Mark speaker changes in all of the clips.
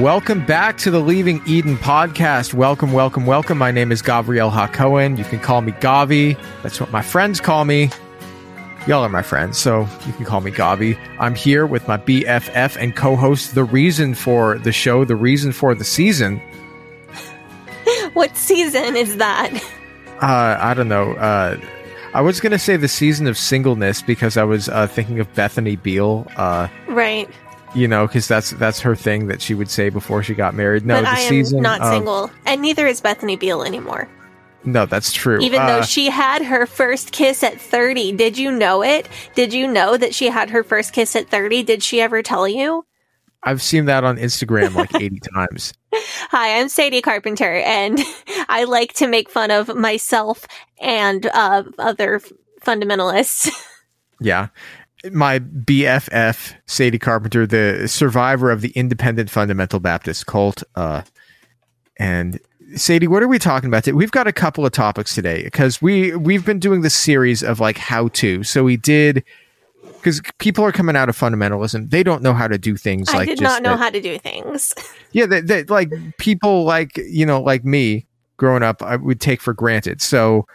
Speaker 1: Welcome back to the Leaving Eden podcast. Welcome, welcome, welcome. My name is Gabriel Hakohen. You can call me Gavi. That's what my friends call me. Y'all are my friends, so you can call me Gavi. I'm here with my BFF and co-host, the reason for the show, the reason for the season.
Speaker 2: What season is that?
Speaker 1: Uh, I don't know. Uh, I was gonna say the season of singleness because I was uh, thinking of Bethany Beal. Uh,
Speaker 2: Right.
Speaker 1: You know, because that's that's her thing that she would say before she got married. No,
Speaker 2: but
Speaker 1: the
Speaker 2: I am
Speaker 1: season
Speaker 2: not
Speaker 1: of-
Speaker 2: single. And neither is Bethany Beal anymore.
Speaker 1: No, that's true.
Speaker 2: Even
Speaker 1: Uh,
Speaker 2: though she had her first kiss at 30. Did you know it? Did you know that she had her first kiss at 30? Did she ever tell you?
Speaker 1: I've seen that on Instagram like 80 times.
Speaker 2: Hi, I'm Sadie Carpenter, and I like to make fun of myself and uh, other fundamentalists.
Speaker 1: Yeah. My BFF, Sadie Carpenter, the survivor of the independent fundamental Baptist cult. Uh, and Sadie, what are we talking about today? We've got a couple of topics today because we we've been doing this series of like how to. So we did because people are coming out of fundamentalism. They don't know how to do things
Speaker 2: I
Speaker 1: like
Speaker 2: did not know
Speaker 1: that-
Speaker 2: how to do things.
Speaker 1: yeah that, that like people like you know like me growing up i would take for granted so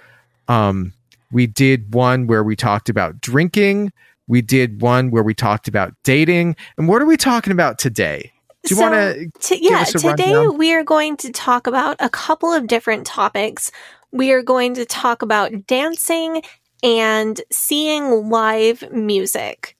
Speaker 1: um we did one where we talked about drinking we did one where we talked about dating and what are we talking about today do you
Speaker 2: So,
Speaker 1: want to
Speaker 2: yeah, today
Speaker 1: rundown?
Speaker 2: we are going to talk about a couple of different topics. We are going to talk about dancing and seeing live music.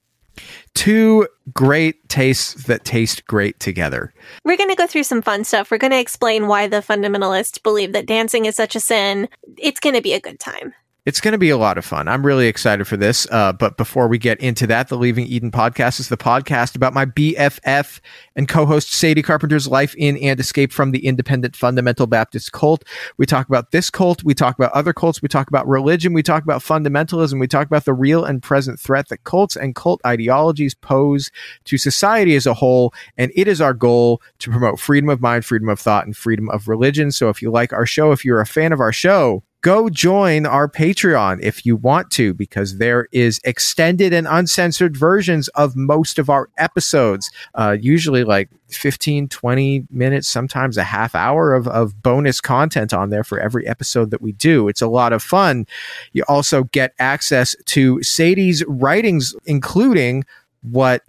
Speaker 1: two great tastes that taste great together
Speaker 2: We're going to go through some fun stuff. We're going to explain why the fundamentalists believe that dancing is such a sin. It's going to be a good time.
Speaker 1: It's going to be a lot of fun. I'm really excited for this. Uh, but before we get into that, the Leaving Eden podcast is the podcast about my BFF and co-host Sadie Carpenter's life in and escape from the independent fundamental Baptist cult. We talk about this cult. We talk about other cults. We talk about religion. We talk about fundamentalism. We talk about the real and present threat that cults and cult ideologies pose to society as a whole. And it is our goal to promote freedom of mind, freedom of thought, and freedom of religion. So if you like our show, if you're a fan of our show, go join our Patreon if you want to, because there is extended and uncensored versions of most of our episodes, uh, usually like 15, 20 minutes, sometimes a half hour of, of bonus content on there for every episode that we do. It's a lot of fun. You also get access to Sadie's writings, including what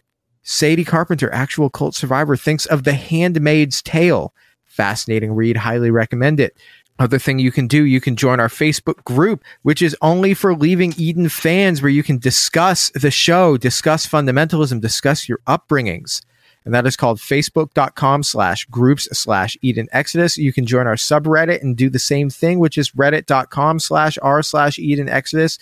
Speaker 1: Sadie Carpenter, actual cult survivor, thinks of The Handmaid's Tale. Fascinating read. Highly recommend it. Other thing you can do, you can join our Facebook group, which is only for Leaving Eden fans, where you can discuss the show, discuss fundamentalism, discuss your upbringings. and that is called facebook.com slash groups slash Eden Exodus. You can join our subreddit and do the same thing, which is reddit.com slash r slash Eden Exodus.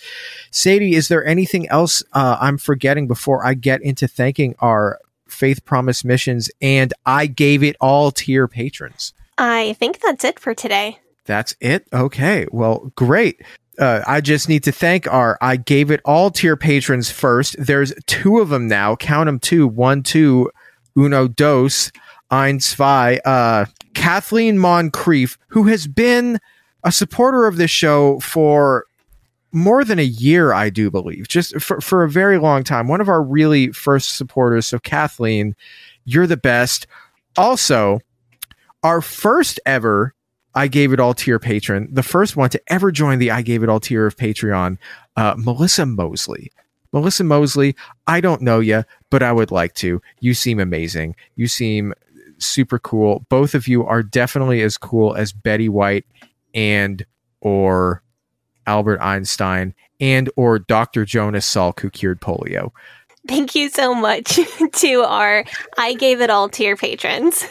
Speaker 1: Sadie, is there anything else uh, I'm forgetting before I get into thanking our Faith Promise Missions and I gave it all tier patrons?
Speaker 2: I think that's it for today.
Speaker 1: That's it? Okay. Well, great. Uh, I just need to thank our I gave it all to your patrons first. There's two of them now. Count them two. One, two, uno, dos, ein, zwei. Uh, Kathleen Moncrief, who has been a supporter of this show for more than a year, I do believe, just for, for a very long time. One of our really first supporters. So, Kathleen, you're the best. Also, our first ever I gave it all tier patron, the first one to ever join the I gave it all tier of Patreon, uh, Melissa Mosley. Melissa Mosley, I don't know you, but I would like to. You seem amazing. You seem super cool. Both of you are definitely as cool as Betty White and or Albert Einstein and or Dr. Jonas Salk who cured polio.
Speaker 2: Thank you so much to our I gave it all tier patrons.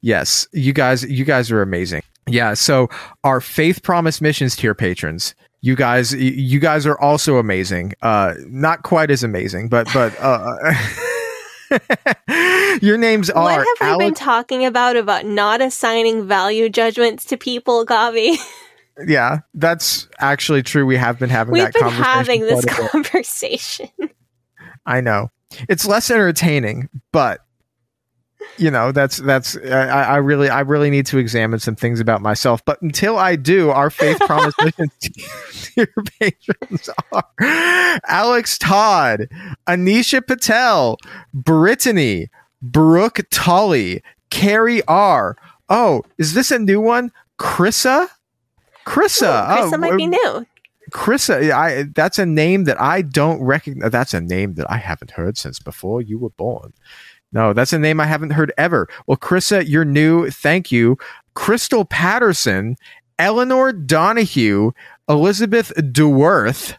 Speaker 1: Yes, you guys you guys are amazing. Yeah, so our Faith Promise Missions tier patrons, you guys you guys are also amazing. Uh not quite as amazing, but but uh Your names are
Speaker 2: What have we been talking about about not assigning value judgments to people, Gavi?
Speaker 1: Yeah, that's actually true. We have been having
Speaker 2: We've
Speaker 1: that
Speaker 2: been
Speaker 1: conversation.
Speaker 2: having this
Speaker 1: quite a bit.
Speaker 2: conversation.
Speaker 1: I know it's less entertaining, but you know that's that's I, I really I really need to examine some things about myself. But until I do, our faith promise mission tier patrons are Alex Todd, Anisha Patel, Brittany, Brooke Tully, Carrie R. Oh, is this a new one? Chrissa. Chrissa.
Speaker 2: Krista
Speaker 1: oh,
Speaker 2: might be new.
Speaker 1: Chrissa, I that's a name that I don't recognize. That's a name that I haven't heard since before you were born. No, that's a name I haven't heard ever. Well, Chrissa, you're new. Thank you. Crystal Patterson, Eleanor Donahue, Elizabeth Deworth.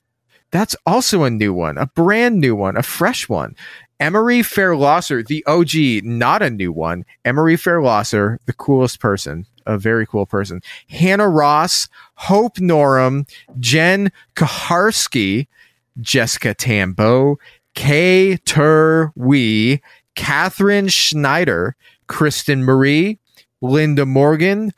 Speaker 1: That's also a new one, a brand new one, a fresh one. Emery Fairlosser, the OG, not a new one. Emery Fairlosser, the coolest person, a very cool person. Hannah Ross, Hope Norum, Jen Kaharski, Jessica Tambo, Kay Tur Wee, Catherine Schneider, Kristen Marie, Linda Morgan,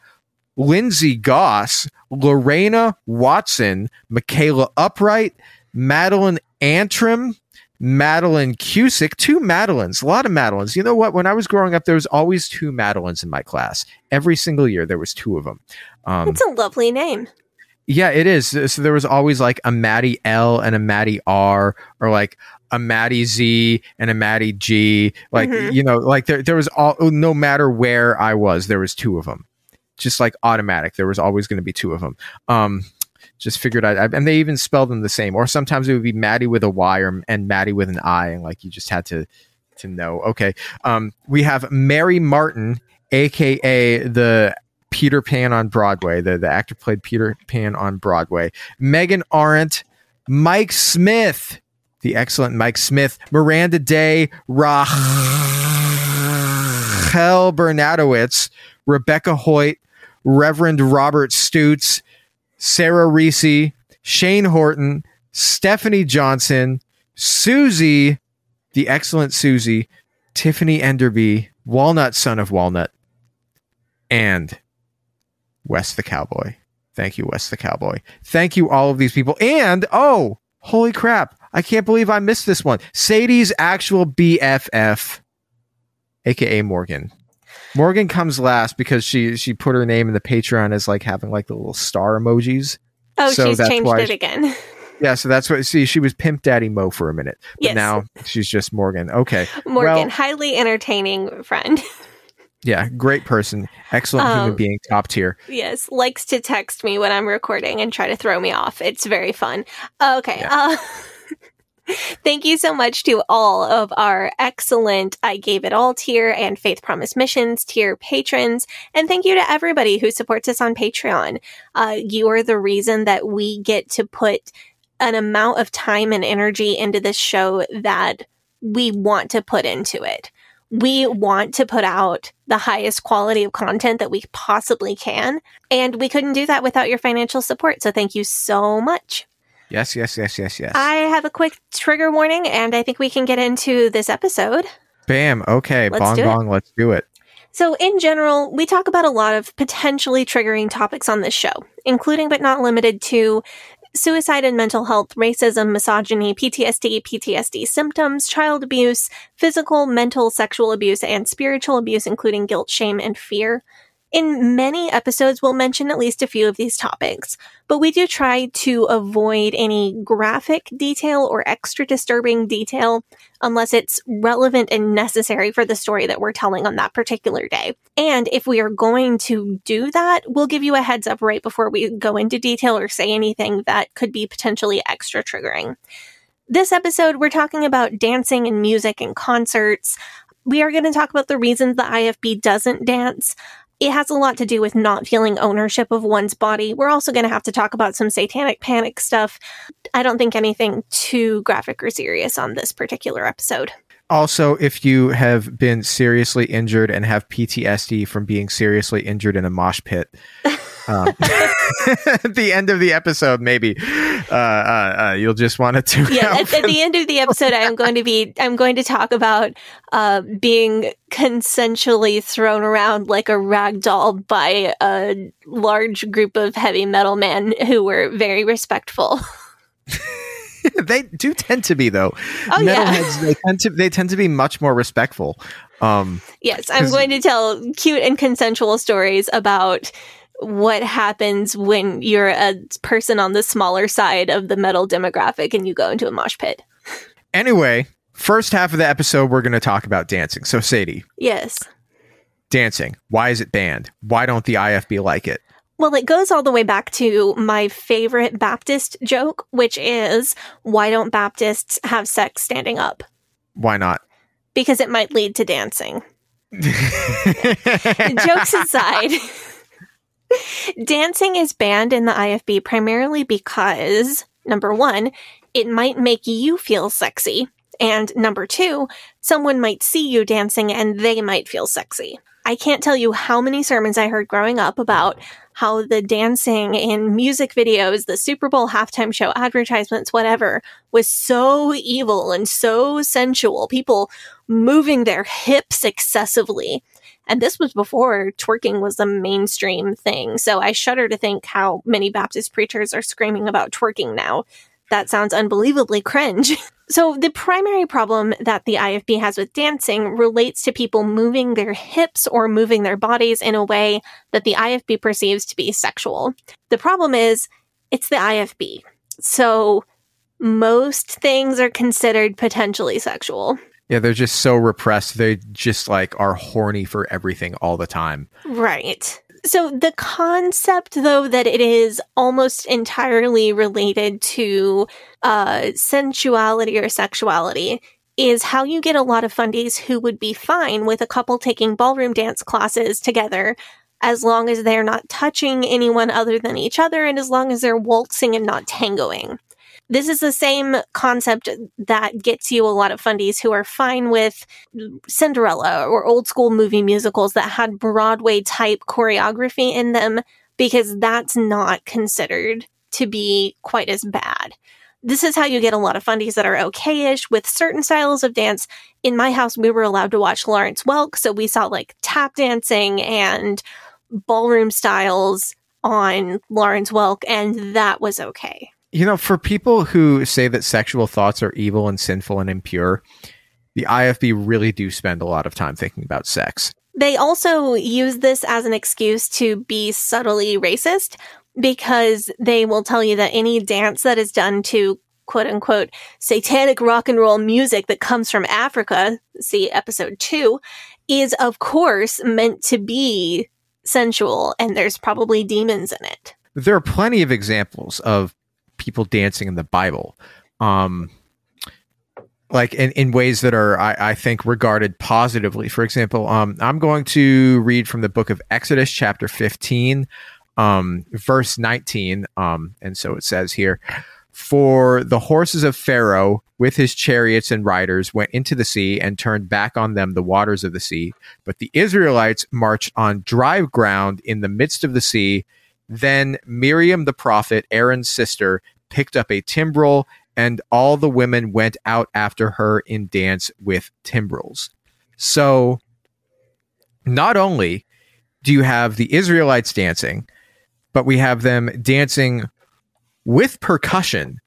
Speaker 1: Lindsay Goss, Lorena Watson, Michaela Upright, Madeline Antrim, Madeline Cusick, two Madelines, a lot of Madelines. You know what? When I was growing up, there was always two Madelines in my class. Every single year, there was two of them. Um,
Speaker 2: It's a lovely name.
Speaker 1: yeah, it is. So there was always like a Maddie L and a Maddie R, or like a Maddie Z and a Maddie G. Like
Speaker 2: Mhm.
Speaker 1: you know, like there there was all no matter where I was, there was two of them. Just like automatic, there was always going to be two of them. Um, just figured out, and they even spelled them the same. Or sometimes it would be Maddie with a Y or and Maddie with an I, and like you just had to to know. Okay, um, we have Mary Martin, aka the Peter Pan on Broadway. The the actor played Peter Pan on Broadway. Megan Arendt, Mike Smith, the excellent Mike Smith, Miranda Day, Rachel Bernadowitz, Rebecca Hoyt, Reverend Robert Stutz, Sarah Reese, Shane Horton, Stephanie Johnson, Susie, the excellent Susie, Tiffany Enderby, Walnut Son of Walnut, and Wes the Cowboy. Thank you, Wes the Cowboy. Thank you, all of these people. And oh, holy crap. I can't believe I missed this one. Sadie's actual BFF, aka Morgan. Morgan comes last because she she put her name in the Patreon as like having like the little star emojis.
Speaker 2: Oh,
Speaker 1: So
Speaker 2: she's changed it
Speaker 1: she-
Speaker 2: again.
Speaker 1: Yeah, so that's what see she was Pimp Daddy Mo for a minute. But
Speaker 2: Yes.
Speaker 1: now she's just Morgan. Okay.
Speaker 2: Morgan,
Speaker 1: Well-
Speaker 2: highly entertaining friend.
Speaker 1: Yeah, great person. Excellent human
Speaker 2: Um,
Speaker 1: being, top tier.
Speaker 2: yes, likes to text me when I'm recording and try to throw me off. It's very fun. Okay. Uh, thank you so much to all of our excellent I Gave It All tier and Faith Promise Missions tier patrons. And thank you to everybody who supports us on Patreon. Uh, you are the reason that we get to put an amount of time and energy into this show that we want to put into it. We want to put out the highest quality of content that we possibly can. And we couldn't do that without your financial support. So thank you so much.
Speaker 1: Yes, yes, yes, yes, yes.
Speaker 2: I have a quick trigger warning, and I think we can get into this episode.
Speaker 1: Bam. Okay.
Speaker 2: Let's
Speaker 1: bong bong. Let's do it.
Speaker 2: So, in general, we talk about a lot of potentially triggering topics on this show, including but not limited to suicide and mental health, racism, misogyny, PTSD, PTSD symptoms, child abuse, physical, mental, sexual abuse, and spiritual abuse, including guilt, shame, and fear. In many episodes, we'll mention at least a few of these topics, but we do try to avoid any graphic detail or extra disturbing detail unless it's relevant and necessary for the story that we're telling on that particular day. And if we are going to do that, we'll give you a heads up right before we go into detail or say anything that could be potentially extra triggering. This episode, we're talking about dancing and music and concerts. We are going to talk about the reasons the IFB doesn't dance. It has a lot to do with not feeling ownership of one's body. We're also going to have to talk about some satanic panic stuff. I don't think anything too graphic or serious on this particular episode.
Speaker 1: Also, if you have been seriously injured and have PTSD from being seriously injured in a mosh pit, um, at the end of the episode, maybe uh, uh, uh, you'll just want to tune
Speaker 2: yeah, at, at the end of the episode, I am going to be I'm going to talk about uh, being consensually thrown around like a rag doll by a large group of heavy metal men who were very respectful.
Speaker 1: they do tend to be though.
Speaker 2: Oh, yeah.
Speaker 1: They tend to they tend to be much more respectful. Um,
Speaker 2: Yes, I'm going to tell cute and consensual stories about what happens when you're a person on the smaller side of the metal demographic and you go into a mosh pit.
Speaker 1: anyway, first half of the episode, we're going to talk about dancing. So, Sadie,
Speaker 2: Yes.
Speaker 1: dancing. Why is it banned? Why don't the IFB like it?
Speaker 2: Well, it goes all the way back to my favorite Baptist joke, which is why don't Baptists have sex standing up?
Speaker 1: Why not?
Speaker 2: Because it might lead to dancing. Jokes aside, dancing is banned in the IFB primarily because, number one, it might make you feel sexy. And number two, someone might see you dancing and they might feel sexy. I can't tell you how many sermons I heard growing up about how the dancing in music videos, the Super Bowl halftime show advertisements, whatever, was so evil and so sensual. People moving their hips excessively. And this was before twerking was a mainstream thing. So I shudder to think how many Baptist preachers are screaming about twerking now. That sounds unbelievably cringe. So the primary problem that the IFB has with dancing relates to people moving their hips or moving their bodies in a way that the IFB perceives to be sexual. The problem is it's the IFB. So most things are considered potentially sexual.
Speaker 1: Yeah, they're just so repressed. They just like are horny for everything all the time.
Speaker 2: Right. So the concept, though, that it is almost entirely related to uh, sensuality or sexuality is how you get a lot of fundies who would be fine with a couple taking ballroom dance classes together as long as they're not touching anyone other than each other and as long as they're waltzing and not tangoing. This is the same concept that gets you a lot of fundies who are fine with Cinderella or old school movie musicals that had Broadway type choreography in them because that's not considered to be quite as bad. This is how you get a lot of fundies that are okay-ish with certain styles of dance. In my house, we were allowed to watch Lawrence Welk, so we saw like tap dancing and ballroom styles on Lawrence Welk, and that was okay.
Speaker 1: You know, for people who say that sexual thoughts are evil and sinful and impure, the IFB really do spend a lot of time thinking about sex.
Speaker 2: They also use this as an excuse to be subtly racist because they will tell you that any dance that is done to quote unquote satanic rock and roll music that comes from Africa, see episode two, is of course meant to be sensual and there's probably demons in it.
Speaker 1: There are plenty of examples of people dancing in the Bible. Um, like in, in ways that are I, I think regarded positively. For example, um, I'm going to read from the book of Exodus, chapter 15, um, verse 19. Um, and so it says here, For the horses of Pharaoh with his chariots and riders went into the sea and turned back on them the waters of the sea. But the Israelites marched on dry ground in the midst of the sea. Then Miriam the prophet, Aaron's sister, picked up a timbrel, and all the women went out after her in dance with timbrels. So not only do you have the Israelites dancing, but we have them dancing with percussion,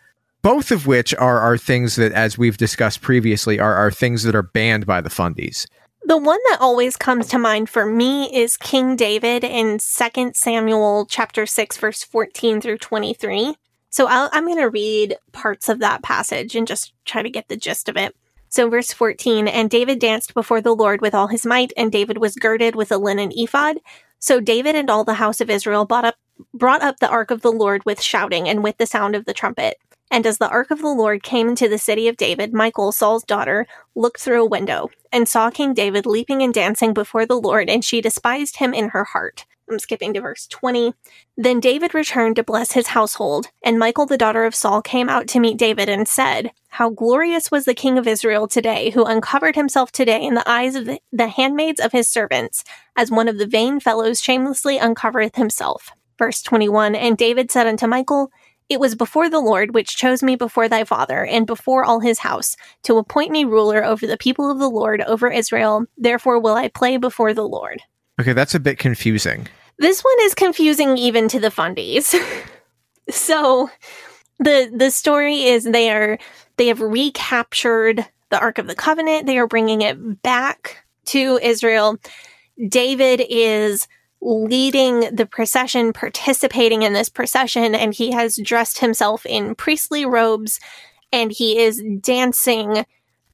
Speaker 1: both of which are, are things that, as we've discussed previously, are, are things that are banned by the fundies.
Speaker 2: The one that always comes to mind for me is King David in 2 Samuel chapter 6 verse 14 through 23. So i am going to read parts of that passage and just try to get the gist of it. So verse 14, and David danced before the Lord with all his might, and David was girded with a linen ephod. So David and all the house of Israel brought up, brought up the ark of the Lord with shouting and with the sound of the trumpet. And as the ark of the Lord came into the city of David, Michal, Saul's daughter, looked through a window and saw King David leaping and dancing before the Lord, and she despised him in her heart. I'm skipping to verse 20. Then David returned to bless his household, and Michal, the daughter of Saul, came out to meet David and said, How glorious was the king of Israel today, who uncovered himself today in the eyes of the, handmaids of his servants, as one of the vain fellows shamelessly uncovereth himself. Verse 21 And David said unto Michal, it was before the Lord which chose me before thy father and before all his house to appoint me ruler over the people of the Lord over Israel. Therefore will I play before the Lord.
Speaker 1: Okay, that's a bit confusing.
Speaker 2: This one is confusing even to the fundies. so the the story is they are they have recaptured the Ark of the Covenant. They are bringing it back to Israel. David is leading the procession, participating in this procession, and he has dressed himself in priestly robes and he is dancing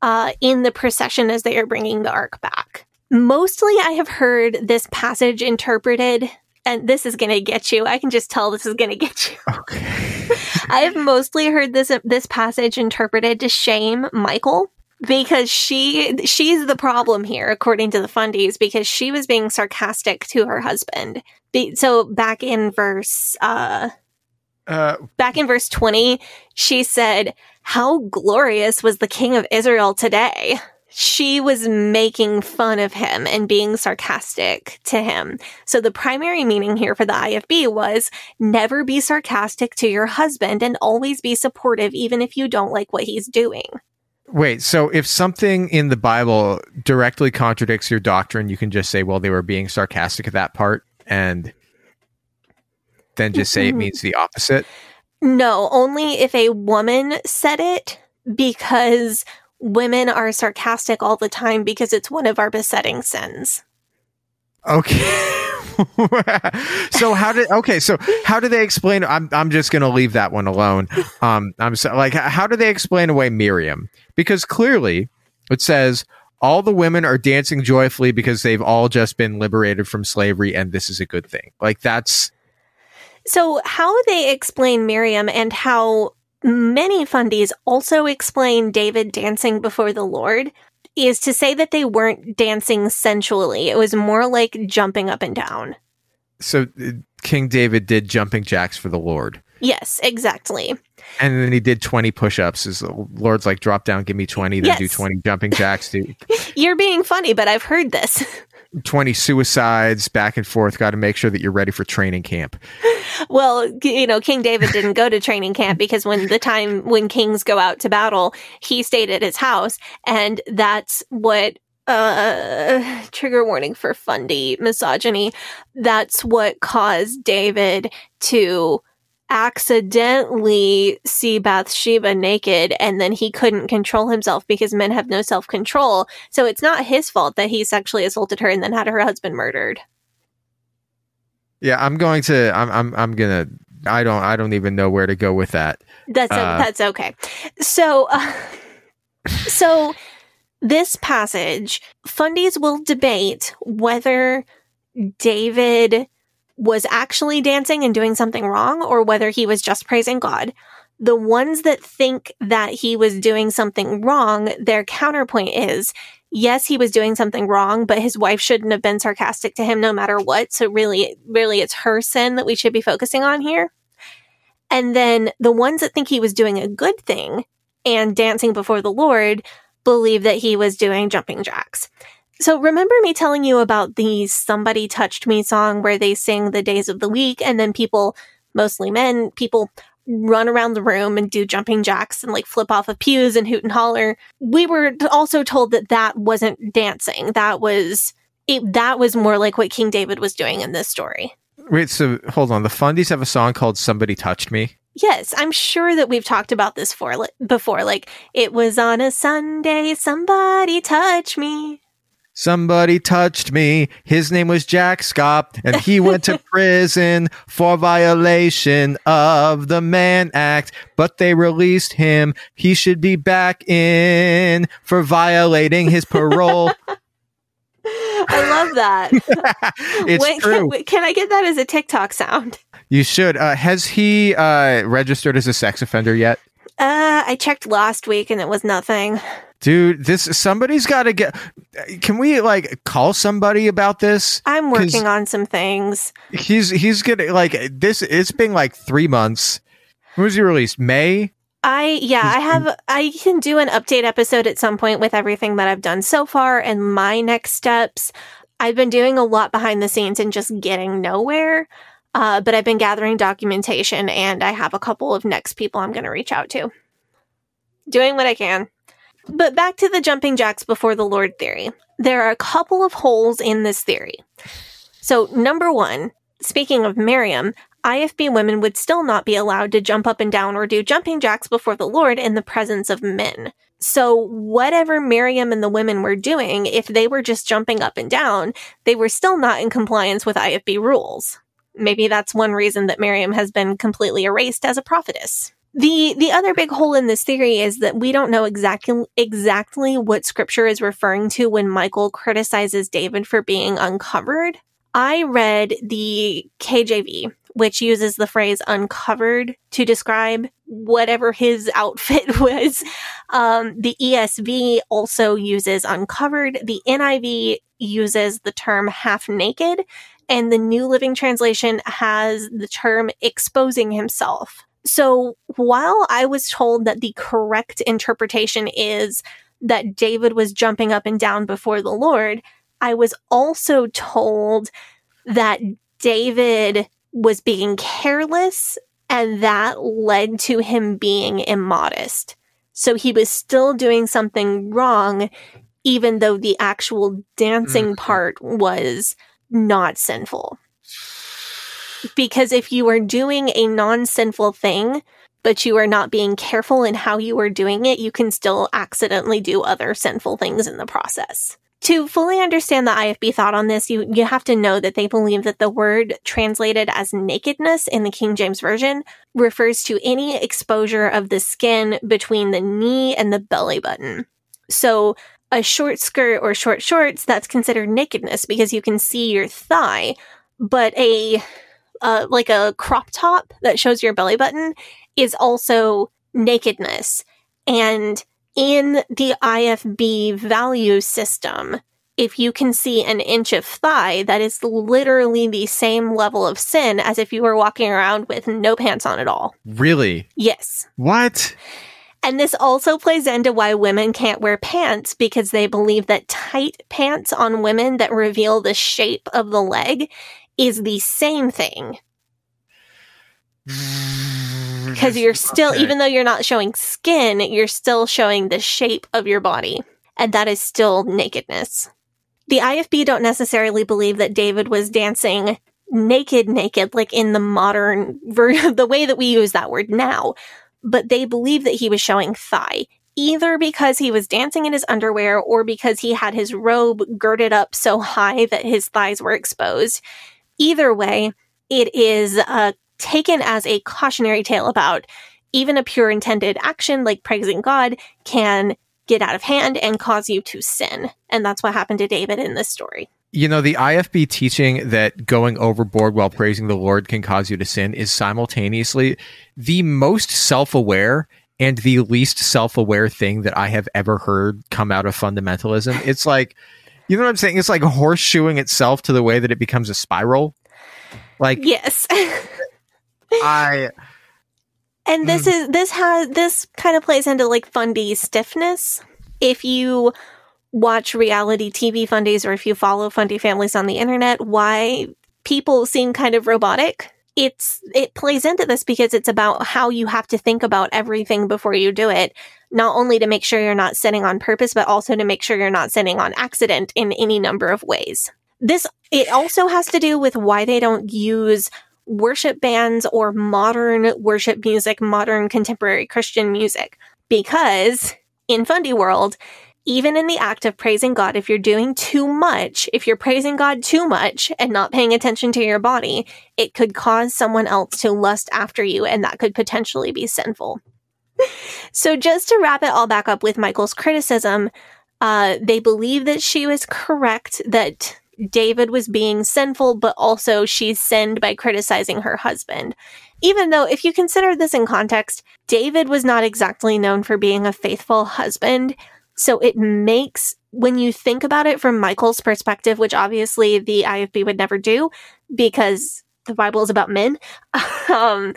Speaker 2: uh, in the procession as they are bringing the ark back. Mostly, I have heard this passage interpreted, and this is going to get you. I can just tell this is going to get you.
Speaker 1: Okay.
Speaker 2: I have mostly heard this this passage interpreted to shame Michal because she she's the problem here according to the fundies because she was being sarcastic to her husband Be, so back in verse uh, uh back in verse 20 she said how glorious was the king of israel today she was making fun of him and being sarcastic to him. So the primary meaning here for the IFB was never be sarcastic to your husband and always be supportive even if you don't like what he's doing.
Speaker 1: Wait, so if something in the Bible directly contradicts your doctrine, you can just say, well, they were being sarcastic at that part and then just say it means the opposite?
Speaker 2: No, only if a woman said it because women are sarcastic all the time because it's one of our besetting sins.
Speaker 1: Okay. so how did okay so how do they explain i'm i'm just going to leave that one alone um i'm so, like how do they explain away miriam because clearly it says all the women are dancing joyfully because they've all just been liberated from slavery and this is a good thing like that's
Speaker 2: so how they explain miriam and how many fundies also explain david dancing before the lord is to say that they weren't dancing sensually. It was more like jumping up and down.
Speaker 1: So uh, King David did jumping jacks for the Lord.
Speaker 2: Yes, exactly.
Speaker 1: And then he did 20 push-ups. His Lord's like, drop down, give me 20, then yes. do 20 jumping jacks. Dude.
Speaker 2: You're being funny, but I've heard this.
Speaker 1: 20 suicides back and forth. Got to make sure that you're ready for training camp.
Speaker 2: Well, you know, King David didn't go to training camp because when the time when kings go out to battle, he stayed at his house. And that's what uh, trigger warning for fundy misogyny. That's what caused David to accidentally see Bathsheba naked and then he couldn't control himself because men have no self control. So it's not his fault that he sexually assaulted her and then had her husband murdered.
Speaker 1: Yeah, I'm going to I'm I'm I'm to I don't I don't even know where to go with that.
Speaker 2: That's uh, that's okay. So uh, so this passage fundies will debate whether David was actually dancing and doing something wrong or whether he was just praising God. The ones that think that he was doing something wrong, their counterpoint is, yes, he was doing something wrong, but his wife shouldn't have been sarcastic to him no matter what. So really, really it's her sin that we should be focusing on here. And then the ones that think he was doing a good thing and dancing before the Lord believe that he was doing jumping jacks. So remember me telling you about the Somebody Touched Me song where they sing the days of the week and then people, mostly men, people run around the room and do jumping jacks and like flip off of pews and hoot and holler. We were also told that that wasn't dancing. That was it, that was more like what King David was doing in this story.
Speaker 1: Wait, so hold on. The Fundies have a song called "Somebody Touched Me."
Speaker 2: Yes, I'm sure that we've talked about this for, before. Like, it was on a Sunday, somebody touched me.
Speaker 1: Somebody touched me. His name was Jack Scott, and he went to prison for violation of the Mann Act, but they released him. He should be back in for violating his parole.
Speaker 2: I love that.
Speaker 1: it's
Speaker 2: Wait,
Speaker 1: true.
Speaker 2: Can, can I get that as a TikTok sound?
Speaker 1: You should. Uh, has he uh, registered as a sex offender yet?
Speaker 2: Uh, I checked last week and it was nothing.
Speaker 1: Dude, this somebody's got to get. Can we like call somebody about this?
Speaker 2: i'm working on some things.
Speaker 1: He's he's gonna like this. It's been like three months. When was he released? May.
Speaker 2: I yeah, I have I can do an update episode at some point with everything that I've done so far and my next steps. I've been doing a lot behind the scenes and just getting nowhere. Uh, but I've been gathering documentation and I have a couple of next people I'm going to reach out to. Doing what I can. But back to the jumping jacks before the Lord theory. There are a couple of holes in this theory. So, number one, speaking of Miriam, IFB women would still not be allowed to jump up and down or do jumping jacks before the Lord in the presence of men. So, whatever Miriam and the women were doing, if they were just jumping up and down, they were still not in compliance with IFB rules. Maybe that's one reason that Miriam has been completely erased as a prophetess. The the other big hole in this theory is that we don't know exactly exactly what scripture is referring to when Michal criticizes David for being uncovered. I read the KJV, which uses the phrase uncovered to describe whatever his outfit was. Um, the ESV also uses uncovered. The NIV uses the term half naked, and the New Living Translation has the term exposing himself. So while I was told that the correct interpretation is that David was jumping up and down before the Lord, I was also told that David was being careless and that led to him being immodest. So he was still doing something wrong, even though the actual dancing
Speaker 1: Mhm.
Speaker 2: part was not sinful. Because if you are doing a non sinful thing, but you are not being careful in how you are doing it, you can still accidentally do other sinful things in the process. To fully understand the IFB thought on this, you, you have to know that they believe that the word translated as nakedness in the King James Version refers to any exposure of the skin between the knee and the belly button. So a short skirt or short shorts, that's considered nakedness because you can see your thigh, but a uh, like a crop top that shows your belly button is also nakedness. And in the IFB value system, if you can see an inch of thigh, that is literally the same level of sin as if you were walking around with no pants on at all.
Speaker 1: Really?
Speaker 2: Yes.
Speaker 1: What?
Speaker 2: And this also plays into why women can't wear pants because they believe that tight pants on women that reveal the shape of the leg is the same thing. Because you're still,
Speaker 1: Okay.
Speaker 2: even though you're not showing skin, you're still showing the shape of your body. And that is still nakedness. The IFB don't necessarily believe that David was dancing naked, naked, like in the modern ver- the way that we use that word now. But they believe that he was showing thigh, either because he was dancing in his underwear or because he had his robe girded up so high that his thighs were exposed. Either way, it is uh, taken as a cautionary tale about even a pure intended action like praising God can get out of hand and cause you to sin. And that's what happened to David in this story.
Speaker 1: You know, the IFB teaching that going overboard while praising the Lord can cause you to sin is simultaneously the most self aware and the least self aware thing that I have ever heard come out of fundamentalism. It's like, you know what I'm saying? It's like horseshoeing itself to the way that it becomes a spiral. Like,
Speaker 2: Yes.
Speaker 1: I.
Speaker 2: And this hmm. is this has this kind of plays into like fundy stiffness. If you watch reality TV fundies or if you follow fundy families on the internet, why people seem kind of robotic. It's it plays into this because it's about how you have to think about everything before you do it, not only to make sure you're not sinning on purpose, but also to make sure you're not sinning on accident in any number of ways. This it also has to do with why they don't use worship bands or modern worship music, modern contemporary Christian music. Because in Fundy World, even in the act of praising God, if you're doing too much, if you're praising God too much and not paying attention to your body, it could cause someone else to lust after you, and that could potentially be sinful. So, just to wrap it all back up with Michal's criticism, uh, they believe that she was correct, that David was being sinful, but also she sinned by criticizing her husband. Even though, if you consider this in context, David was not exactly known for being a faithful husband. So it makes, when you think about it from Michal's perspective, which obviously the IFB would never do because the Bible is about men. um,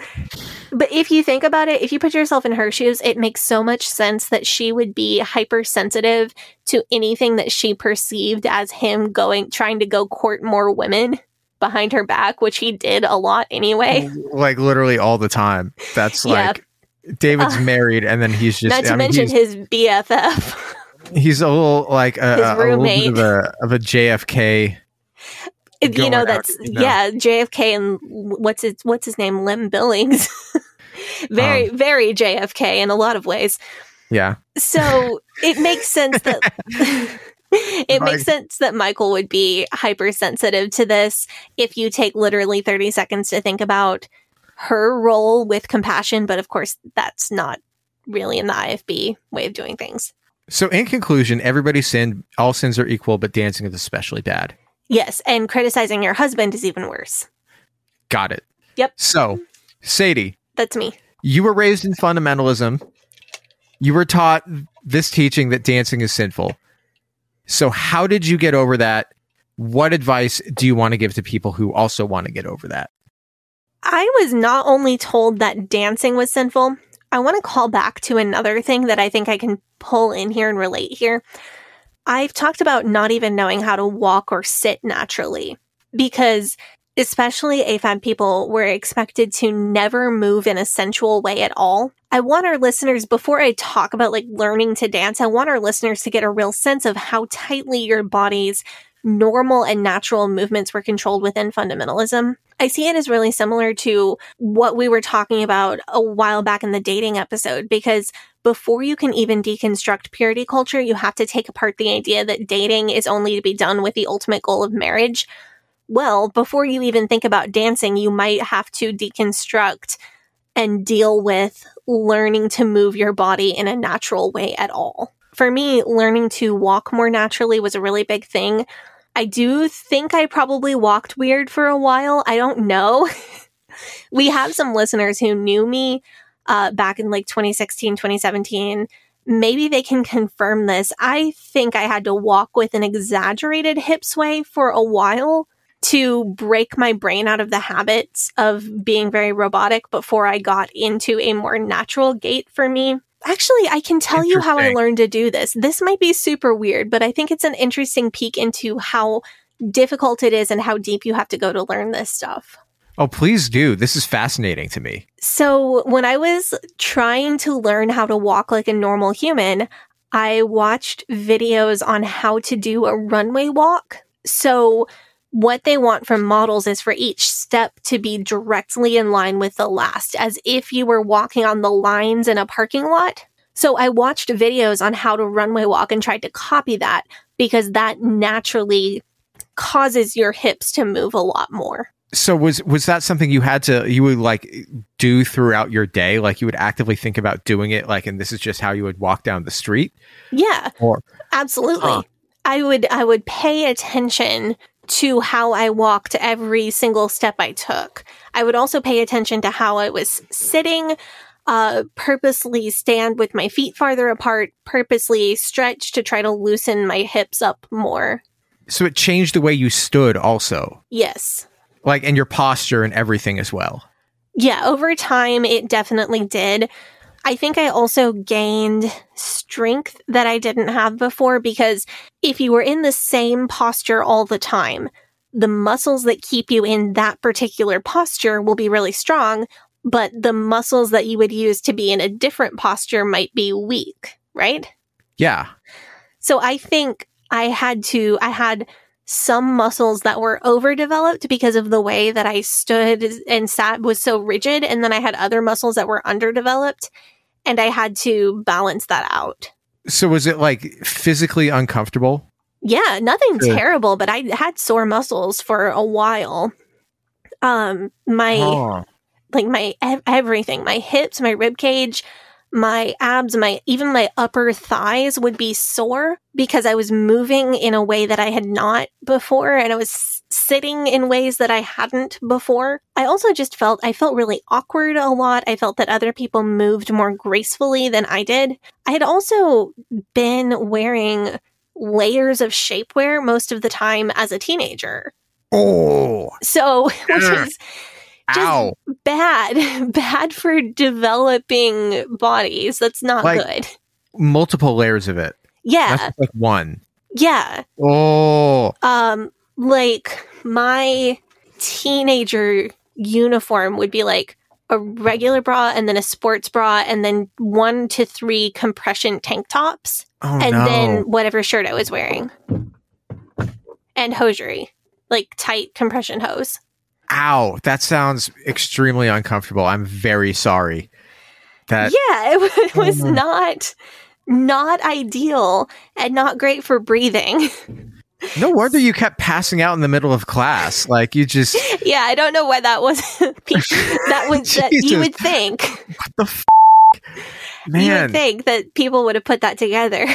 Speaker 2: but if you think about it, if you put yourself in her shoes, it makes so much sense that she would be hypersensitive to anything that she perceived as him going, trying to go court more women behind her back, which he did a lot anyway.
Speaker 1: Like literally all the time. That's like yeah. David's uh, married, and then he's just
Speaker 2: not to I mean, mention his BFF.
Speaker 1: He's a little like a, his roommate. A of, a, of a JFK
Speaker 2: you know that's out, you know? yeah JFK and what's his what's his name? Lem Billings. Very um, very JFK in a lot of ways.
Speaker 1: Yeah.
Speaker 2: So it makes sense that it like, makes sense that Michal would be hypersensitive to this if you take literally 30 seconds to think about her role with compassion but of course that's not really in the IFB way of doing things.
Speaker 1: So in conclusion everybody sinned all sins are equal but dancing is especially bad
Speaker 2: Yes, and criticizing your husband is even worse.
Speaker 1: Got it.
Speaker 2: Yep.
Speaker 1: So, Sadie.
Speaker 2: That's me.
Speaker 1: You were raised in fundamentalism. You were taught this teaching that dancing is sinful. So, how did you get over that? What advice do you want to give to people who also want to get over that?
Speaker 2: I was not only told that dancing was sinful, I want to call back to another thing that I think I can pull in here and relate here. I've talked about not even knowing how to walk or sit naturally because especially AFAB people were expected to never move in a sensual way at all. I want our listeners, before I talk about like learning to dance, I want our listeners to get a real sense of how tightly your body's normal and natural movements were controlled within fundamentalism. I see it as really similar to what we were talking about a while back in the dating episode because before you can even deconstruct purity culture, you have to take apart the idea that dating is only to be done with the ultimate goal of marriage. Well, before you even think about dancing, you might have to deconstruct and deal with learning to move your body in a natural way at all. For me, learning to walk more naturally was a really big thing. I do think I probably walked weird for a while. I don't know. we have some listeners who knew me uh, back in like 2016, 2017. Maybe they can confirm this. I think I had to walk with an exaggerated hip sway for a while to break my brain out of the habits of being very robotic before I got into a more natural gait for me. Actually, I can tell you how I learned to do this. This might be super weird, but I think it's an interesting peek into how difficult it is and how deep you have to go to learn this stuff.
Speaker 1: Oh, please do. This is fascinating to me.
Speaker 2: So, when I was trying to learn how to walk like a normal human, I watched videos on how to do a runway walk. So, what they want from models is for each step to be directly in line with the last, as if you were walking on the lines in a parking lot. So I watched videos on how to runway walk and tried to copy that because that naturally causes your hips to move a lot more.
Speaker 1: So was was that something you had to you would like do throughout your day? Like you would actively think about doing it like and this is just how you would walk down the street?
Speaker 2: Yeah. Or absolutely. Huh. I would I would pay attention to how I walked every single step I took. I would also pay attention to how I was sitting, uh, purposely stand with my feet farther apart, purposely stretch to try to loosen my hips up more.
Speaker 1: So it changed the way you stood also.
Speaker 2: Yes.
Speaker 1: Like, and your posture and everything as well.
Speaker 2: Yeah, over time, it definitely did. I think I also gained strength that I didn't have before because if you were in the same posture all the time, the muscles that keep you in that particular posture will be really strong, but the muscles that you would use to be in a different posture might be weak, right?
Speaker 1: Yeah.
Speaker 2: So I think I had to, I had some muscles that were overdeveloped because of the way that I stood and sat was so rigid. And then I had other muscles that were underdeveloped and I had to balance that out.
Speaker 1: So was it like physically uncomfortable?
Speaker 2: Yeah, nothing
Speaker 1: Good.
Speaker 2: terrible, but I had sore muscles for a while. Um, my
Speaker 1: Oh.
Speaker 2: like my ev- everything, my hips, my rib cage, my abs, my even my upper thighs would be sore because I was moving in a way that I had not before and I was sitting in ways that I hadn't before. I also just felt I felt really awkward a lot. I felt that other people moved more gracefully than I did. I had also been wearing layers of shapewear most of the time as a teenager.
Speaker 1: Oh.
Speaker 2: So, which is just
Speaker 1: Ow.
Speaker 2: bad, bad for developing bodies. That's not
Speaker 1: Like-
Speaker 2: good.
Speaker 1: Multiple layers of it.
Speaker 2: Yeah,
Speaker 1: like one.
Speaker 2: yeah.
Speaker 1: Oh.
Speaker 2: Um, like my teenager uniform would be like a regular bra and then a sports bra and then one to three compression tank tops
Speaker 1: Oh
Speaker 2: and
Speaker 1: no.
Speaker 2: then whatever shirt I was wearing and hosiery, like tight compression hose.
Speaker 1: Ow. That sounds extremely uncomfortable. I'm very sorry. That
Speaker 2: yeah, it, it was
Speaker 1: Mm.
Speaker 2: not not ideal and not great for breathing.
Speaker 1: no wonder you kept passing out in the middle of class. Like you just
Speaker 2: yeah, I don't know why that was that was that you would think
Speaker 1: what the f-
Speaker 2: you would think that people would have put that together.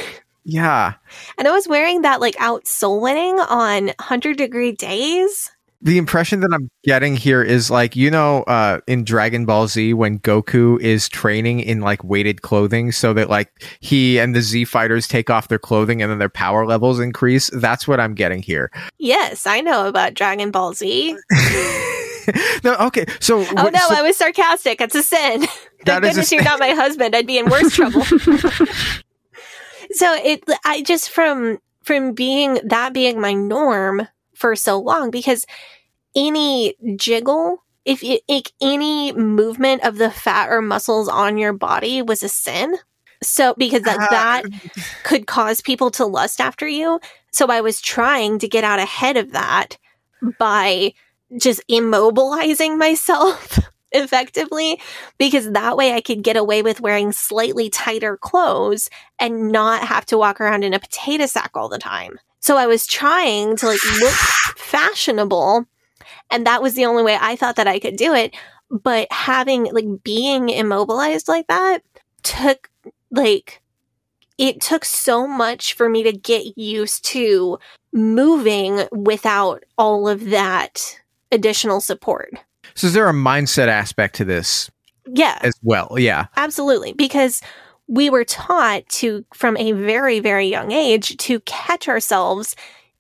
Speaker 1: Yeah.
Speaker 2: And I was wearing that like outsolating on 100 degree days.
Speaker 1: The impression that I'm getting here is like, you know, uh, in Dragon Ball Z when Goku is training in like weighted clothing so that like he and the Z fighters take off their clothing and then their power levels increase. That's what I'm getting here.
Speaker 2: Yes, I know about Dragon Ball Z.
Speaker 1: no, okay. So,
Speaker 2: Oh no,
Speaker 1: so
Speaker 2: I was sarcastic. It's a sin.
Speaker 1: That
Speaker 2: Thank goodness you're not my husband. I'd be in worse trouble. so it, I just from from being that being my norm for so long because any jiggle, if it, like any movement of the fat or muscles on your body was a sin. So because that
Speaker 1: Ah.
Speaker 2: that could cause people to lust after you. So I was trying to get out ahead of that by just immobilizing myself effectively because that way I could get away with wearing slightly tighter clothes and not have to walk around in a potato sack all the time. So I was trying to like look fashionable and that was the only way I thought that I could do it. But having like being immobilized like that took like it took so much for me to get used to moving without all of that additional support.
Speaker 1: so is there a mindset aspect to this
Speaker 2: Yeah,
Speaker 1: as well? Yeah.
Speaker 2: absolutely. Because we were taught to, from a very, very young age, to catch ourselves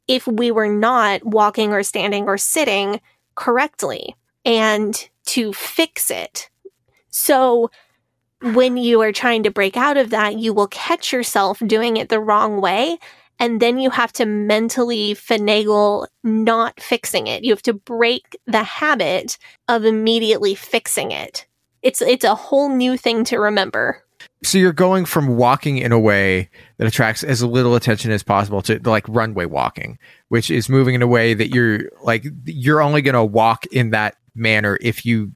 Speaker 2: if we were not walking or standing or sitting correctly and to fix it. So when you are trying to break out of that, you will catch yourself doing it the wrong way. And then you have to mentally finagle not fixing it. You have to break the habit of immediately fixing it. It's it's a whole new thing to remember.
Speaker 1: So you're going from walking in a way that attracts as little attention as possible to like runway walking, which is moving in a way that you're like you're only going to walk in that manner if you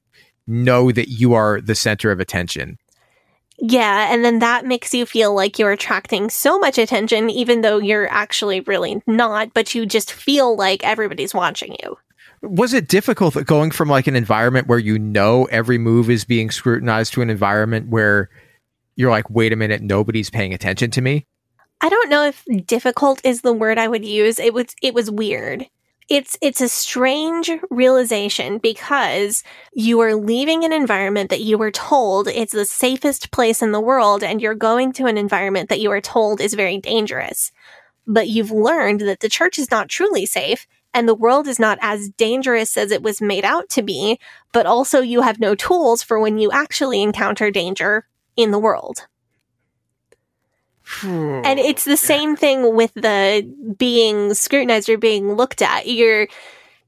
Speaker 1: know that you are the center of attention.
Speaker 2: Yeah, and then that makes you feel like you're attracting so much attention even though you're actually really not, but you just feel like everybody's watching you.
Speaker 1: Was it difficult going from like an environment where you know every move is being scrutinized to an environment where you're like, wait a minute, nobody's paying attention to me?
Speaker 2: I don't know if difficult is the word I would use. It was it was weird. It's it's a strange realization because you are leaving an environment that you were told it's the safest place in the world and you're going to an environment that you are told is very dangerous. But you've learned that the church is not truly safe and the world is not as dangerous as it was made out to be, but also you have no tools for when you actually encounter danger in the world. and it's the same thing with the being scrutinized or being looked at. You're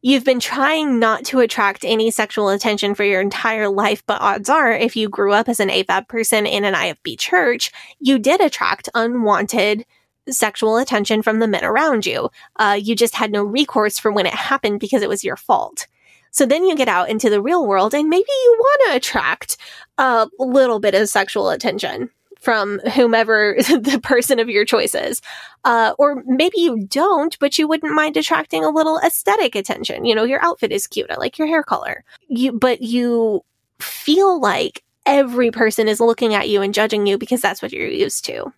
Speaker 2: you've been trying not to attract any sexual attention for your entire life, but odds are if you grew up as an AFAB person in an IFB church, you did attract unwanted sexual attention from the men around you. Uh, you just had no recourse for when it happened because it was your fault. So then you get out into the real world and maybe you want to attract a little bit of sexual attention from whomever the person of your choice is. Uh, or maybe you don't, but you wouldn't mind attracting a little aesthetic attention. You know, your outfit is cute. I like your hair color. You, but you feel like every person is looking at you and judging you because that's what you're used to.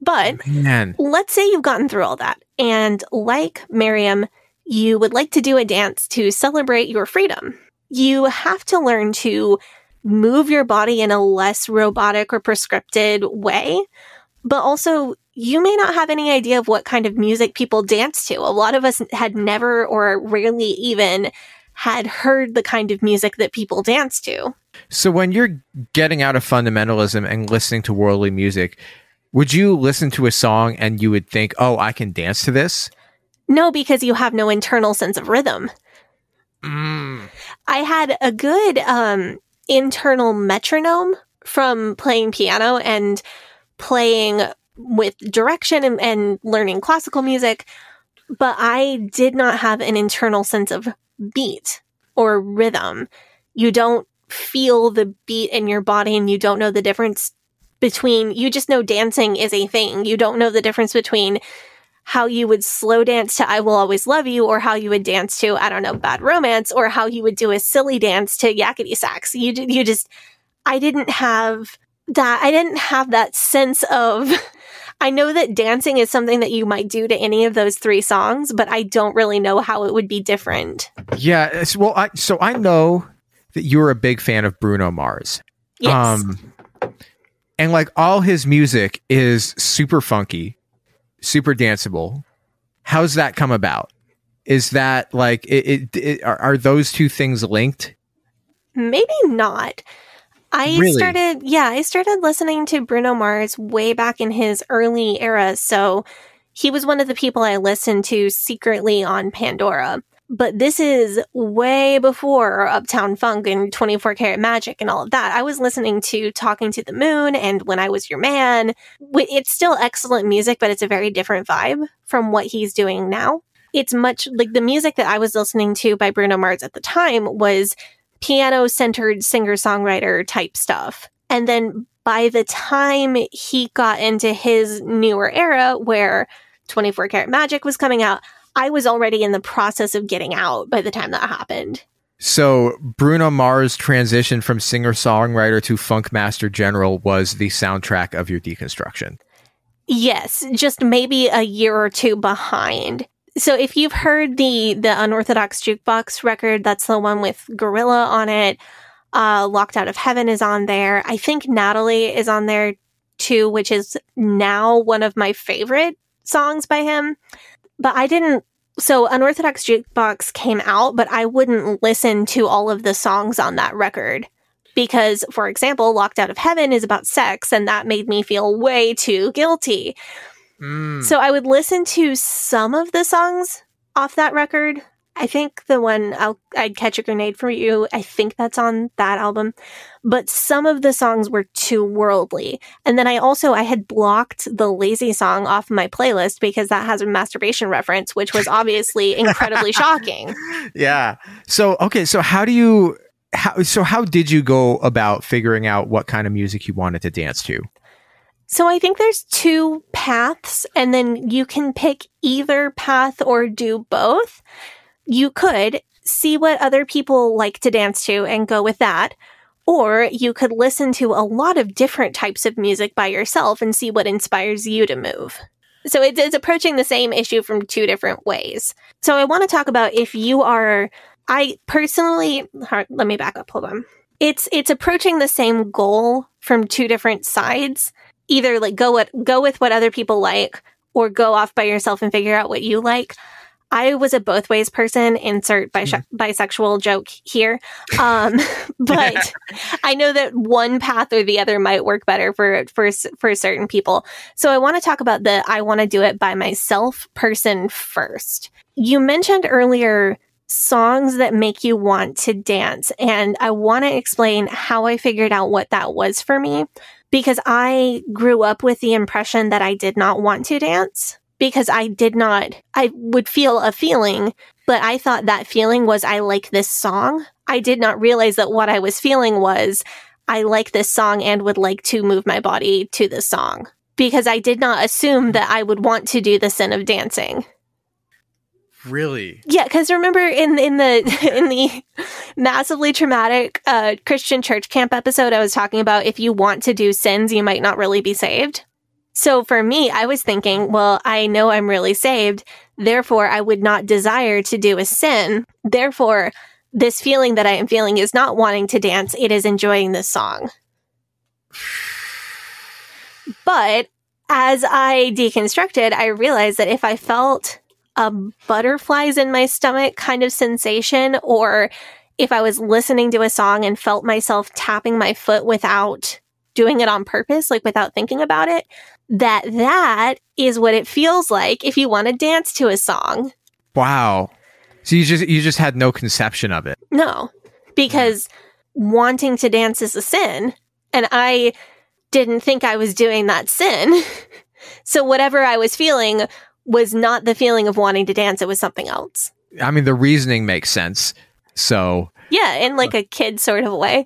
Speaker 2: But
Speaker 1: Man.
Speaker 2: let's say you've gotten through all that and like Miriam, you would like to do a dance to celebrate your freedom. You have to learn to move your body in a less robotic or prescripted way, but also you may not have any idea of what kind of music people dance to. A lot of us had never or rarely even had heard the kind of music that people dance to.
Speaker 1: So when you're getting out of fundamentalism and listening to worldly music, would you listen to a song and you would think, "Oh, I can dance to this"?
Speaker 2: No, because you have no internal sense of rhythm.
Speaker 1: Mm.
Speaker 2: I had a good um, internal metronome from playing piano and playing with direction and, and learning classical music, but I did not have an internal sense of beat or rhythm. You don't feel the beat in your body and you don't know the difference between, you just know dancing is a thing. You don't know the difference between how you would slow dance to I Will Always Love You or how you would dance to, I don't know, Bad Romance or how you would do a silly dance to Yakety Sax. You, you just, I didn't have that, I didn't have that sense of, I know that dancing is something that you might do to any of those three songs, but I don't really know how it would be different.
Speaker 1: Yeah. Well, I, so I know that you're a big fan of Bruno Mars.
Speaker 2: Yes.
Speaker 1: Um, and like all his music is super funky, super danceable. How's that come about? Is that like it? it, it are, are those two things linked?
Speaker 2: Maybe not. I
Speaker 1: Really?
Speaker 2: started, yeah, I started listening to Bruno Mars way back in his early era. So he was one of the people I listened to secretly on Pandora. But this is way before Uptown Funk and 24 Karat Magic and all of that. I was listening to Talking to the Moon and When I Was Your Man. It's still excellent music, but it's a very different vibe from what he's doing now. It's much like the music that I was listening to by Bruno Mars at the time was piano centered singer songwriter type stuff. And then by the time he got into his newer era where 24 Karat Magic was coming out, I was already in the process of getting out by the time that happened.
Speaker 1: So Bruno Mars' transition from singer songwriter to funk master general was the soundtrack of your deconstruction.
Speaker 2: Yes, just maybe a year or two behind. So if you've heard the the unorthodox jukebox record, that's the one with Gorilla on it. Uh, Locked Out of Heaven is on there. I think Natalie is on there too, which is now one of my favorite songs by him. But I didn't. So unorthodox jukebox came out, but I wouldn't listen to all of the songs on that record because, for example, Locked Out of Heaven is about sex, and that made me feel way too guilty. Mm. So I would listen to some of the songs off that record. I think the one I'll, I'd catch a grenade for you. I think that's on that album, but some of the songs were too worldly. And then I also I had blocked the lazy song off my playlist because that has a masturbation reference, which was obviously incredibly shocking.
Speaker 1: Yeah. So okay. So how do you? How so? How did you go about figuring out what kind of music you wanted to dance to?
Speaker 2: So I think there's two paths, and then you can pick either path or do both. You could see what other people like to dance to and go with that. Or you could listen to a lot of different types of music by yourself and see what inspires you to move. So it's, it's approaching the same issue from two different ways. So I want to talk about if you are, I personally, let me back up, hold on. It's, it's approaching the same goal from two different sides either like go what go with what other people like or go off by yourself and figure out what you like. I was a both ways person, insert bis-
Speaker 1: Mm-hmm.
Speaker 2: bisexual joke here. Um, but I know that one path or the other might work better for, for, for certain people. So I want to talk about the I want to do it by myself person first. You mentioned earlier songs that make you want to dance. And I want to explain how I figured out what that was for me because I grew up with the impression that I did not want to dance because I did not, I would feel a feeling, but I thought that feeling was I like this song. I did not realize that what I was feeling was I like this song and would like to move my body to the song because I did not assume that I would want to do the sin of dancing.
Speaker 1: Really?
Speaker 2: Yeah, because remember in in the in the massively traumatic uh, Christian church camp episode, I was talking about if you want to do sins, you might not really be saved. So for me, I was thinking, well, I know I'm really saved, therefore I would not desire to do a sin. Therefore, this feeling that I am feeling is not wanting to dance; it is enjoying this song. But as I deconstructed, I realized that if I felt a butterflies in my stomach kind of sensation, or if I was listening to a song and felt myself tapping my foot without doing it on purpose, like without thinking about it, that that is what it feels like if you want to dance to a song.
Speaker 1: Wow. So you just you just had no conception of it.
Speaker 2: No, because wanting to dance is a sin, and I didn't think I was doing that sin. so whatever I was feeling was not the feeling of wanting to dance, it was something else.
Speaker 1: I mean, the reasoning makes sense. So
Speaker 2: Yeah, in like uh, a kid sort of way.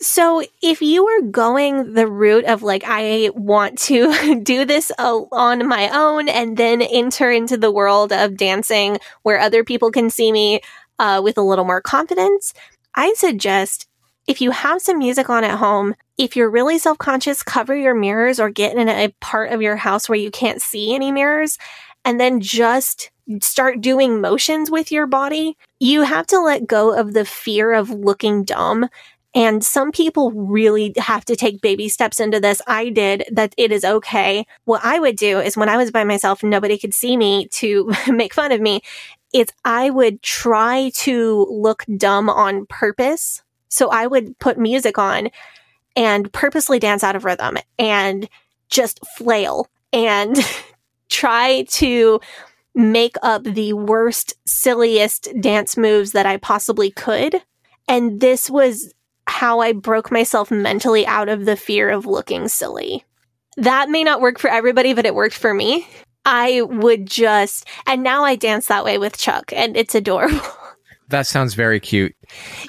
Speaker 2: So if you are going the route of like, I want to do this on my own and then enter into the world of dancing where other people can see me uh, with a little more confidence, I suggest if you have some music on at home, if you're really self conscious, cover your mirrors or get in a part of your house where you can't see any mirrors and then just start doing motions with your body. You have to let go of the fear of looking dumb. And some people really have to take baby steps into this. I did that it is okay. What I would do is when I was by myself, nobody could see me to make fun of me. Is I would try to look dumb on purpose. So I would put music on and purposely dance out of rhythm and just flail and try to make up the worst, silliest dance moves that I possibly could. And this was how I broke myself mentally out of the fear of looking silly. That may not work for everybody, but it worked for me. I would just, and now I dance that way with Chuck, and it's adorable.
Speaker 1: that sounds very cute.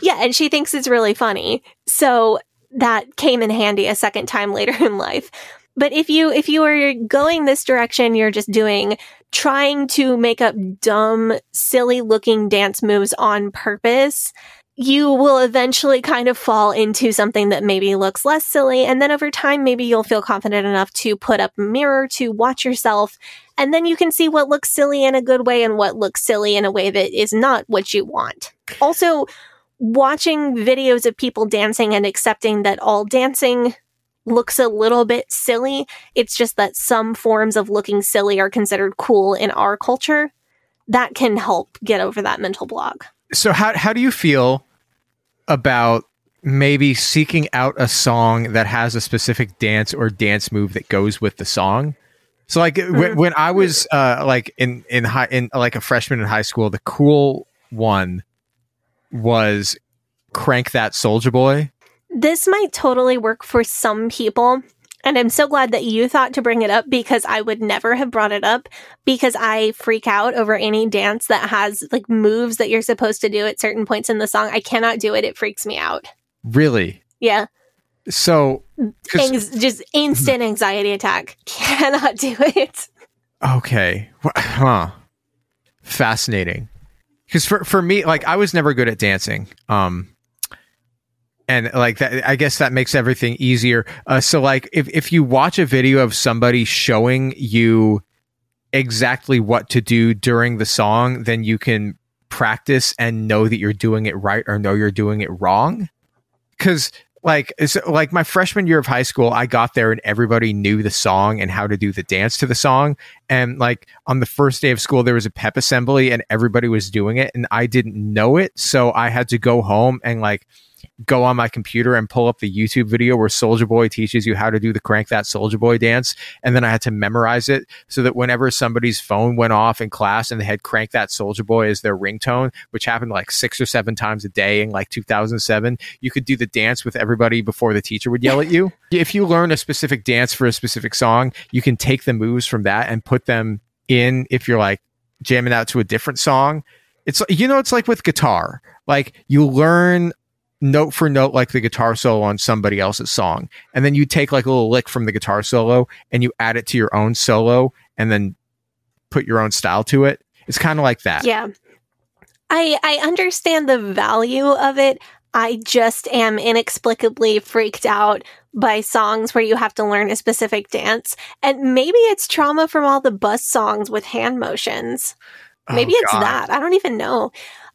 Speaker 2: yeah, and she thinks it's really funny. So that came in handy a second time later in life. But if you if you are going this direction, you're just doing trying to make up dumb, silly looking dance moves on purpose, you will eventually kind of fall into something that maybe looks less silly. And then over time, maybe you'll feel confident enough to put up a mirror to watch yourself. And then you can see what looks silly in a good way and what looks silly in a way that is not what you want. Also, watching videos of people dancing and accepting that all dancing looks a little bit silly. It's just that some forms of looking silly are considered cool in our culture. That can help get over that mental block.
Speaker 1: So how how do you feel about maybe seeking out a song that has a specific dance or dance move that goes with the song? So like when, when I was uh, like in in high in like a freshman in high school, the cool one was "Crank That Soldier Boy."
Speaker 2: This might totally work for some people. And I'm so glad that you thought to bring it up because I would never have brought it up because I freak out over any dance that has like moves that you're supposed to do at certain points in the song. I cannot do it. It freaks me out.
Speaker 1: Really?
Speaker 2: Yeah.
Speaker 1: So
Speaker 2: Anx- just instant anxiety attack. Cannot do it.
Speaker 1: Okay. Huh. Fascinating. Because for, for me, like I was never good at dancing. Um and like that I guess that makes everything easier. Uh so like if, if you watch a video of somebody showing you exactly what to do during the song, then you can practice and know that you're doing it right or know you're doing it wrong. Cause like so, like my freshman year of high school i got there and everybody knew the song and how to do the dance to the song and like on the first day of school there was a pep assembly and everybody was doing it and i didn't know it so i had to go home and like go on my computer and pull up the YouTube video where Soldier Boy teaches you how to do the crank that Soldier Boy dance. And then I had to memorize it so that whenever somebody's phone went off in class and they had crank that Soldier Boy as their ringtone, which happened like six or seven times a day in like 2007, you could do the dance with everybody before the teacher would yell at you. if you learn a specific dance for a specific song, you can take the moves from that and put them in if you're like jamming out to a different song. It's you know, it's like with guitar. Like you learn note for note like the guitar solo on somebody else's song. And then you take like a little lick from the guitar solo and you add it to your own solo and then put your own style to it. It's kind of like that.
Speaker 2: Yeah. I I understand the value of it. I just am inexplicably freaked out by songs where you have to learn a specific dance. And maybe it's trauma from all the bus songs with hand motions. Oh, maybe oh, it's God. that. I don't even know.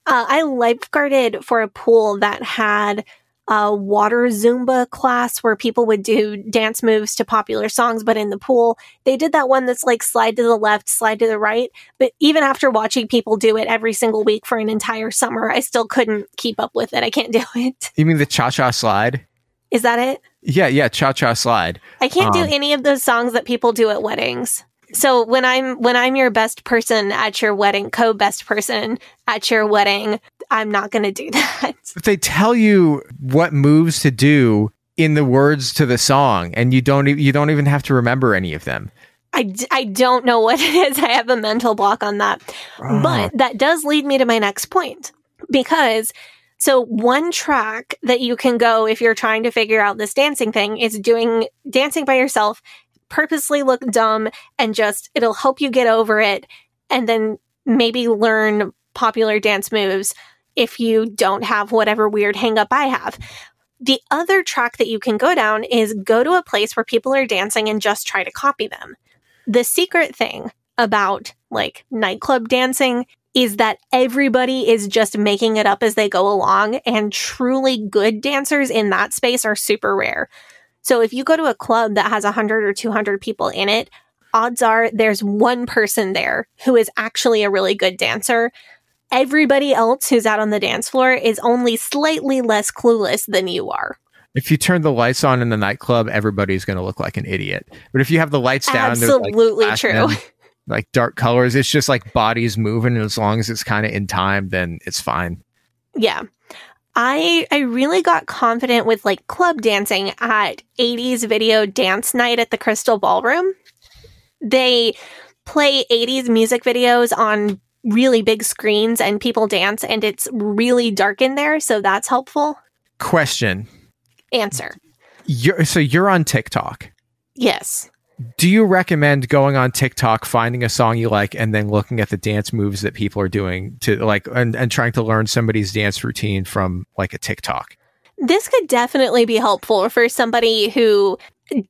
Speaker 2: Uh, I lifeguarded for a pool that had a water Zumba class where people would do dance moves to popular songs, but in the pool, they did that one that's like slide to the left, slide to the right. But even after watching people do it every single week for an entire summer, I still couldn't keep up with it. I can't do it.
Speaker 1: You mean the cha cha slide?
Speaker 2: Is that it?
Speaker 1: Yeah, yeah, cha cha slide.
Speaker 2: I can't um, do any of those songs that people do at weddings. So when I'm when I'm your best person at your wedding, co-best person at your wedding, I'm not going to do that.
Speaker 1: If they tell you what moves to do in the words to the song and you don't you don't even have to remember any of them.
Speaker 2: I, I don't know what it is. I have a mental block on that. Oh. But that does lead me to my next point because so one track that you can go if you're trying to figure out this dancing thing is doing dancing by yourself purposely look dumb and just it'll help you get over it and then maybe learn popular dance moves if you don't have whatever weird hangup I have. The other track that you can go down is go to a place where people are dancing and just try to copy them. The secret thing about like nightclub dancing is that everybody is just making it up as they go along and truly good dancers in that space are super rare. So if you go to a club that has 100 or 200 people in it, odds are there's one person there who is actually a really good dancer. Everybody else who's out on the dance floor is only slightly less clueless than you are.
Speaker 1: If you turn the lights on in the nightclub, everybody's going to look like an idiot. But if you have the lights down,
Speaker 2: absolutely like true.
Speaker 1: like dark colors, it's just like bodies moving. And as long as it's kind of in time, then it's fine.
Speaker 2: Yeah. I I really got confident with like club dancing at 80s video dance night at the Crystal Ballroom. They play 80s music videos on really big screens and people dance and it's really dark in there, so that's helpful.
Speaker 1: Question.
Speaker 2: Answer.
Speaker 1: You're so you're on TikTok.
Speaker 2: Yes
Speaker 1: do you recommend going on TikTok, finding a song you like, and then looking at the dance moves that people are doing to like and, and trying to learn somebody's dance routine from like a TikTok?
Speaker 2: This could definitely be helpful for somebody who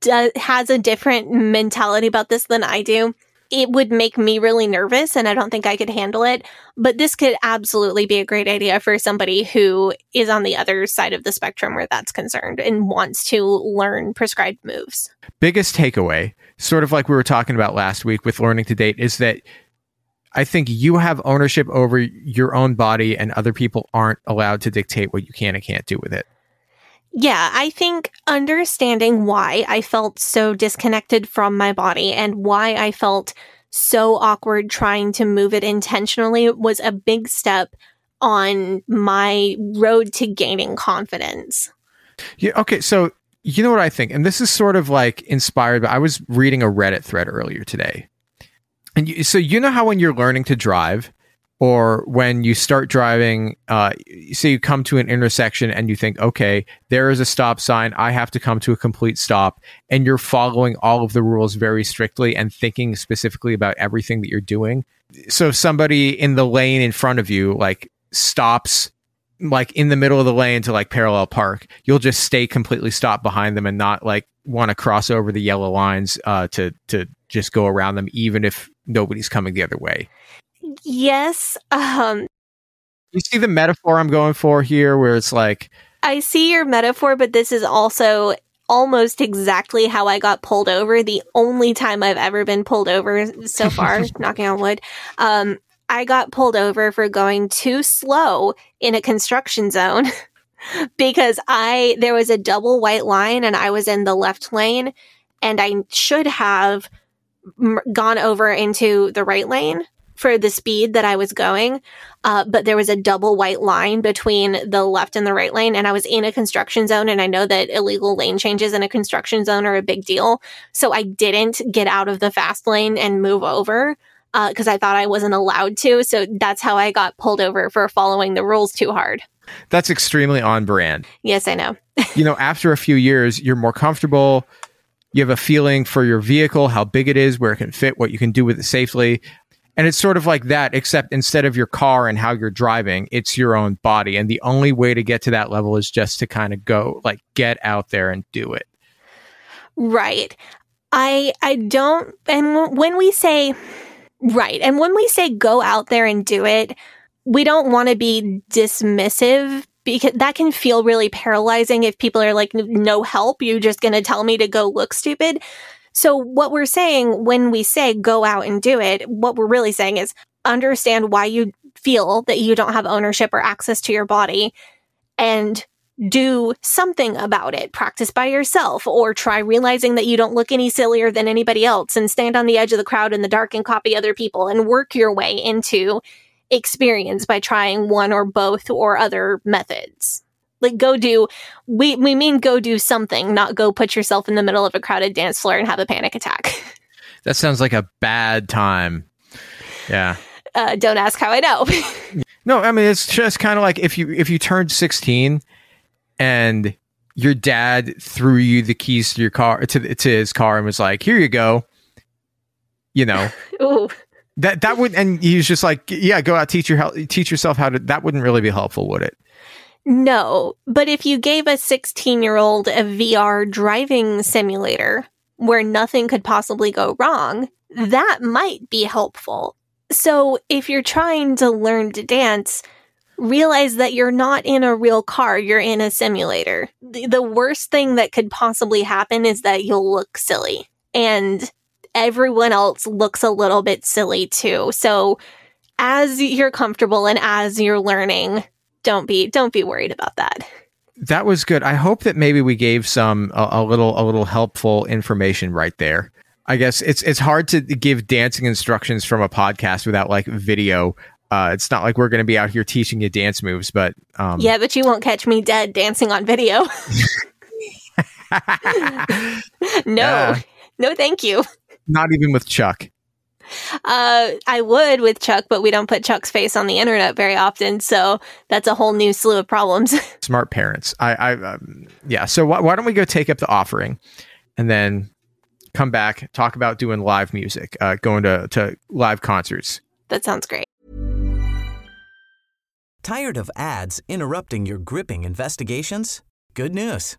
Speaker 2: does, has a different mentality about this than I do it would make me really nervous and I don't think I could handle it. But this could absolutely be a great idea for somebody who is on the other side of the spectrum where that's concerned and wants to learn prescribed moves.
Speaker 1: Biggest takeaway, sort of like we were talking about last week with learning to date, is that I think you have ownership over your own body and other people aren't allowed to dictate what you can and can't do with it.
Speaker 2: Yeah, I think understanding why I felt so disconnected from my body and why I felt so awkward trying to move it intentionally was a big step on my road to gaining confidence.
Speaker 1: Yeah, okay, so you know what I think, and this is sort of like inspired. But I was reading a Reddit thread earlier today, and you, so you know how when you're learning to drive, or when you start driving, uh, say you come to an intersection and you think, okay, there is a stop sign. I have to come to a complete stop. And you're following all of the rules very strictly and thinking specifically about everything that you're doing. So if somebody in the lane in front of you, like, stops like in the middle of the lane to like parallel park, you'll just stay completely stopped behind them and not like want to cross over the yellow lines uh, to to just go around them, even if nobody's coming the other way.
Speaker 2: Yes. Um,
Speaker 1: you see the metaphor I'm going for here, where it's like,
Speaker 2: I see your metaphor, but this is also almost exactly how I got pulled over. The only time I've ever been pulled over so far, knocking on wood. Um, I got pulled over for going too slow in a construction zone because I there was a double white line and I was in the left lane and I should have m- gone over into the right lane for the speed that I was going. Uh, but there was a double white line between the left and the right lane, and I was in a construction zone. And I know that illegal lane changes in a construction zone are a big deal. So I didn't get out of the fast lane and move over because uh, I thought I wasn't allowed to. So that's how I got pulled over for following the rules too hard.
Speaker 1: That's extremely on brand.
Speaker 2: Yes, I know.
Speaker 1: you know, after a few years, you're more comfortable. You have a feeling for your vehicle, how big it is, where it can fit, what you can do with it safely. And it's sort of like that, except instead of your car and how you're driving, it's your own body. And the only way to get to that level is just to kind of go, like, get out there and do it.
Speaker 2: Right. I I don't and when we say right, and when we say go out there and do it, we don't want to be dismissive because that can feel really paralyzing if people are like no help, you're just going to tell me to go look stupid. So what we're saying when we say go out and do it, what we're really saying is understand why you feel that you don't have ownership or access to your body and do something about it. Practice by yourself or try realizing that you don't look any sillier than anybody else and stand on the edge of the crowd in the dark and copy other people and work your way into experience by trying one or both or other methods like go do we we mean go do something not go put yourself in the middle of a crowded dance floor and have a panic attack.
Speaker 1: That sounds like a bad time. Yeah.
Speaker 2: Uh, don't ask how i know.
Speaker 1: No i mean it's just kind of like if you if you turned 16 and your dad threw you the keys to your car to, to his car and was like here you go you know?
Speaker 2: Ooh.
Speaker 1: that that would and he's just like yeah go out teach your teach yourself how to that wouldn't really be helpful would it
Speaker 2: no, but if you gave a 16 year old a VR driving simulator where nothing could possibly go wrong, that might be helpful. So if you're trying to learn to dance, realize that you're not in a real car, you're in a simulator. The, the worst thing that could possibly happen is that you'll look silly and everyone else looks a little bit silly too. So as you're comfortable and as you're learning, don't be don't be worried about that.
Speaker 1: That was good. I hope that maybe we gave some a, a little a little helpful information right there. I guess it's it's hard to give dancing instructions from a podcast without like video. Uh, it's not like we're going to be out here teaching you dance moves, but um,
Speaker 2: yeah, but you won't catch me dead dancing on video. no, no, thank you.
Speaker 1: Not even with Chuck.
Speaker 2: Uh, I would with Chuck, but we don't put Chuck's face on the internet very often, so that's a whole new slew of problems.
Speaker 1: Smart parents. I, I, um, yeah. So wh- why don't we go take up the offering, and then come back talk about doing live music, uh, going to to live concerts.
Speaker 2: That sounds great.
Speaker 3: Tired of ads interrupting your gripping investigations? Good news.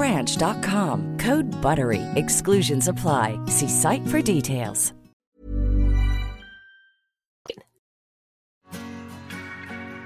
Speaker 4: bollandbranch.com. Code BUTTERY. Exclusions apply. See site for details.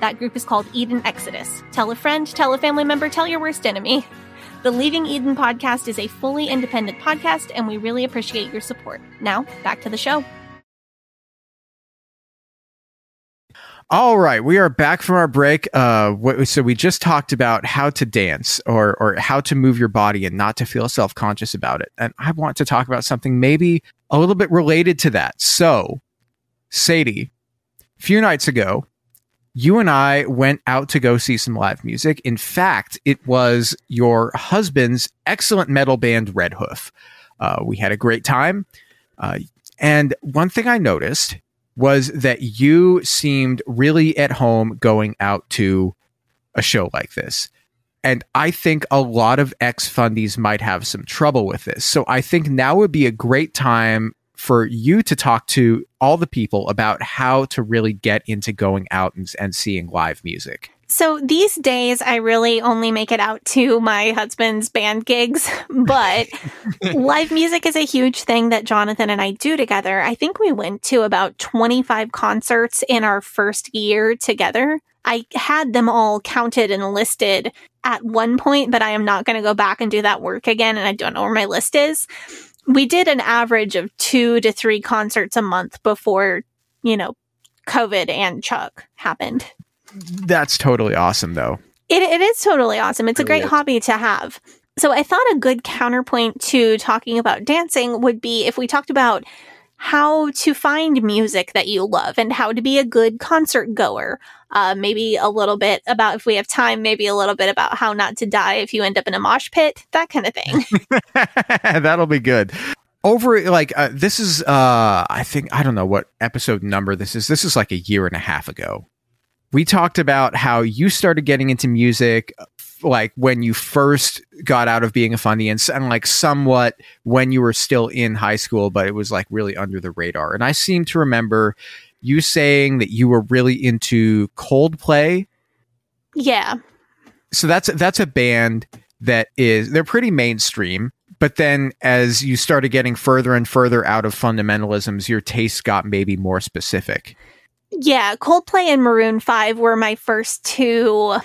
Speaker 5: That group is called Eden Exodus. Tell a friend, tell a family member, tell your worst enemy. The Leaving Eden podcast is a fully independent podcast, and we really appreciate your support. Now, back to the show.
Speaker 1: All right, we are back from our break. Uh, so we just talked about how to dance or or how to move your body and not to feel self conscious about it. And I want to talk about something maybe a little bit related to that. So, Sadie, a few nights ago, you and I went out to go see some live music. In fact, it was your husband's excellent metal band, Red Hoof. Uh, we had a great time. Uh, and one thing I noticed was that you seemed really at home going out to a show like this. And I think a lot of ex fundies might have some trouble with this. So I think now would be a great time for you to talk to all the people about how to really get into going out and, and seeing live music.
Speaker 2: So these days, I really only make it out to my husband's band gigs, but live music is a huge thing that Jonathan and I do together. I think we went to about 25 concerts in our first year together. I had them all counted and listed at one point, but I am not going to go back and do that work again. And I don't know where my list is. We did an average of two to three concerts a month before, you know, COVID and Chuck happened.
Speaker 1: That's totally awesome, though.
Speaker 2: It, it is totally awesome. It's a great
Speaker 1: is.
Speaker 2: hobby to have. So I thought a good counterpoint to talking about dancing would be if we talked about how to find music that you love and how to be a good concert goer. Uh, maybe a little bit about if we have time, maybe a little bit about how not to die if you end up in a mosh pit, that kind of thing.
Speaker 1: That'll be good. Over like uh, this is uh I think I don't know what episode number this is. This is like a year and a half ago. We talked about how you started getting into music like when you first got out of being a fundy and, and like somewhat when you were still in high school, but it was like really under the radar. And I seem to remember you saying that you were really into Coldplay.
Speaker 2: yeah.
Speaker 1: So that's that's a band that is they're pretty mainstream. But then as you started getting further and further out of fundamentalisms, your tastes got maybe more specific.
Speaker 2: Yeah. Coldplay and Maroon 5 were my first two,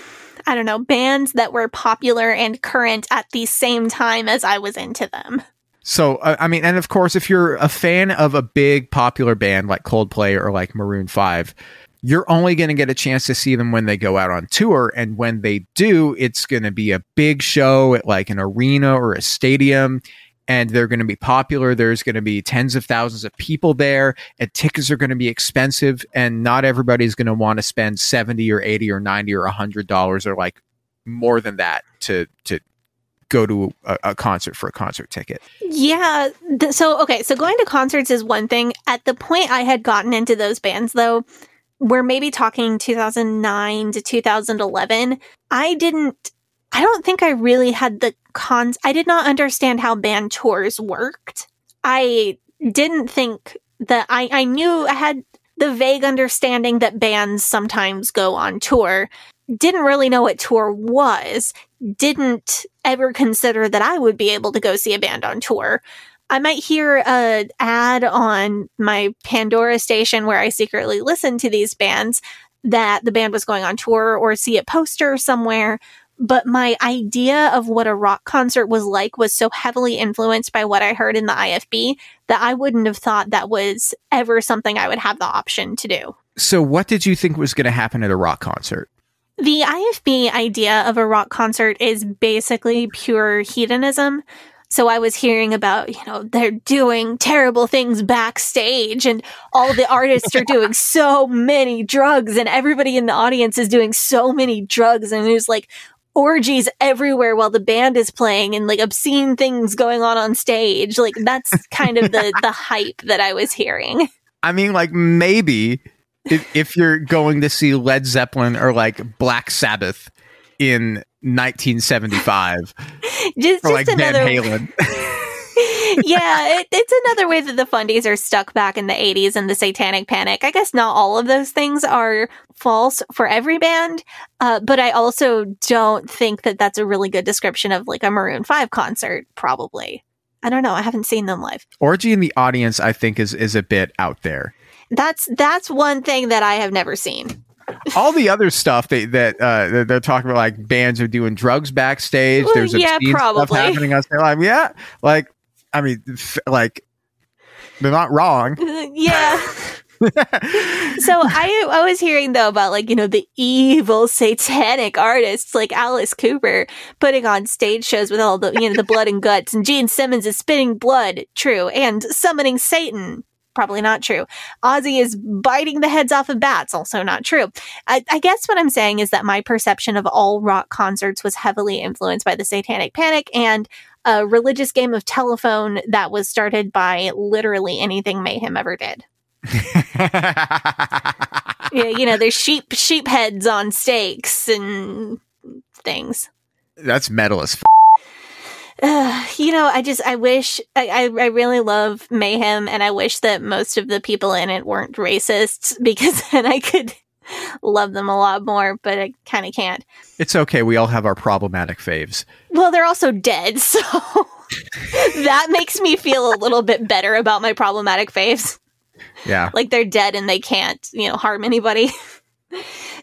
Speaker 2: I don't know, bands that were popular and current at the same time as I was into them.
Speaker 1: So, uh, I mean, and of course, if you're a fan of a big popular band like Coldplay or like Maroon 5, you're only going to get a chance to see them when they go out on tour. And when they do, it's going to be a big show at like an arena or a stadium. And they're going to be popular. There's going to be tens of thousands of people there, and tickets are going to be expensive. And not everybody's going to want to spend 70 or 80 or 90 or 100 dollars or like more than that to, to go to a, a concert for a concert ticket.
Speaker 2: Yeah. Th- so, okay. So going to concerts is one thing. At the point I had gotten into those bands, though, we're maybe talking 2009 to 2011. I didn't, I don't think I really had the cons. I did not understand how band tours worked. I didn't think that I, I knew I had the vague understanding that bands sometimes go on tour. Didn't really know what tour was. Didn't ever consider that I would be able to go see a band on tour. I might hear a ad on my Pandora station where I secretly listen to these bands that the band was going on tour or see a poster somewhere. But my idea of what a rock concert was like was so heavily influenced by what I heard in the IFB that I wouldn't have thought that was ever something I would have the option to do.
Speaker 1: So, what did you think was going to happen at a rock concert?
Speaker 2: The IFB idea of a rock concert is basically pure hedonism. So I was hearing about, you know, they're doing terrible things backstage and all the artists are doing so many drugs and everybody in the audience is doing so many drugs and it was like orgies everywhere while the band is playing and like obscene things going on on stage. Like that's kind of the the hype that I was hearing.
Speaker 1: I mean, like maybe if, if you're going to see Led Zeppelin or like Black Sabbath in 1975
Speaker 2: just just
Speaker 1: like Van
Speaker 2: another
Speaker 1: Halen.
Speaker 2: yeah, it, it's another way that the fundies are stuck back in the 80s and the satanic panic. I guess not all of those things are false for every band, uh, but I also don't think that that's a really good description of like a Maroon 5 concert, probably. I don't know. I haven't seen them live.
Speaker 1: Orgy in the audience, I think, is is a bit out there.
Speaker 2: That's that's one thing that I have never seen.
Speaker 1: All the other stuff that that uh, they're talking about, like bands are doing drugs backstage.
Speaker 2: Well,
Speaker 1: There's
Speaker 2: yeah,
Speaker 1: obscene stuff
Speaker 2: probably.
Speaker 1: happening on stage. Like, yeah, like I mean, like they're not wrong.
Speaker 2: yeah. so I, I was hearing though about like you know the evil satanic artists like Alice Cooper putting on stage shows with all the you know the blood and guts and Gene Simmons is spitting blood true and summoning Satan probably not true Ozzy is biting the heads off of bats also not true I, I guess what I'm saying is that my perception of all rock concerts was heavily influenced by the Satanic Panic and a religious game of telephone that was started by literally anything Mayhem ever did yeah, you know, there's sheep sheep heads on stakes and things.
Speaker 1: That's metal as f-
Speaker 2: Uh, you know, I just I wish I, I I really love Mayhem, and I wish that most of the people in it weren't racists because then I could love them a lot more. But I kind of can't.
Speaker 1: It's okay. We all have our problematic faves.
Speaker 2: Well, they're also dead, so that makes me feel a little bit better about my problematic faves.
Speaker 1: Yeah.
Speaker 2: like they're dead and they can't, you know, harm anybody.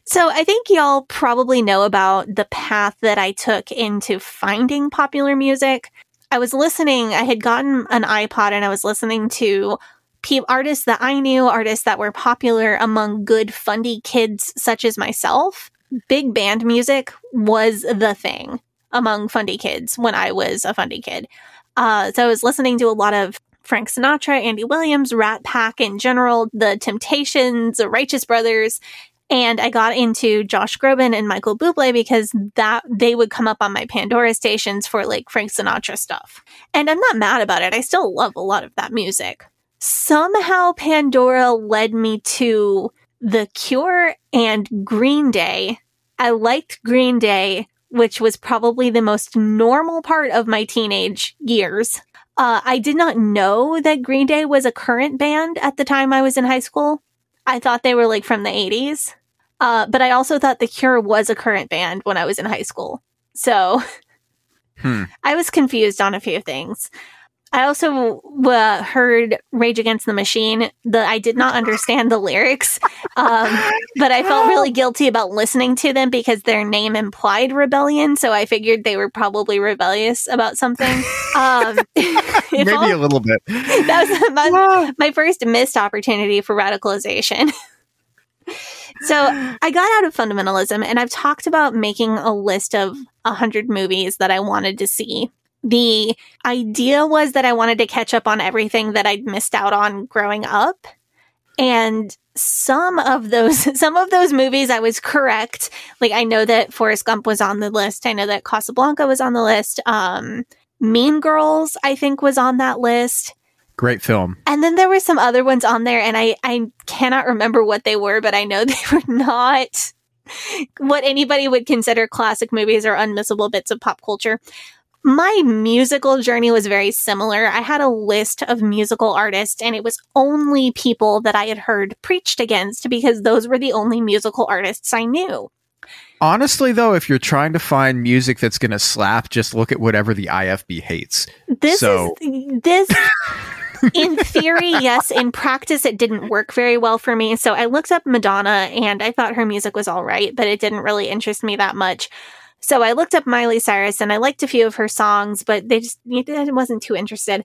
Speaker 2: so I think y'all probably know about the path that I took into finding popular music. I was listening, I had gotten an iPod and I was listening to pe- artists that I knew, artists that were popular among good fundy kids such as myself. Big band music was the thing among fundy kids when I was a fundy kid. Uh, so I was listening to a lot of Frank Sinatra, Andy Williams, Rat Pack in general, The Temptations, The Righteous Brothers, and I got into Josh Groban and Michael Bublé because that they would come up on my Pandora stations for like Frank Sinatra stuff. And I'm not mad about it. I still love a lot of that music. Somehow Pandora led me to The Cure and Green Day. I liked Green Day, which was probably the most normal part of my teenage years. Uh, I did not know that Green Day was a current band at the time I was in high school. I thought they were like from the 80s. Uh, but I also thought The Cure was a current band when I was in high school. So
Speaker 1: Hmm.
Speaker 2: I was confused on a few things. I also uh, heard Rage Against the Machine. The I did not understand the lyrics, um, but I felt really guilty about listening to them because their name implied rebellion. So I figured they were probably rebellious about something. Um,
Speaker 1: Maybe
Speaker 2: all-
Speaker 1: a little bit.
Speaker 2: that was my, my first missed opportunity for radicalization. so I got out of fundamentalism and I've talked about making a list of 100 movies that I wanted to see. The idea was that I wanted to catch up on everything that I'd missed out on growing up. And some of those some of those movies I was correct. Like I know that Forrest Gump was on the list. I know that Casablanca was on the list. Um Mean Girls I think was on that list.
Speaker 1: Great film.
Speaker 2: And then there were some other ones on there, and I, I cannot remember what they were, but I know they were not what anybody would consider classic movies or unmissable bits of pop culture. My musical journey was very similar. I had a list of musical artists, and it was only people that I had heard preached against because those were the only musical artists I knew.
Speaker 1: Honestly, though, if you're trying to find music that's going to slap, just look at whatever the IFB hates.
Speaker 2: This
Speaker 1: So-
Speaker 2: is this in theory, yes. In practice, it didn't work very well for me. So I looked up Madonna and I thought her music was all right, but it didn't really interest me that much. So I looked up Miley Cyrus and I liked a few of her songs, but they just I wasn't too interested.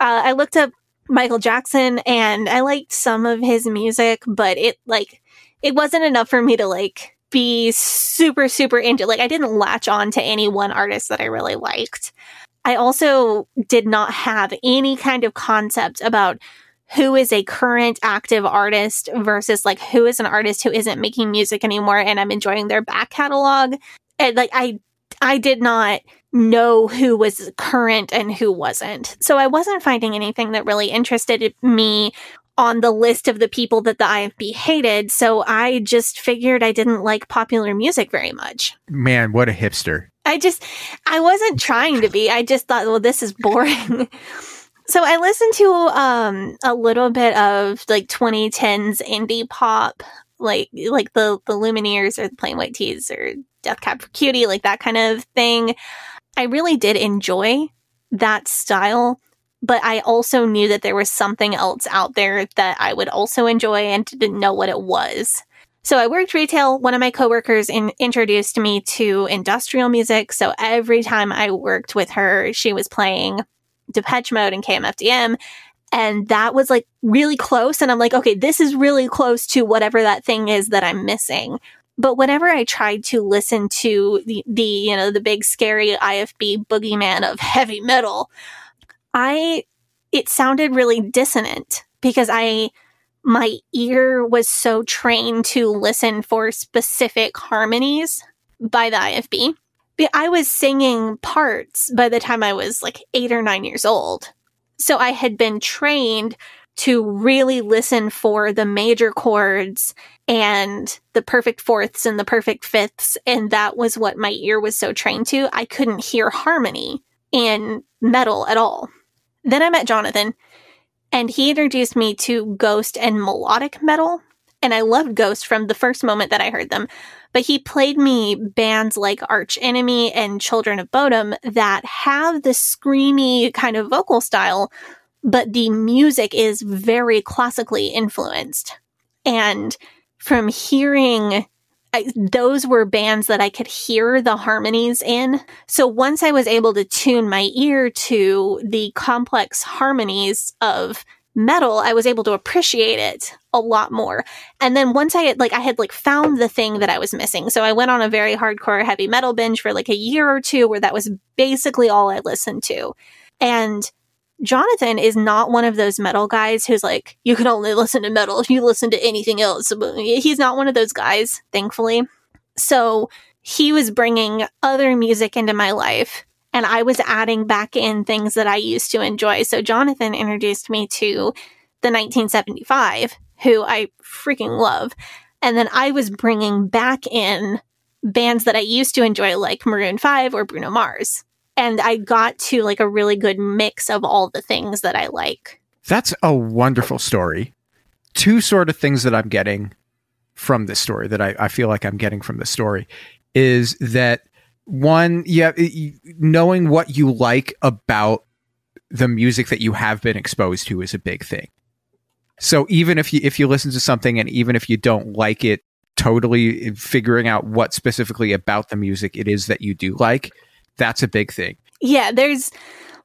Speaker 2: Uh, I looked up Michael Jackson and I liked some of his music, but it like it wasn't enough for me to like be super super into. Like I didn't latch on to any one artist that I really liked. I also did not have any kind of concept about who is a current active artist versus like who is an artist who isn't making music anymore and I'm enjoying their back catalog. And like I I did not know who was current and who wasn't. So I wasn't finding anything that really interested me on the list of the people that the IFB hated. So I just figured I didn't like popular music very much.
Speaker 1: Man, what a hipster.
Speaker 2: I just, I wasn't trying to be. I just thought, well, this is boring. so I listened to um, a little bit of like 2010s indie pop, like like the the Lumineers or the Plain White T's or Death Cab for Cutie, like that kind of thing. I really did enjoy that style, but I also knew that there was something else out there that I would also enjoy and didn't know what it was. So I worked retail. One of my coworkers in, introduced me to industrial music. So every time I worked with her, she was playing Depeche Mode and KMFDM. And that was like really close. And I'm like, okay, this is really close to whatever that thing is that I'm missing. But whenever I tried to listen to the, the, you know, the big scary IFB boogeyman of heavy metal, I, it sounded really dissonant because I, my ear was so trained to listen for specific harmonies by the IFB. I was singing parts by the time I was like eight or nine years old. So I had been trained to really listen for the major chords and the perfect fourths and the perfect fifths. And that was what my ear was so trained to. I couldn't hear harmony in metal at all. Then I met Jonathan and he introduced me to ghost and melodic metal. And I loved ghost from the first moment that I heard them. But he played me bands like Arch Enemy and Children of Bodom that have the screamy kind of vocal style, but the music is very classically influenced. And from hearing I, those were bands that I could hear the harmonies in. So once I was able to tune my ear to the complex harmonies of metal, I was able to appreciate it a lot more. And then once I had like I had like found the thing that I was missing. So I went on a very hardcore heavy metal binge for like a year or two where that was basically all I listened to. And Jonathan is not one of those metal guys who's like, you can only listen to metal if you listen to anything else. He's not one of those guys, thankfully. So he was bringing other music into my life and I was adding back in things that I used to enjoy. So Jonathan introduced me to the 1975, who I freaking love. And then I was bringing back in bands that I used to enjoy, like Maroon 5 or Bruno Mars. And I got to like a really good mix of all the things that I like.
Speaker 1: That's a wonderful story. Two sort of things that I'm getting from this story that I, I feel like I'm getting from this story is that one, yeah, knowing what you like about the music that you have been exposed to is a big thing. So even if you if you listen to something and even if you don't like it totally figuring out what specifically about the music it is that you do like, that's a big thing.
Speaker 2: Yeah, there's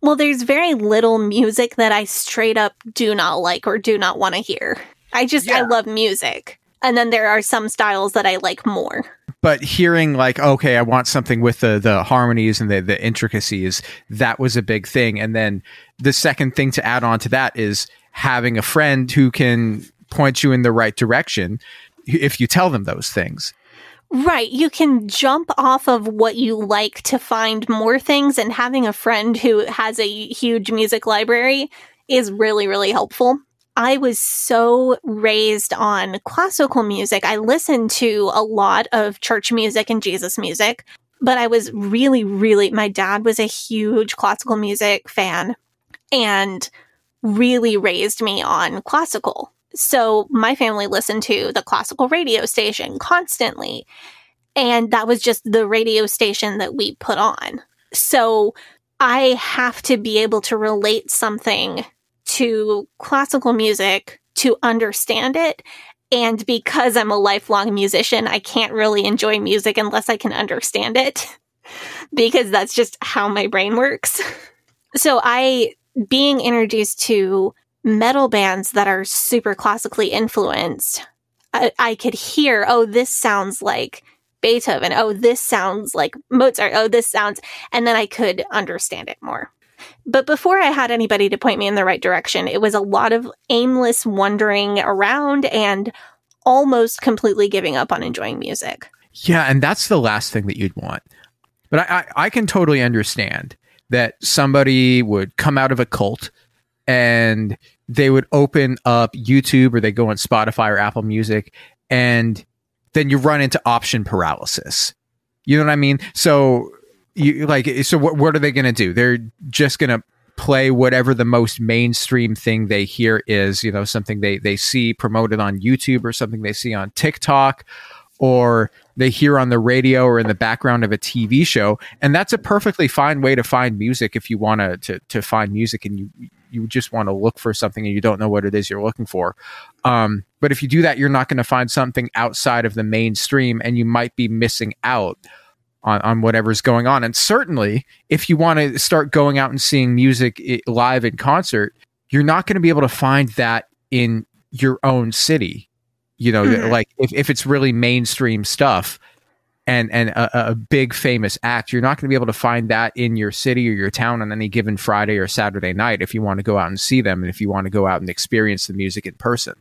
Speaker 2: well there's very little music that I straight up do not like or do not want to hear. I just yeah. I love music. And then there are some styles that I like more
Speaker 1: but hearing like okay i want something with the the harmonies and the the intricacies that was a big thing and then the second thing to add on to that is having a friend who can point you in the right direction if you tell them those things
Speaker 2: Right. You can jump off of what you like to find more things, and having a friend who has a huge music library is really, really helpful. I was so raised on classical music. I listened to a lot of church music and Jesus music, but I was really, really, my dad was a huge classical music fan and really raised me on classical. So my family listened to the classical radio station constantly. And that was just the radio station that we put on. So I have to be able to relate something to classical music to understand it. And because I'm a lifelong musician, I can't really enjoy music unless I can understand it because that's just how my brain works. So I, being introduced to metal bands that are super classically influenced, I, I could hear, oh, this sounds like Beethoven. Oh, this sounds like Mozart. Oh, this sounds, and then I could understand it more. But before I had anybody to point me in the right direction, it was a lot of aimless wandering around and almost completely giving up on enjoying music.
Speaker 1: Yeah, and that's the last thing that you'd want. But I, I, I can totally understand that somebody would come out of a cult and they would open up YouTube or they go on Spotify or Apple Music and then you run into option paralysis. You know what I mean? So you like so what what are they going to do? They're just going to play whatever the most mainstream thing they hear is, you know, something they they see promoted on YouTube or something they see on TikTok or they hear on the radio or in the background of a TV show. And that's a perfectly fine way to find music if you want to to find music and you you just want to look for something and you don't know what it is you're looking for. Um, but if you do that, you're not going to find something outside of the mainstream and you might be missing out on, on whatever's going on. And certainly, if you want to start going out and seeing music live in concert, you're not going to be able to find that in your own city. You know, mm-hmm. like if, if it's really mainstream stuff and and a, a big famous act, you're not going to be able to find that in your city or your town on any given Friday or Saturday night if you want to go out and see them and if you want to go out and experience the music in person.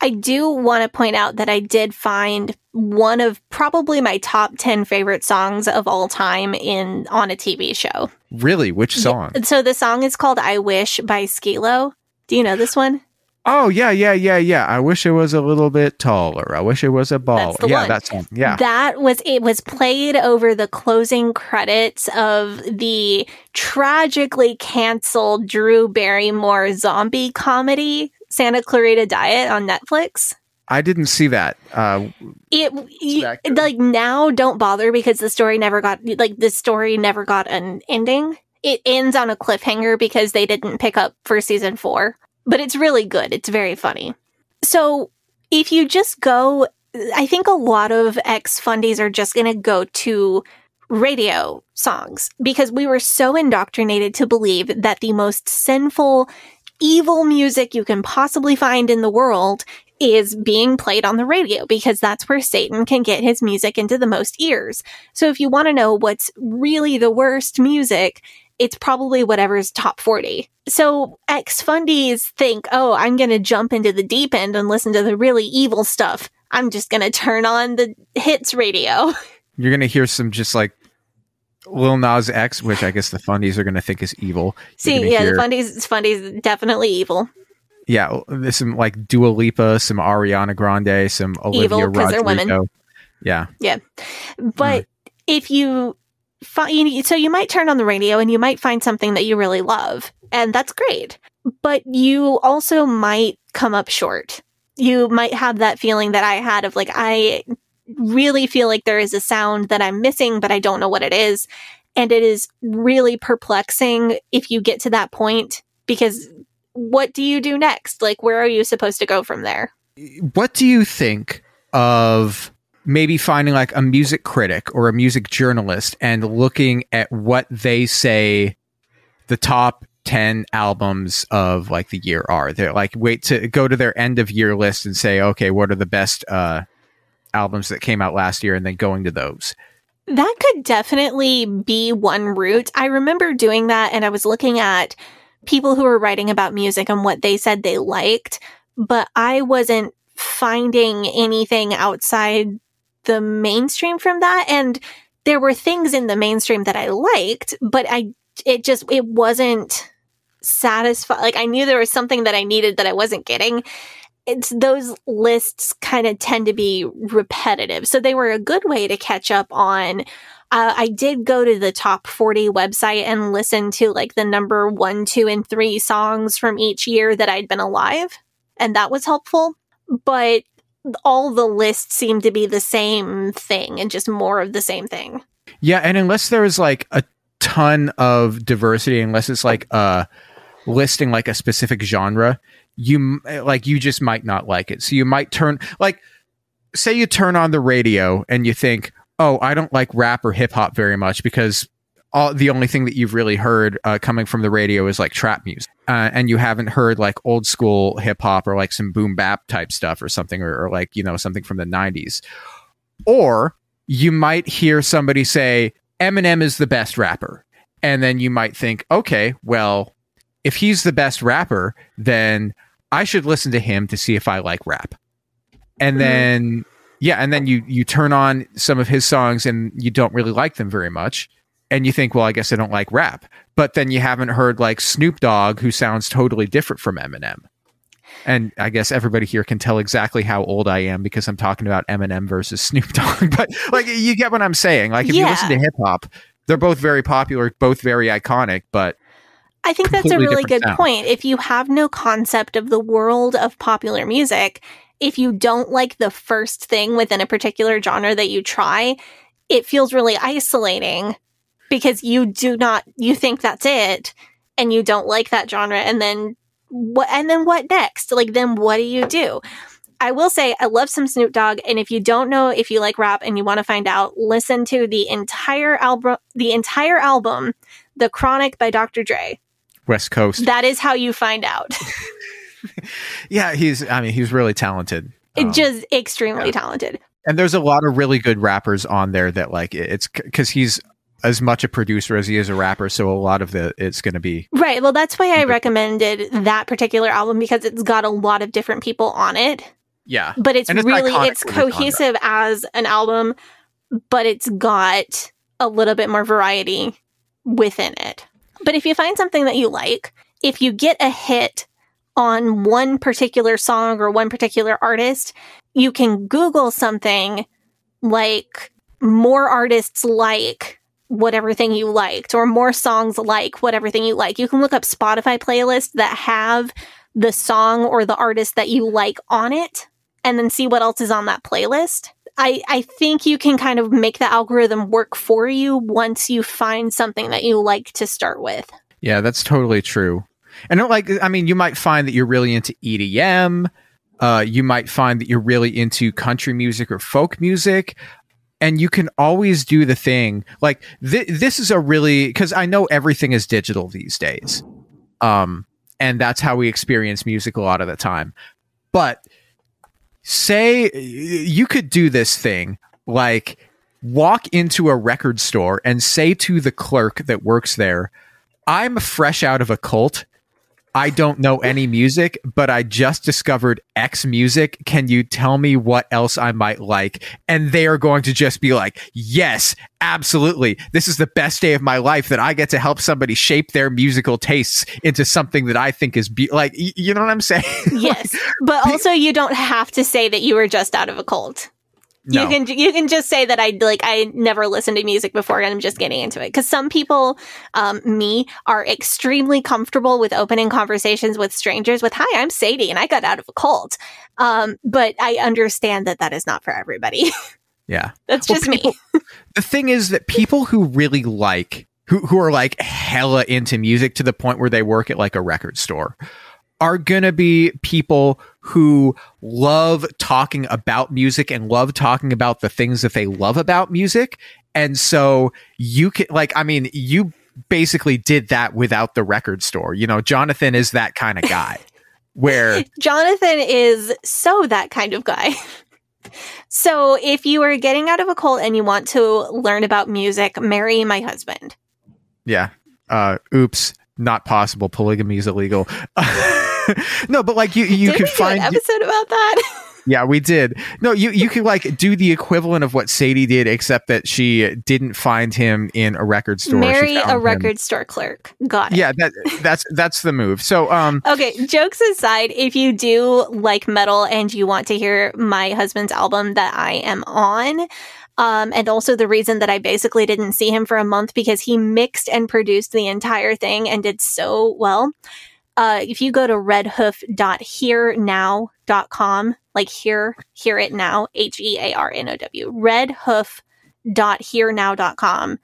Speaker 2: I do want to point out that I did find one of probably my top 10 favorite songs of all time in on a TV show.
Speaker 1: Really? Which song?
Speaker 2: Yeah. So the song is called I Wish by Skee-Lo. Do you know this one?
Speaker 1: Oh yeah, yeah, yeah, yeah. I wish it was a little bit taller. I wish it was a ball. yeah, one. that's one. Yeah.
Speaker 2: That was it was played over the closing credits of the tragically canceled Drew Barrymore zombie comedy Santa Clarita Diet on Netflix.
Speaker 1: I didn't see that. Uh,
Speaker 2: it you, like now don't bother because the story never got like the story never got an ending. It ends on a cliffhanger because they didn't pick up for season 4. But it's really good. It's very funny. So, if you just go I think a lot of ex fundies are just going to go to radio songs because we were so indoctrinated to believe that the most sinful evil music you can possibly find in the world is being played on the radio because that's where Satan can get his music into the most ears. So if you want to know what's really the worst music, it's probably whatever's top 40. So ex fundies think, oh, I'm going to jump into the deep end and listen to the really evil stuff. I'm just going to turn on the hits radio.
Speaker 1: You're going to hear some just like Lil Nas X, which I guess the fundies are going to think is evil.
Speaker 2: See, yeah, hear, the fundies, fundies definitely evil.
Speaker 1: Yeah, some like Dua Lipa, some Ariana Grande, some Olivia evil because they're women. Yeah,
Speaker 2: yeah, but mm. if you so you might turn on the radio and you might find something that you really love, and that's great. But you also might come up short. You might have that feeling that I had of like I really feel like there is a sound that I'm missing, but I don't know what it is. And it is really perplexing if you get to that point because what do you do next? Like, where are you supposed to go from there?
Speaker 1: What do you think of maybe finding like a music critic or a music journalist and looking at what they say the top 10 albums of like the year are? They're like, wait to go to their end of year list and say, okay, what are the best, uh, albums that came out last year and then going to those.
Speaker 2: That could definitely be one route. I remember doing that and I was looking at people who were writing about music and what they said they liked, but I wasn't finding anything outside the mainstream from that. And there were things in the mainstream that I liked, but I, it just, it wasn't satisfied. Like I knew there was something that I needed that I wasn't getting it's those lists kind of tend to be repetitive. So they were a good way to catch up on. Uh, I did go to the top 40 website and listen to like the number one, two, and three songs from each year that I'd been alive. And that was helpful. But all the lists seem to be the same thing and just more of the same thing.
Speaker 1: Yeah. And unless there's like a ton of diversity, unless it's like uh listing like a specific genre, you like you just might not like it. So you might turn like say you turn on the radio and you think, "Oh, I don't like rap or hip hop very much because all the only thing that you've really heard uh, coming from the radio is like trap music, uh, and you haven't heard like old school hip hop or like some boom bap type stuff or something, or, or like you know something from the '90s." Or you might hear somebody say Eminem is the best rapper, and then you might think, "Okay, well, if he's the best rapper, then I should listen to him to see if I like rap. And mm-hmm. then yeah, and then you you turn on some of his songs and you don't really like them very much. And you think, well, I guess I don't like rap. But then you haven't heard like Snoop Dogg, who sounds totally different from Eminem. And I guess everybody here can tell exactly how old I am because I'm talking about Eminem versus Snoop Dogg. but like, you get what I'm saying. Like, if you listen to hip hop, they're both very popular, both very iconic, but
Speaker 2: I think that's a really good
Speaker 1: sound.
Speaker 2: point. If you have no concept of the world of popular music, if you don't like the first thing within a particular genre that you try, it feels really isolating because you do not you think that's it and you don't like that genre and then what and then what next? Like then what do you do? I will say I love some Snoop Dogg and if you don't know if you like rap and you want to find out, listen to the entire album the entire album The Chronic by Dr. Dre.
Speaker 1: West Coast.
Speaker 2: That is how you find out.
Speaker 1: yeah, he's, I mean, he's really talented. Um,
Speaker 2: just extremely
Speaker 1: yeah.
Speaker 2: talented.
Speaker 1: and there's a lot of really good rappers on there that like it's because he's as much a producer as he is a rapper so a lot of the it's going to be
Speaker 2: Right. Well, that's why I recommended that particular album because it's got a lot of different people on it.
Speaker 1: yeah
Speaker 2: But it's,
Speaker 1: it's
Speaker 2: really it's
Speaker 1: the genre.
Speaker 2: cohesive as an album, but it's got a little bit more variety within it. But if you find something that you like, if you get a hit on one particular song or one particular artist, you can Google something like more artists like whatever thing you liked or more songs like whatever thing you like. You can look up Spotify playlists that have the song or the artist that you like on it and then see what else is on that playlist. I, I think you can kind of make the algorithm work for you once you find something that you like to start with.
Speaker 1: yeah that's totally true and like i mean you might find that you're really into edm uh, you might find that you're really into country music or folk music and you can always do the thing. Like th- this is a really because i know everything is digital these days. Um and that's how we experience music a lot of the time. But say you could do this thing like walk into a record store and say to the clerk that works there i'm fresh out of a cult I don't know any music, but I just discovered X music. Can you tell me what else I might like? And they are going to just be like, yes, absolutely. This is the best day of my life that I get to help somebody shape their musical tastes into something that I think is be- like, you know what I'm saying?
Speaker 2: Yes. but also you don't have to say that you were just out of a cult.
Speaker 1: No.
Speaker 2: You can you can just say that I like I never listened to music before and I'm just getting into it because some people, um, me, are extremely comfortable with opening conversations with strangers with "Hi, I'm Sadie and I got out of a cult," um, but I understand that that is not for everybody.
Speaker 1: yeah.
Speaker 2: That's
Speaker 1: Well,
Speaker 2: just me.
Speaker 1: the thing is that people who really like who who are like hella into music to the point where they work at like a record store are going to be people who love talking about music and love talking about the things that they love about music and so you can like i mean you basically did that without the record store you know jonathan is that kind of guy where
Speaker 2: Jonathan is so that kind of guy. so if you are getting out of a cult and you want to learn about music, marry my husband.
Speaker 1: Yeah. Uh, oops. Not possible. Polygamy is illegal. no, but like you, you
Speaker 2: Did
Speaker 1: could find.
Speaker 2: an episode about that?
Speaker 1: yeah, we did. No, you you could like do the equivalent of what Sadie did, except that she didn't find him in a record store.
Speaker 2: Marry a
Speaker 1: him-
Speaker 2: record store clerk. Got it.
Speaker 1: Yeah, that that's that's the move. So um,
Speaker 2: Okay, jokes aside, if you do like metal and you want to hear my husband's album that I am on, um, and also the reason that I basically didn't see him for a month because he mixed and produced the entire thing and did so well. Uh, if you go to redhoof.hearnow.com, like hear, hear it now, H E A R N O W, redhoof.hearnow.com.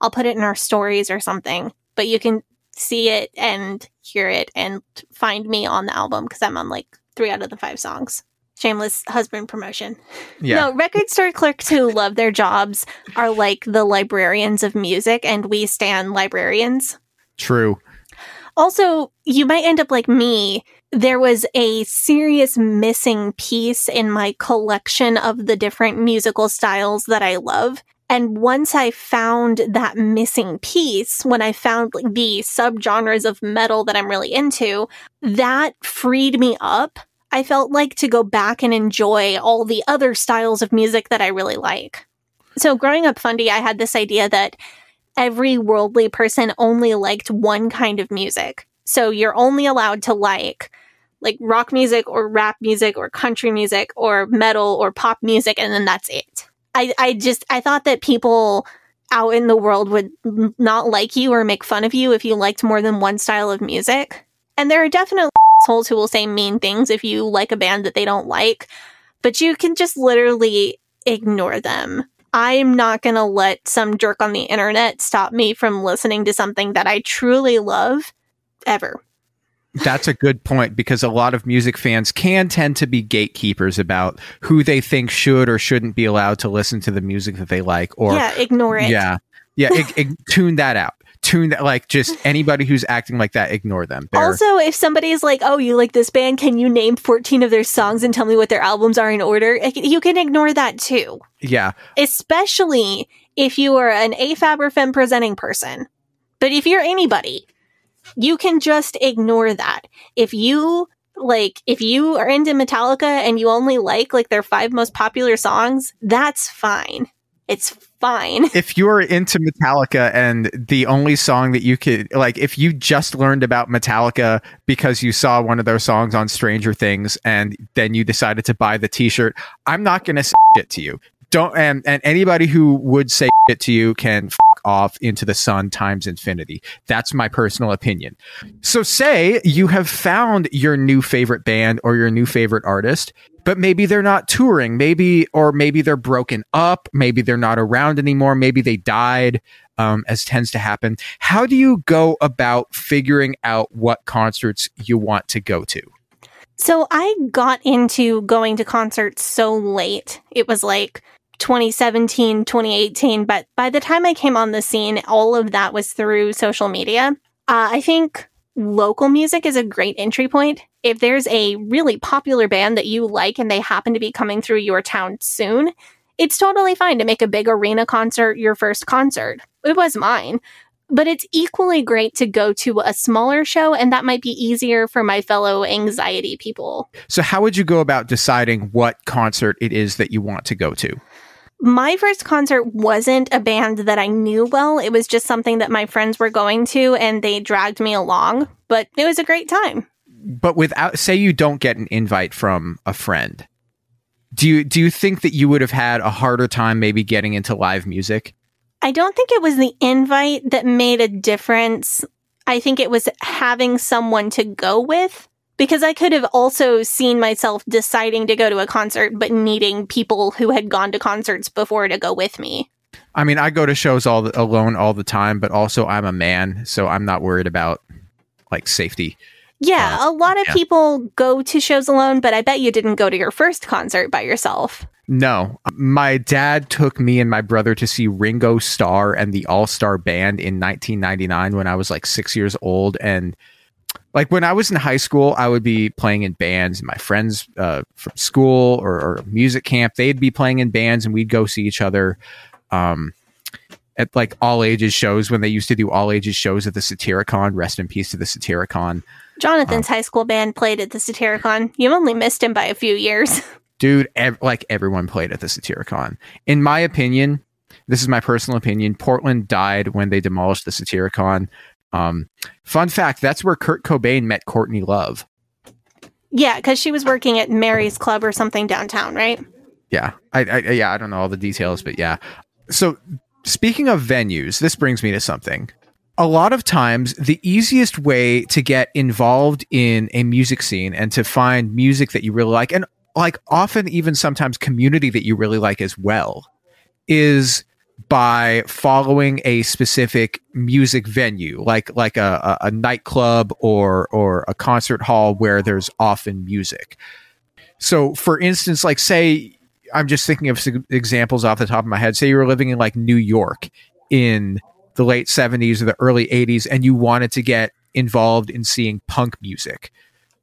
Speaker 2: I'll put it in our stories or something, but you can see it and hear it and find me on the album because I'm on like three out of the five songs. Shameless husband promotion.
Speaker 1: yeah,
Speaker 2: No, record store clerks who love their jobs are like the librarians of music, and we stand librarians.
Speaker 1: true.
Speaker 2: Also, you might end up like me. There was a serious missing piece in my collection of the different musical styles that I love. And once I found that missing piece, when I found like, the subgenres of metal that I'm really into, that freed me up. I felt like to go back and enjoy all the other styles of music that I really like. So growing up fundy, I had this idea that every worldly person only liked one kind of music. So you're only allowed to like like rock music or rap music or country music or metal or pop music and then that's it. I I just I thought that people out in the world would not like you or make fun of you if you liked more than one style of music. And there are definitely assholes who will say mean things if you like a band that they don't like, but you can just literally ignore them. I'm not going to let some jerk on the internet stop me from listening to something that I truly love ever.
Speaker 1: That's a good point because a lot of music fans can tend to be gatekeepers about who they think should or shouldn't be allowed to listen to the music that they like or
Speaker 2: Yeah, ignore it.
Speaker 1: Yeah. Yeah, ig- ig- tune that out. Tune that like just anybody who's acting like that ignore them. They're-
Speaker 2: Also, if somebody's like, "Oh, you like this band? Can you name 14 of their songs and tell me what their albums are in order?" You can ignore that too.
Speaker 1: yeah.
Speaker 2: especially if you are an AFAB or Femme presenting person. But if you're anybody, you can just ignore that. If you like, if you are into Metallica and you only like like their five most popular songs, that's fine. It's fine.
Speaker 1: if you're into Metallica and the only song that you could like, if you just learned about Metallica because you saw one of their songs on Stranger Things and then you decided to buy the T-shirt, I'm not gonna say it to you. Don't and and anybody who would say it to you can f- off into the sun times infinity. That's my personal opinion. So say you have found your new favorite band or your new favorite artist but maybe they're not touring maybe or maybe they're broken up maybe they're not around anymore maybe they died um, as tends to happen how do you go about figuring out what concerts you want to go to
Speaker 2: So I got into going to concerts so late. It was like 2017, 2018. But by the time I came on the scene, all of that was through social media. Uh, I think local music is a great entry point. If there's a really popular band that you like and they happen to be coming through your town soon, it's totally fine to make a big arena concert your first concert. It was mine. But it's equally great to go to a smaller show, and that might be easier for my fellow anxiety people.
Speaker 1: so how would you go about deciding what concert it is that you want to go to
Speaker 2: My first concert wasn't a band that I knew well. It was just something that my friends were going to, and they dragged me along. But it was a great time.
Speaker 1: But without say you don't get an invite from a friend do you do you think that you would have had a harder time maybe getting into live music
Speaker 2: I don't think it was the invite that made a difference. I think it was having someone to go with because I could have also seen myself deciding to go to a concert, but needing people who had gone to concerts before to go with me.
Speaker 1: I mean, I go to shows all the, alone all the time, but also I'm a man, so I'm not worried about like safety.
Speaker 2: Yeah,
Speaker 1: Uh,
Speaker 2: a lot of
Speaker 1: yeah.
Speaker 2: people go to shows alone, but I bet you didn't go to your first concert by yourself.
Speaker 1: No, my dad took me and my brother to see Ringo Starr and the All Star Band in 1999 when I was like six years old, and like when I was in high school, I would be playing in bands. And my friends uh, from school or, or music camp, they'd be playing in bands, and we'd go see each other. Um, at like all ages shows when they used to do all ages shows at the Satyricon. Rest in peace to the Satyricon.
Speaker 2: Jonathan's high school band played at the Satyricon. You only missed him by a few years.
Speaker 1: dude ev- like everyone played at the satyricon in my opinion this is my personal opinion portland died when they demolished the satyricon um, fun fact that's where kurt cobain met courtney love
Speaker 2: yeah, because she was working at Mary's Club or something downtown, right?
Speaker 1: yeah I, I yeah i don't know all the details but yeah so speaking of venues this brings me to something a lot of times the easiest way to get involved in a music scene and to find music that you really like and like often even sometimes community that you really like as well is by following a specific music venue like like a, a, nightclub or or a concert hall where there's often music. So for instance like say i'm just thinking of examples off the top of my head. Say you were living in like new york in the late 70s or the early 80s and you wanted to get involved in seeing punk music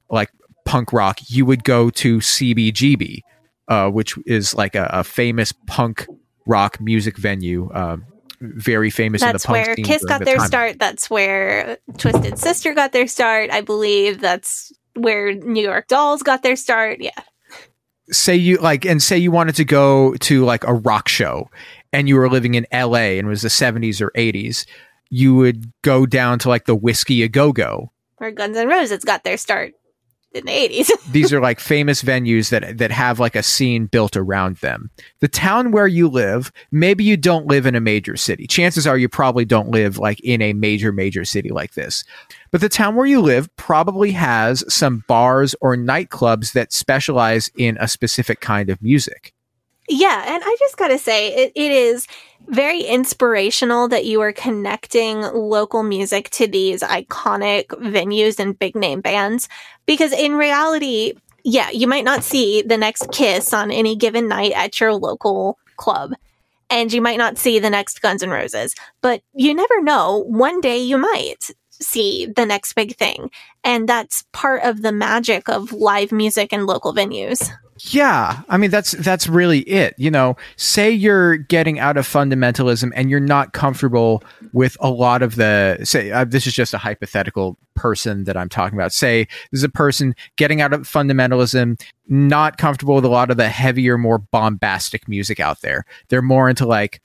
Speaker 1: like punk rock you would go to cbgb uh, which is like a, a famous punk rock music venue um, very famous in
Speaker 2: That's
Speaker 1: the punk
Speaker 2: That's
Speaker 1: where
Speaker 2: Kiss got
Speaker 1: the
Speaker 2: their
Speaker 1: time.
Speaker 2: start. That's where Twisted Sister got their start. I believe that's where New York Dolls got their start. Yeah.
Speaker 1: say you like and say you wanted to go to like a rock show and you were living in LA and it was the 70s or 80s, you would go down to like the Whisky A Go Go.
Speaker 2: Where Guns N' Roses got their start in the 80s.
Speaker 1: These are like famous venues that that have like a scene built around them. The town where you live, maybe you don't live in a major city. Chances are you probably don't live like in a major major city like this. But the town where you live probably has some bars or nightclubs that specialize in a specific kind of music.
Speaker 2: Yeah, and I just gotta say, it, it is very inspirational that you are connecting local music to these iconic venues and big name bands. Because in reality, yeah, you might not see the next Kiss on any given night at your local club. And you might not see the next Guns N' Roses, but you never know. One day you might see the next big thing. And that's part of the magic of live music and local venues.
Speaker 1: Yeah, I mean that's that's really it. You know, say you're getting out of fundamentalism and you're not comfortable with a lot of the say uh, this is just a hypothetical person that I'm talking about. Say this is a person getting out of fundamentalism, not comfortable with a lot of the heavier, more bombastic music out there. They're more into like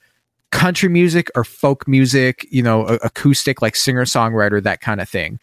Speaker 1: country music or folk music, you know, acoustic like singer-songwriter that kind of thing.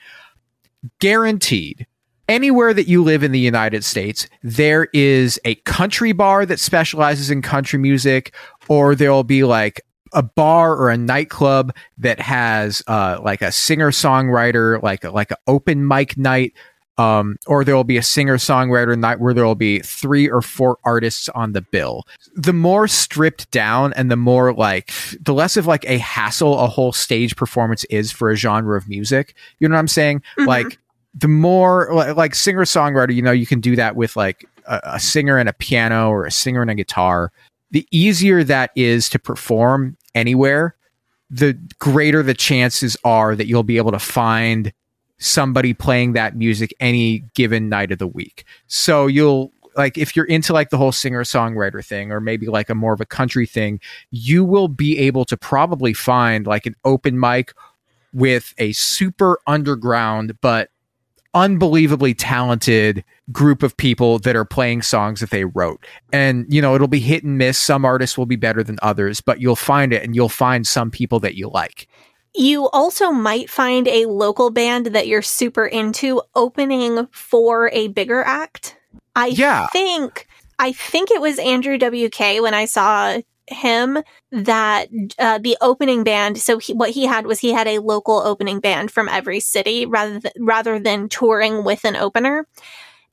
Speaker 1: Guaranteed anywhere that you live in the United States, there is a country bar that specializes in country music, or there'll be like a bar or a nightclub that has uh, like a singer songwriter, like like an open mic night. Um, or there will be a singer songwriter night where there will be three or four artists on the bill. The more stripped down and the more like, the less of like a hassle a whole stage performance is for a genre of music. You know what I'm saying? Mm-hmm. Like, the more like singer songwriter, you know, you can do that with like a, a, singer and a piano or a singer and a guitar. The easier that is to perform anywhere, the greater the chances are that you'll be able to find somebody playing that music any given night of the week. So you'll like if you're into like the whole singer songwriter thing or maybe like a more of a country thing, you will be able to probably find like an open mic with a super underground but unbelievably talented group of people that are playing songs that they wrote. And, you know, it'll be hit and miss. Some artists will be better than others, but you'll find it and you'll find some people that you like.
Speaker 2: You also might find a local band that you're super into opening for a bigger act. I yeah. think I think it was Andrew WK when I saw him that uh, the opening band. So he, what he had was he had a local opening band from every city rather th- rather than touring with an opener.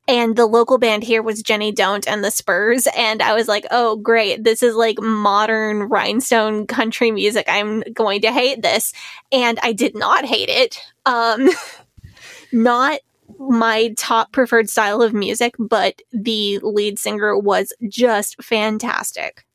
Speaker 2: And the local band here was Jenny Don't and the Spurs. And I was like, oh, great. This is like modern rhinestone country music. I'm going to hate this. And I did not hate it. Um, not my top preferred style of music, but the lead singer was just fantastic.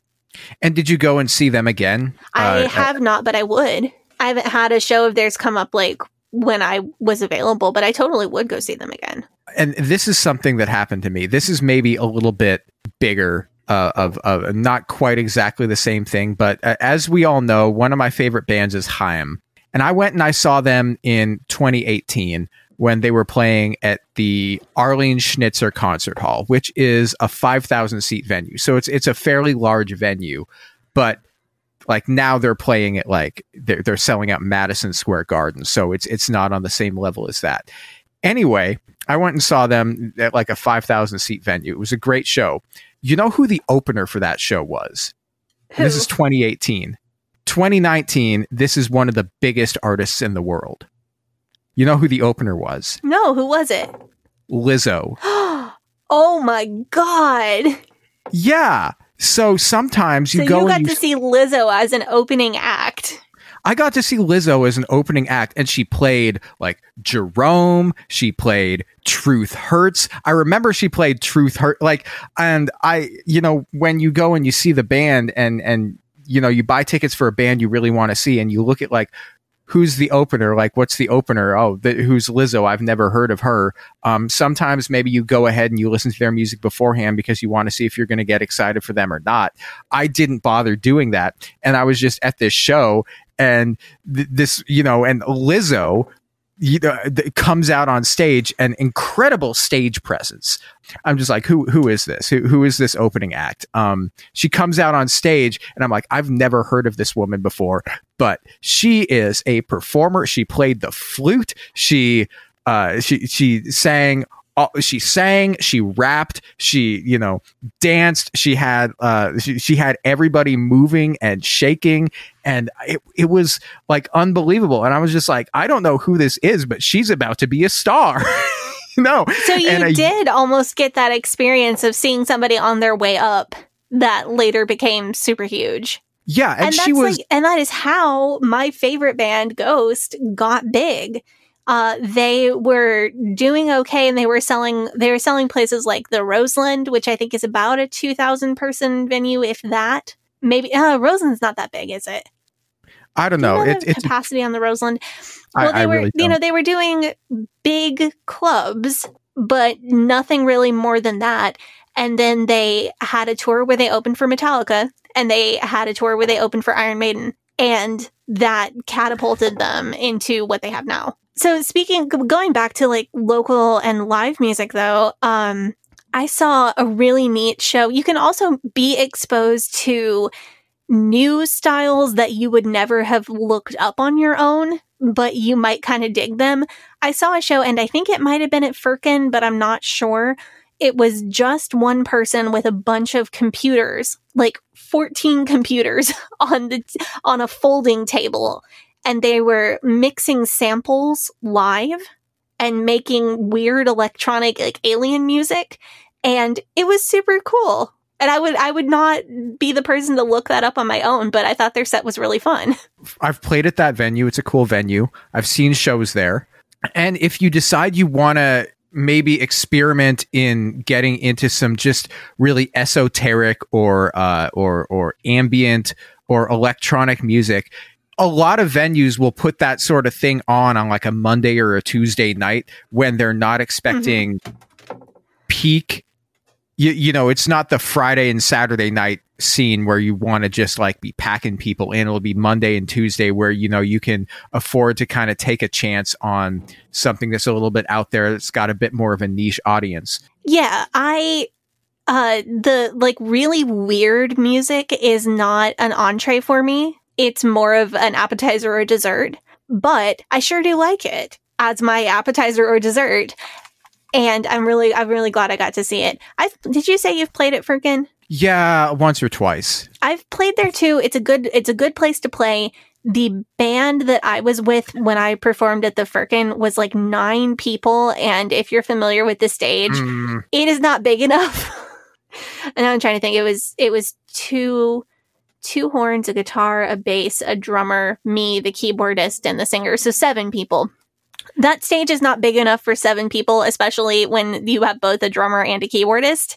Speaker 1: And did you go and see them again?
Speaker 2: I uh, have not, but I would. I haven't had a show of theirs come up like when I was available, but I totally would go see them again.
Speaker 1: And this is something that happened to me. This is maybe a little bit bigger uh, of, of not quite exactly the same thing, but uh, as we all know, one of my favorite bands is Haim. And I went and I saw them in 2018 when they were playing at the Arlene Schnitzer Concert Hall, which is a 5,000 seat venue. So it's it's a fairly large venue, but like now they're playing it like they're they're selling out Madison Square Garden, so it's it's not on the same level as that. Anyway, I went and saw them at like a 5,000 seat venue. It was a great show. You know who the opener for that show was? This is 2018. 2019, this is one of the biggest artists in the world. You know who the opener was?
Speaker 2: No, who was it?
Speaker 1: Lizzo.
Speaker 2: oh my god.
Speaker 1: Yeah. So sometimes you
Speaker 2: so
Speaker 1: go.
Speaker 2: You got
Speaker 1: you
Speaker 2: to see Lizzo as an opening act.
Speaker 1: I got to see Lizzo as an opening act, and she played like Jerome. She played Truth Hurts. I remember she played Truth Hurt. Like, and I, you know, when you go and you see the band, and and you know, you buy tickets for a band you really want to see, and you look at like who's the opener? Like, what's the opener? Oh, the, who's Lizzo? I've never heard of her. Um, sometimes maybe you go ahead and you listen to their music beforehand because you want to see if you're going to get excited for them or not. I didn't bother doing that. And I was just at this show and th- this, you know, and Lizzo you know, th- comes out on stage an incredible stage presence. I'm just like, who who is this? Who who is this opening act? Um, she comes out on stage, and I'm like, I've never heard of this woman before, but she is a performer. She played the flute. She uh, she she sang uh, she sang, she rapped, she, you know, danced. She had, uh, she, she had everybody moving and shaking. And it, it was like unbelievable. And I was just like, I don't know who this is, but she's about to be a star. no.
Speaker 2: So you
Speaker 1: I-
Speaker 2: did almost get that experience of seeing somebody on their way up that later became super huge.
Speaker 1: yeah. And,
Speaker 2: and
Speaker 1: she
Speaker 2: that's
Speaker 1: was,
Speaker 2: like, and that is how my favorite band Ghost got big. Uh, they were doing okay, and they were selling. They were selling places like the Roseland, which I think is about a two thousand person venue, if that. Maybe uh, Roseland's not that big, is it?
Speaker 1: I don't
Speaker 2: Do you
Speaker 1: know.
Speaker 2: know
Speaker 1: It,
Speaker 2: the
Speaker 1: it's,
Speaker 2: capacity on the Roseland.
Speaker 1: I-
Speaker 2: Well, they
Speaker 1: I
Speaker 2: were,
Speaker 1: really
Speaker 2: you know, they were doing big clubs, but nothing really more than that. And then they had a tour where they opened for Metallica, and they had a tour where they opened for Iron Maiden, and that catapulted them into what they have now. So, speaking, going back to like local and live music, though, um, I saw a really neat show. You can also be exposed to new styles that you would never have looked up on your own, but you might kind of dig them. I saw a show, and I think it might have been at Firkin, but I'm not sure. It was just one person with a bunch of computers, like 14 computers on the on a folding table, and they were mixing samples live and making weird electronic like alien music and it was super cool and i would i would not be the person to look that up on my own but i thought their set was really fun
Speaker 1: I've played at that venue. It's a cool venue. I've seen shows there. And if you decide you want to maybe experiment in getting into some just really esoteric or uh, or or ambient or electronic music, a lot of venues will put that sort of thing on on like a Monday or a Tuesday night when they're not expecting peak you, you know, it's not the Friday and Saturday night scene where you want to just like be packing people in. It'll be Monday and Tuesday where, you know, you can afford to kind of take a chance on something that's a little bit out there that's got a bit more of a niche audience.
Speaker 2: yeah i uh the like really weird music is not an entree for me it's more of an appetizer or dessert but i sure do like it as my appetizer or dessert and i'm really i'm really glad i got to see it i did you say you've played it Firkin?
Speaker 1: Yeah, once or twice.
Speaker 2: I've played there too. It's a good it's a good place to play. The band that I was with when I performed at the Firkin was like nine people, and if you're familiar with the stage,
Speaker 1: Mm,
Speaker 2: it is not big enough. and I'm trying to think. It was it was two two horns, a guitar, a bass, a drummer, me, the keyboardist, and the singer. So seven people. That stage is not big enough for seven people, especially when you have both a drummer and a keyboardist.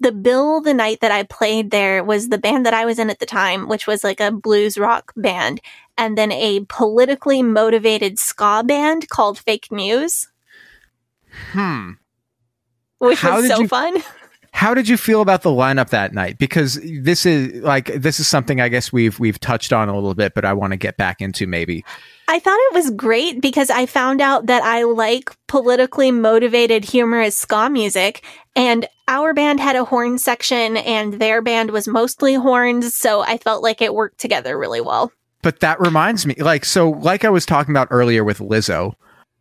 Speaker 2: The bill the night that I played there was the band that I was in at the time, which was like a blues rock band, and then a politically motivated ska band called Fake News,
Speaker 1: hmm.
Speaker 2: which
Speaker 1: How
Speaker 2: was so
Speaker 1: you-
Speaker 2: fun.
Speaker 1: How did you feel about the lineup that night? Because this is like this is something I guess we've we've touched on a little bit, but I want to get back into maybe.
Speaker 2: I thought it was great because I found out that I like politically motivated, humorous ska music. And our band had a horn section and their band was mostly horns. So I felt like it worked together really well.
Speaker 1: But that reminds me, like, so, like I was talking about earlier with Lizzo,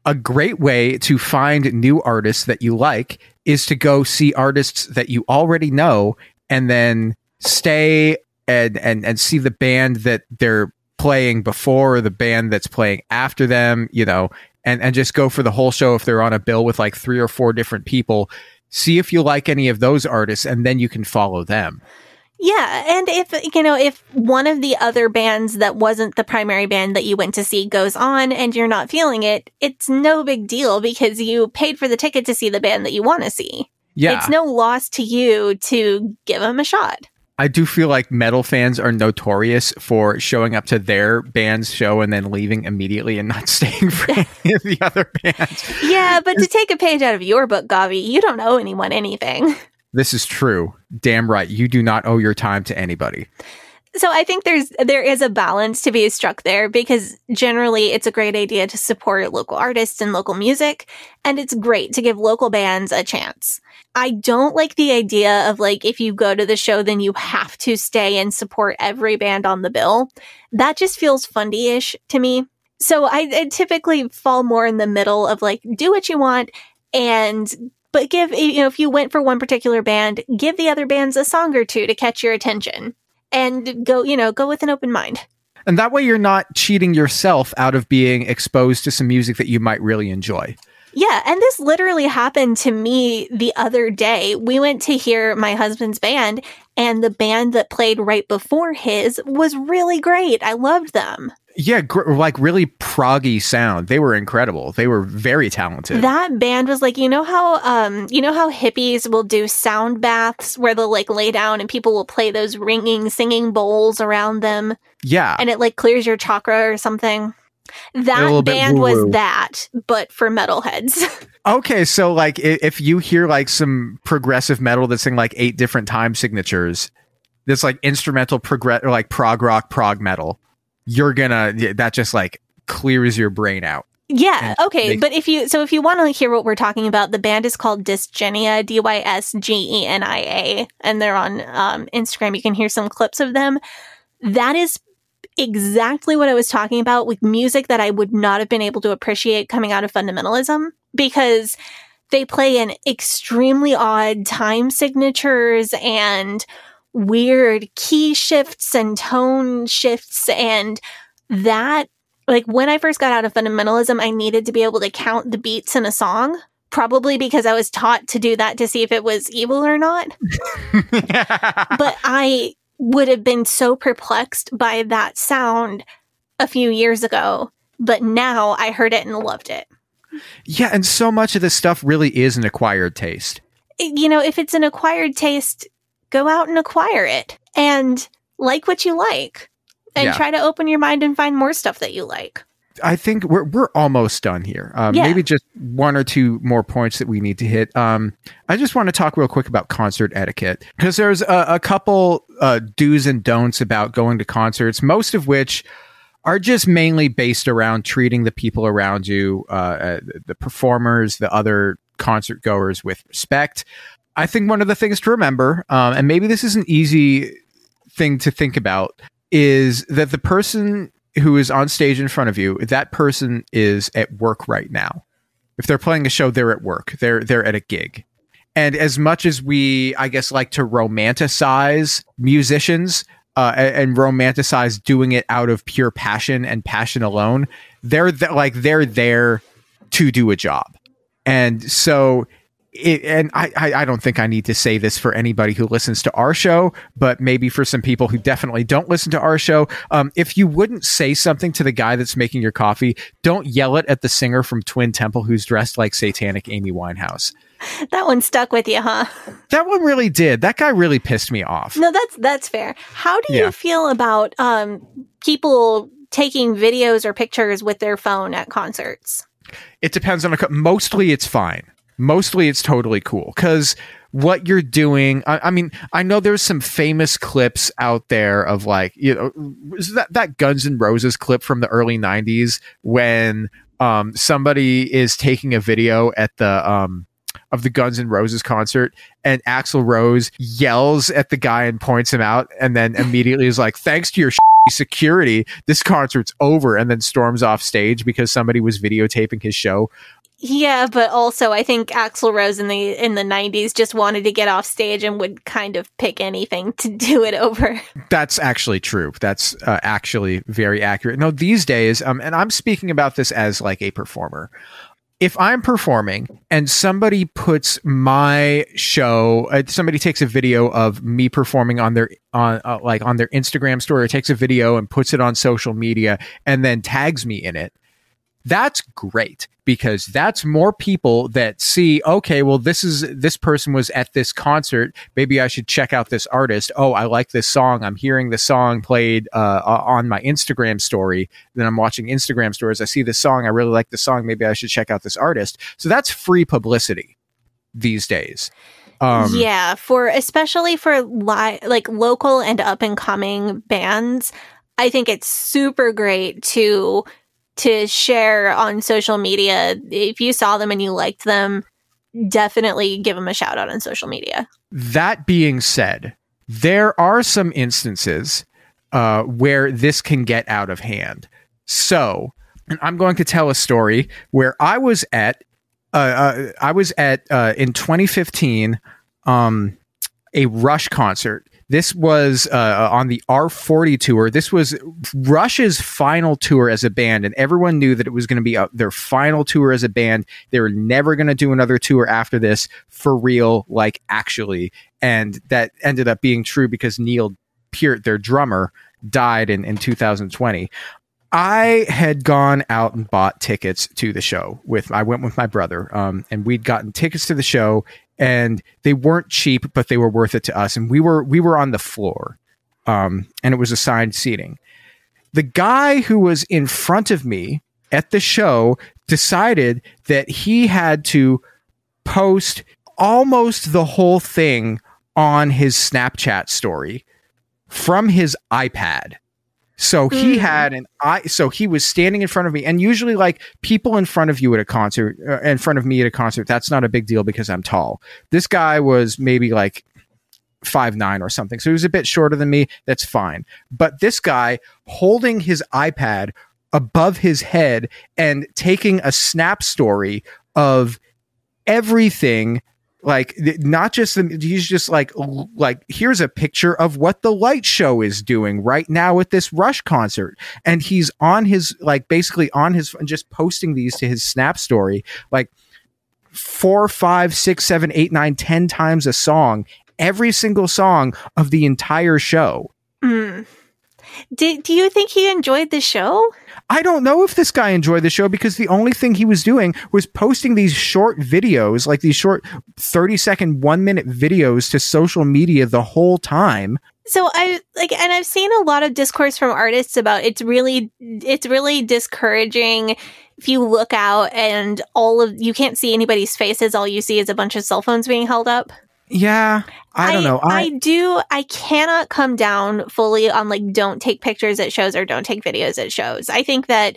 Speaker 1: a great way to find new artists that you like is to go see artists that you already know and then stay and, and, and see the band that they're playing before or the band that's playing after them, you know, and, and just go for the whole show if they're on a bill with like three or four different people. See if you like any of those artists and then you can follow them.
Speaker 2: Yeah. And if, you know, if one of the other bands that wasn't the primary band that you went to see goes on and you're not feeling it, it's no big deal because you paid for the ticket to see the band that you want to see.
Speaker 1: Yeah.
Speaker 2: It's no loss to you to give them a shot.
Speaker 1: I do feel like metal fans are notorious for showing up to their band's show and then leaving immediately and not staying for any of the other bands.
Speaker 2: Yeah, but to take a page out of your book, Gavi, you don't owe anyone anything.
Speaker 1: This is true. Damn right. You do not owe your time to anybody.
Speaker 2: So I think there's there is a balance to be struck there because generally it's a great idea to support local artists and local music and it's great to give local bands a chance. I don't like the idea of like if you go to the show then you have to stay and support every band on the bill. That just feels fundy-ish to me. So I, I typically fall more in the middle of like do what you want and but give you know if you went for one particular band, give the other bands a song or two to catch your attention and go, you know, go with an open mind.
Speaker 1: And that way you're not cheating yourself out of being exposed to some music that you might really enjoy.
Speaker 2: Yeah, and this literally happened to me the other day. We went to hear my husband's band, and the band that played right before his was really great. I loved them.
Speaker 1: Yeah, gr- like really proggy sound. They were incredible. They were very talented.
Speaker 2: That band was like, you know how um you know how hippies will do sound baths where they'll like lay down and people will play those ringing singing bowls around them
Speaker 1: yeah.
Speaker 2: and it like clears your chakra or something. That band was that, but for metalheads.
Speaker 1: Okay, so like if you hear like some progressive metal that's in like eight different time signatures, that's like instrumental progress or like prog rock, prog metal, you're gonna that just like clears your brain out.
Speaker 2: Yeah. Okay.
Speaker 1: they-
Speaker 2: But if you, so if you want to hear what we're talking about, the band is called Dysgenia, D Y S G E N I A, and they're on um, Instagram. You can hear some clips of them. That is exactly what I was talking about with music that I would not have been able to appreciate coming out of fundamentalism because they play in extremely odd time signatures and weird key shifts and tone shifts and that like when I first got out of fundamentalism, I needed to be able to count the beats in a song. Probably because I was taught to do that to see if it was evil or not. But I would have been so perplexed by that sound a few years ago. But now I heard it and loved it.
Speaker 1: yeah, and so much of this stuff really is an acquired taste.
Speaker 2: You know, if it's an acquired taste, go out and acquire it and like what you like and
Speaker 1: Yeah.
Speaker 2: try to open your mind and find more stuff that you like.
Speaker 1: I think we're we're almost done here. Um,
Speaker 2: Yeah.
Speaker 1: Maybe just one or two more points that we need to hit. Um, I just want to talk real quick about concert etiquette because there's a, a couple uh, do's and don'ts about going to concerts, most of which are just mainly based around treating the people around you, uh, uh, the performers, the other concert goers with respect. I think one of the things to remember, um, and maybe this is an easy thing to think about, is that the person who is on stage in front of you, that person is at work right now. If they're playing a show, they're at work. They're they're at a gig. And as much as we, I guess, like to romanticize musicians uh, a- and, romanticize doing it out of pure passion and passion alone, they're th- like they're there to do a job. And so it, and I, I, don't think I need to say this for anybody who listens to our show, but maybe for some people who definitely don't listen to our show. Um, if you wouldn't say something to the guy that's making your coffee, don't yell it at the singer from Twin Temple who's dressed like satanic Amy Winehouse.
Speaker 2: That one stuck with you, huh?
Speaker 1: That one really did. That guy really pissed me off.
Speaker 2: No, that's that's fair. How do
Speaker 1: Yeah.
Speaker 2: you feel about um people taking videos or pictures with their phone at concerts?
Speaker 1: It depends on a. co- Mostly, it's fine. Mostly, it's totally cool because what you're doing. I, I mean, I know there's some famous clips out there of like you know that that Guns N' Roses clip from the early '90s when um somebody is taking a video at the um of the Guns N' Roses concert, and Axl Rose yells at the guy and points him out, and then immediately is like, "Thanks to your security, this concert's over," and then storms off stage because somebody was videotaping his show.
Speaker 2: Yeah, but also I think Axl Rose in the in the '90s just wanted to get off stage and would kind of pick anything to do it over.
Speaker 1: That's actually true. That's uh, actually very accurate. No, these days, um, and I'm speaking about this as like a performer. If I'm performing and somebody puts my show, uh, somebody takes a video of me performing on their on uh, like on their Instagram story, or takes a video and puts it on social media, and then tags me in it, that's great because that's more people that see okay well this is this person was at this concert. Maybe i should check out this artist. Oh i like this song. I'm hearing the song played uh, on my instagram story. Then i'm watching instagram stories. I see this song. I really like the song. Maybe i should check out this artist. So that's free publicity these days. Um,
Speaker 2: yeah, for especially for li- like local and up and coming bands, I think it's super great to to share on social media. If you saw them and you liked them, definitely give them a shout out on social media.
Speaker 1: That being said, there are some instances uh, where this can get out of hand. So, I'm going to tell a story where I was at. Uh, uh, I was at uh, in 2015 um, a Rush concert. This was uh, on the R40 tour. This was Rush's final tour as a band, and everyone knew that it was going to be a, their final tour as a band. They were never going to do another tour after this for real, like actually. And that ended up being true because Neil Peart, their drummer, died in, in 2020. I had gone out and bought tickets to the show with I went with my brother um, and we'd gotten tickets to the show and they weren't cheap but they were worth it to us and we were we were on the floor um, and it was assigned seating. The guy who was in front of me at the show decided that he had to post almost the whole thing on his Snapchat story from his iPad. So he mm. had an I so he was standing in front of me and usually like people in front of you at a concert uh, in front of me at a concert that's not a big deal because I'm tall. This guy was maybe like five nine or something. So he was a bit shorter than me. That's fine. But this guy holding his iPad above his head and taking a snap story of everything like not just the, he's just like like here's a picture of what the light show is doing right now at this rush concert and he's on his like basically on his just posting these to his snap story like four five six seven eight nine ten times a song every single song of the entire show
Speaker 2: mm. Did, do you think he enjoyed the show?
Speaker 1: I don't know if this guy enjoyed the show because the only thing he was doing was posting these short videos, like these short 30 second, one minute videos to social media the whole time.
Speaker 2: So I like, and I've seen a lot of discourse from artists about it's really, it's really discouraging if you look out and all of you can't see anybody's faces, all you see is a bunch of cell phones being held up.
Speaker 1: Yeah, I don't know.
Speaker 2: I, I, do. I cannot come down fully on like don't take pictures at shows or don't take videos at shows. I think that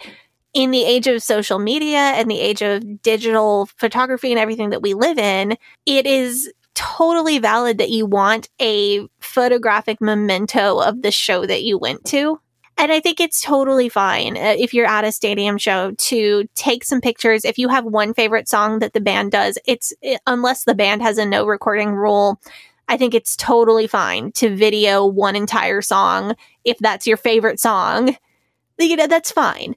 Speaker 2: in the age of social media and the age of digital photography and everything that we live in, it is totally valid that you want a photographic memento of the show that you went to. And I think it's totally fine uh, if you're at a stadium show to take some pictures. If you have one favorite song that the band does, it's it, unless the band has a no recording rule. I think it's totally fine to video one entire song if that's your favorite song. You know, that's fine.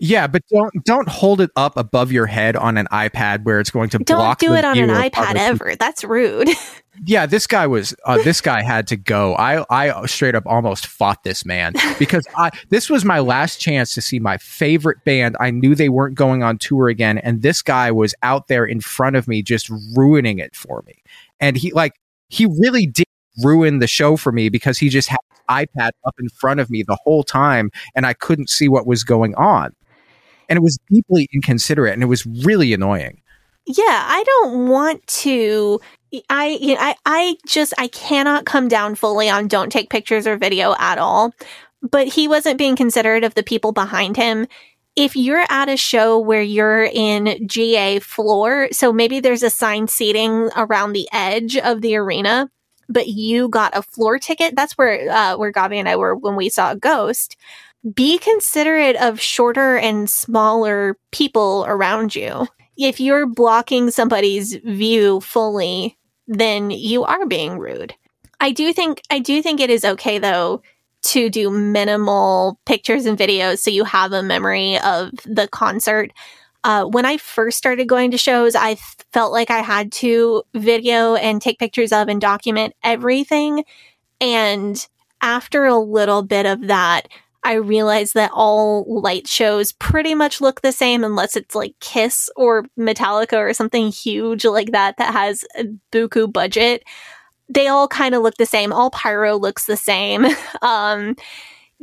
Speaker 1: Yeah, but don't don't hold it up above your head on an iPad where it's going to
Speaker 2: don't
Speaker 1: block.
Speaker 2: Don't do it on an iPad ever. That's rude.
Speaker 1: yeah, this guy was uh, this guy had to go. I I straight up almost fought this man because I this was my last chance to see my favorite band. I knew they weren't going on tour again, and this guy was out there in front of me, just ruining it for me. And he like he really did ruin the show for me because he just had iPad up in front of me the whole time, and I couldn't see what was going on. And it was deeply inconsiderate, and it was really annoying
Speaker 2: yeah, I don't want to I you know, I I just I cannot come down fully on don't take pictures or video at all. But he wasn't being considerate of the people behind him. If you're at a show where you're in GA floor, so maybe there's assigned seating around the edge of the arena, but you got a floor ticket. That's where uh, where Gavi and I were when we saw Ghost. Be considerate of shorter and smaller people around you. If you're blocking somebody's view fully, then you are being rude. I do think I do think it is okay though to do minimal pictures and videos so you have a memory of the concert. Uh, when I first started going to shows, I felt like I had to video and take pictures of and document everything. And after a little bit of that, I realize that all light shows pretty much look the same unless it's like Kiss or Metallica or something huge like that that has a buku budget. They all kind of look the same. All pyro looks the same. um,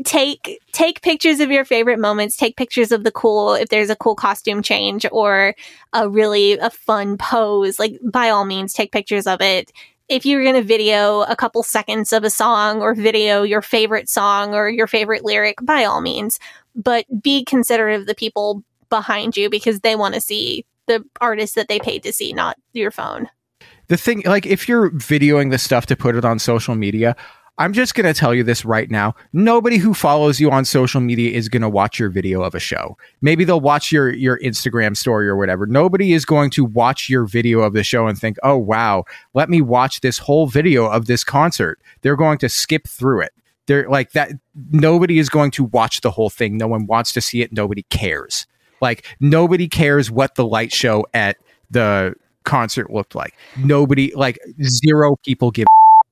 Speaker 2: take take pictures of your favorite moments take pictures of the cool if there's a cool costume change or a really a fun pose like by all means take pictures of it if you're going to video a couple seconds of a song or video your favorite song or your favorite lyric by all means. But be considerate of the people behind you because they want to see the artist that they paid to see not your phone.
Speaker 1: The thing like if you're videoing the stuff to put it on social media I'm just going to tell you this right now. Nobody who follows you on social media is going to watch your video of a show. Maybe they'll watch your your Instagram story or whatever. Nobody is going to watch your video of the show and think, "Oh, wow, let me watch this whole video of this concert." They're going to skip through it. They're like that nobody is going to watch the whole thing. No one wants to see it. Nobody cares. Like nobody cares what the light show at the concert looked like. Nobody like zero people give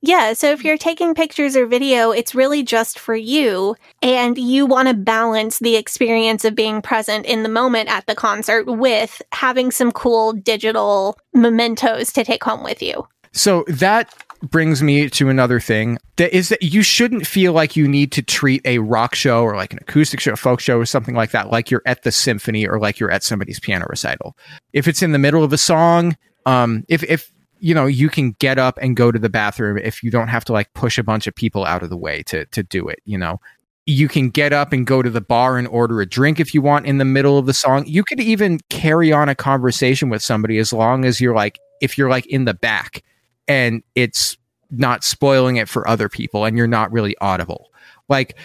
Speaker 2: yeah. So if you're taking pictures or video, it's really just for you. And you want to balance the experience of being present in the moment at the concert with having some cool digital mementos to take home with you.
Speaker 1: So that brings me to another thing that is that you shouldn't feel like you need to treat a rock show or like an acoustic show, folk show or something like that, like you're at the symphony or like you're at somebody's piano recital. If it's in the middle of a song, um, if, if you know you can get up and go to the bathroom if you don't have to like push a bunch of people out of the way to to do it you know? You can get up and go to the bar and order a drink if you want in the middle of the song. You could even carry on a conversation with somebody as long as you're like if you're like in the back and it's not spoiling it for other people and you're not really audible. Like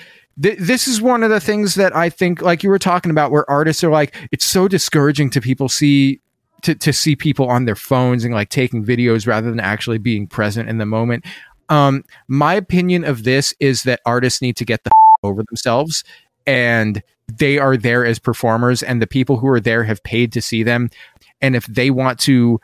Speaker 1: th- this is one of the things that i think like you were talking about where artists are like it's so discouraging to people see to, to see people on their phones and like taking videos rather than actually being present in the moment. Um, my opinion of this is that artists need to get the over themselves and they are there as performers and the people who are there have paid to see them. And if they want to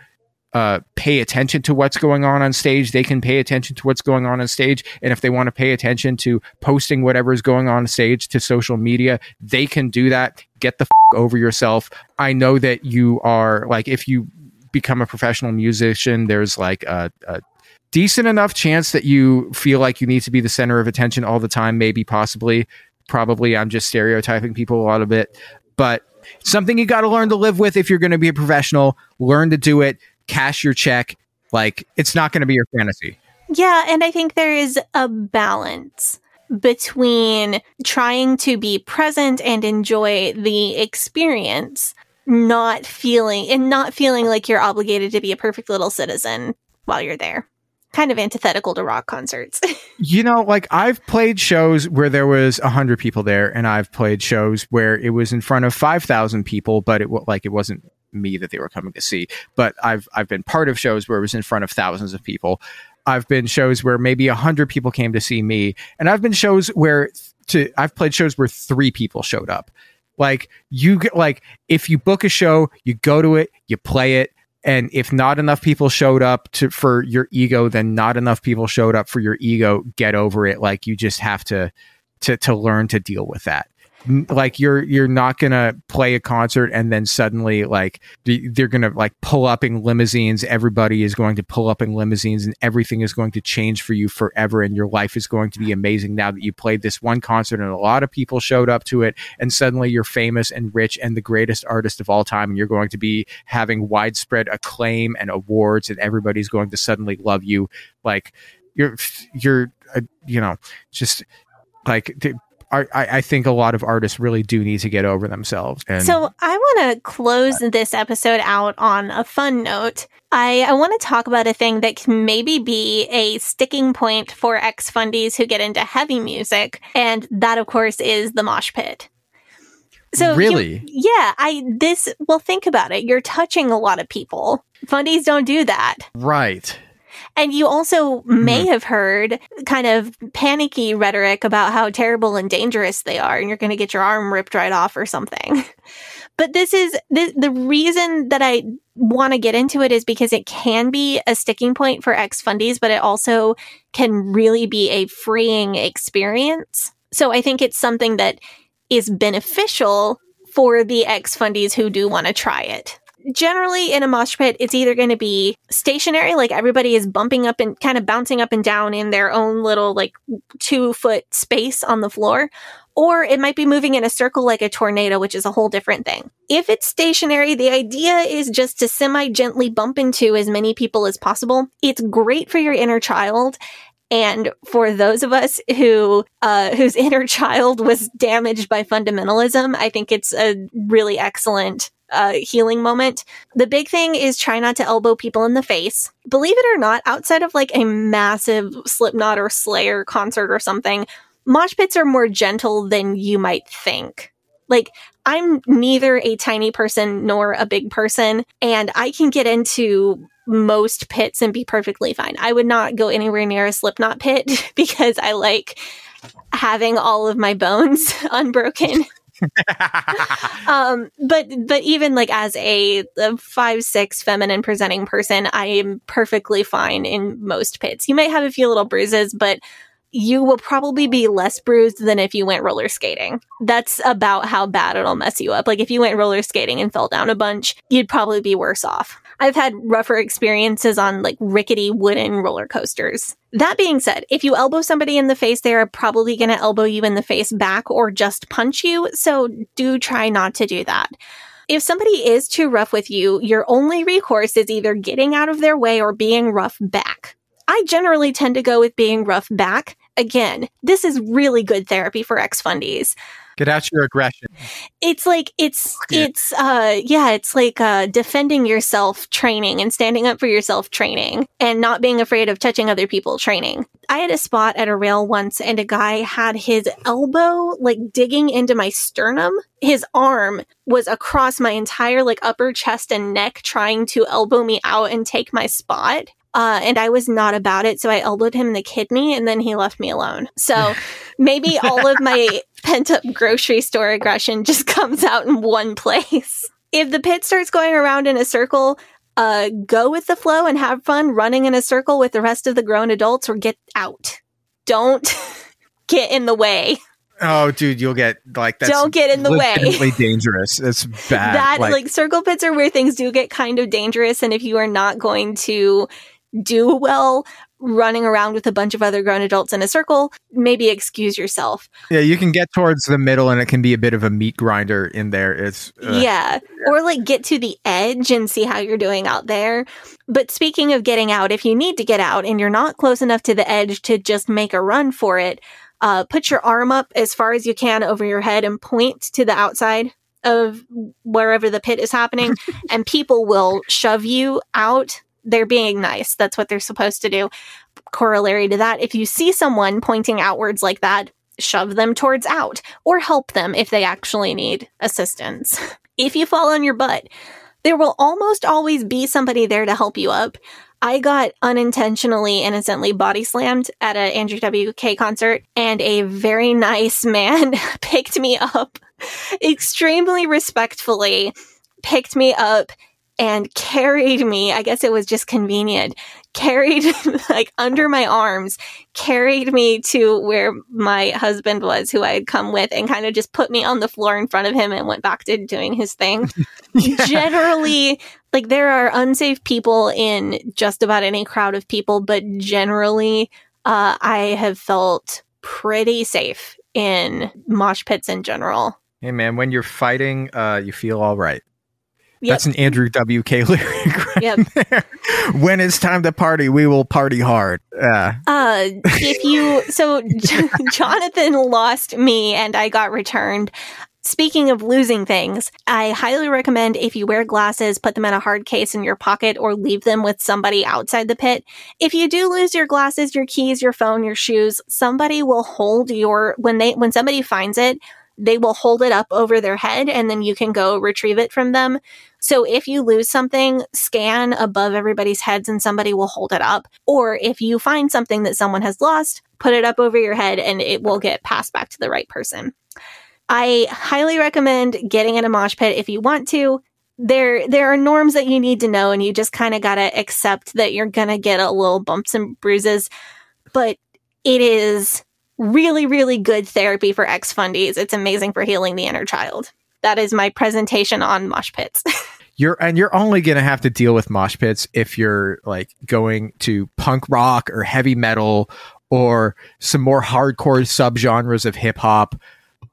Speaker 1: uh, pay attention to what's going on on stage, they can pay attention to what's going on on stage. And if they want to pay attention to posting whatever is going on stage to social media, they can do that. Get the f- over yourself. I know that you are like, if you become a professional musician, there's like a, a decent enough chance that you feel like you need to be the center of attention all the time. Maybe, possibly, probably. I'm just stereotyping people a lot of it, but something you got to learn to live with if you're going to be a professional. Learn to do it cash your check. Like it's not going to be your fantasy.
Speaker 2: Yeah, and I think there is a balance between trying to be present and enjoy the experience, not feeling and not feeling like you're obligated to be a perfect little citizen while you're there. Kind of antithetical to rock concerts.
Speaker 1: you know, like I've played shows where there was a hundred people there, and I've played shows where it was in front of five thousand people, but it like it wasn't me that they were coming to see. But I've I've been part of shows where it was in front of thousands of people. I've been shows where maybe a hundred people came to see me, and I've been shows where to I've played shows where three people showed up. Like you get like if you book a show, you go to it, you play it, and if not enough people showed up to for your ego, then not enough people showed up for your ego. Get over it. Like you just have to to to learn to deal with that like you're you're not gonna play a concert and then suddenly like they're gonna like pull up in limousines. Everybody is going to pull up in limousines and everything is going to change for you forever and your life is going to be amazing now that you played this one concert and a lot of people showed up to it and suddenly you're famous and rich and the greatest artist of all time and you're going to be having widespread acclaim and awards and everybody's going to suddenly love you. Like you're you're uh, you know just like I, I think a lot of artists really do need to get over themselves.
Speaker 2: And so I want to close this episode out on a fun note. I, I want to talk about a thing that can maybe be a sticking point for ex fundies who get into heavy music. And that, of course, is the mosh pit.
Speaker 1: So really,
Speaker 2: you, yeah, I this well think about it. You're touching a lot of people. Fundies don't do that.
Speaker 1: Right.
Speaker 2: And you also may mm-hmm. have heard kind of panicky rhetoric about how terrible and dangerous they are, and you're going to get your arm ripped right off or something. but this is the, the reason that I want to get into it is because it can be a sticking point for ex fundies, but it also can really be a freeing experience. So I think it's something that is beneficial for the ex fundies who do want to try it generally in a mosh pit, it's either going to be stationary, like everybody is bumping up and kind of bouncing up and down in their own little like two foot space on the floor, or it might be moving in a circle like a tornado, which is a whole different thing. If it's stationary, the idea is just to semi gently bump into as many people as possible. It's great for your inner child. And for those of us who, uh, whose inner child was damaged by fundamentalism, I think it's a really excellent uh, healing moment. The big thing is try not to elbow people in the face. Believe it or not, outside of like a massive Slipknot or Slayer concert or something, mosh pits are more gentle than you might think. Like, I'm neither a tiny person nor a big person, and I can get into most pits and be perfectly fine. I would not go anywhere near a Slipknot pit because I like having all of my bones unbroken. um, but but even like as a, a, five six feminine presenting person, I am perfectly fine in most pits. You might have a few little bruises, but you will probably be less bruised than if you went roller skating. That's about how bad it'll mess you up. Like if you went roller skating and fell down a bunch, you'd probably be worse off. I've had rougher experiences on like rickety wooden roller coasters. That being said, if you elbow somebody in the face, they are probably going to elbow you in the face back or just punch you. So do try not to do that. If somebody is too rough with you, your only recourse is either getting out of their way or being rough back. I generally tend to go with being rough back. Again, this is really good therapy for ex fundies.
Speaker 1: Get out your aggression.
Speaker 2: It's like it's it's uh yeah, it's like uh defending yourself training and standing up for yourself training and not being afraid of touching other people training. I had a spot at a rail once and a guy had his elbow like digging into my sternum. His arm was across my entire like upper chest and neck trying to elbow me out and take my spot. Uh, and I was not about it. So I elbowed him in the kidney and then he left me alone. So maybe all of my pent up grocery store aggression just comes out in one place. If the pit starts going around in a circle, uh, go with the flow and have fun running in a circle with the rest of the grown adults or get out. Don't get in the way.
Speaker 1: Oh, dude, you'll get like
Speaker 2: that. don't get in the way.
Speaker 1: dangerous. It's bad.
Speaker 2: That like, like circle pits are where things do get kind of dangerous, and if you are not going to do well running around with a bunch of other grown adults in a circle, maybe excuse yourself.
Speaker 1: Yeah, you can get towards the middle and it can be a bit of a meat grinder in there. It's
Speaker 2: uh, yeah. yeah. Or like get to the edge and see how you're doing out there. But speaking of getting out, if you need to get out and you're not close enough to the edge to just make a run for it, uh, put your arm up as far as you can over your head and point to the outside of wherever the pit is happening and people will shove you out they're being nice. That's what they're supposed to do. Corollary to that, if you see someone pointing outwards like that, shove them towards out or help them if they actually need assistance. if you fall on your butt, there will almost always be somebody there to help you up. I got unintentionally, innocently body slammed at an Andrew WK concert, and a very nice man picked me up extremely respectfully, picked me up and carried me. I guess it was just convenient. Carried like under my arms, carried me to where my husband was, who I had come with, and kind of just put me on the floor in front of him and went back to doing his thing. yeah. Generally, like there are unsafe people in just about any crowd of people, but generally, uh, I have felt pretty safe in mosh pits in general.
Speaker 1: Hey man, when you're fighting, uh, you feel all right. Yep. That's an Andrew WK lyric. Right yep. There. When it's time to party, we will party hard. Yeah.
Speaker 2: Uh, if you so Jonathan lost me and I got returned. Speaking of losing things, I highly recommend if you wear glasses, put them in a hard case in your pocket or leave them with somebody outside the pit. If you do lose your glasses, your keys, your phone, your shoes, somebody will hold your when they when somebody finds it, they will hold it up over their head and then you can go retrieve it from them. So if you lose something, scan above everybody's heads and somebody will hold it up. Or if you find something that someone has lost, put it up over your head and it will get passed back to the right person. I highly recommend getting in a mosh pit if you want to. There, there are norms that you need to know and you just kind of got to accept that you're going to get a little bumps and bruises, but it is really, really good therapy for ex fundies. It's amazing for healing the inner child. That is my presentation on mosh pits.
Speaker 1: you're and you're only going to have to deal with mosh pits if you're like going to punk rock or heavy metal or some more hardcore subgenres of hip hop.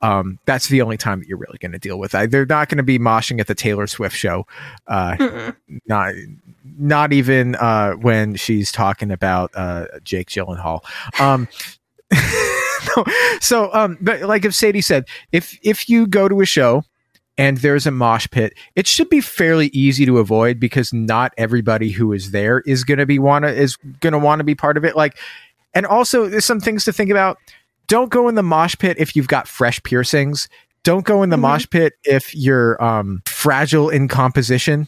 Speaker 1: Um, that's the only time that you're really going to deal with. I, they're not going to be moshing at the Taylor Swift show. Uh, not not even uh, when she's talking about uh, Jake Gyllenhaal. Um, no, so, um, but like if Sadie said, if if you go to a show and there's a mosh pit, it should be fairly easy to avoid because not everybody who is there is going to be wanna is going to want to be part of it. Like, and also there's some things to think about. Don't go in the mosh pit if you've got fresh piercings. Don't go in the
Speaker 2: Mhm.
Speaker 1: mosh pit if you're um, fragile in composition.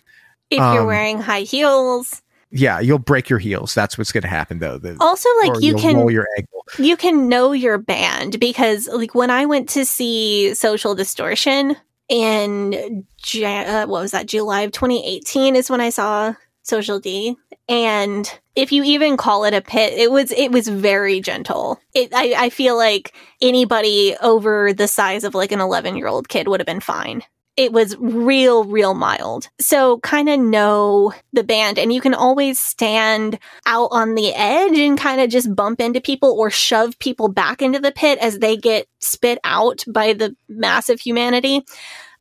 Speaker 2: If you're
Speaker 1: Um,
Speaker 2: wearing high heels.
Speaker 1: Yeah, you'll break your heels. That's what's going to happen, though. The,
Speaker 2: Also, like you can
Speaker 1: roll your ankle.
Speaker 2: you can know your band because like when I went to see Social Distortion in uh, what was that? July of 2018 is when I saw Social D. And if you even call it a pit it was it was very gentle. It I, I feel like anybody over the size of like an 11 year old kid would have been fine it was real real mild so kind of know the band and you can always stand out on the edge and kind of just bump into people or shove people back into the pit as they get spit out by the massive humanity.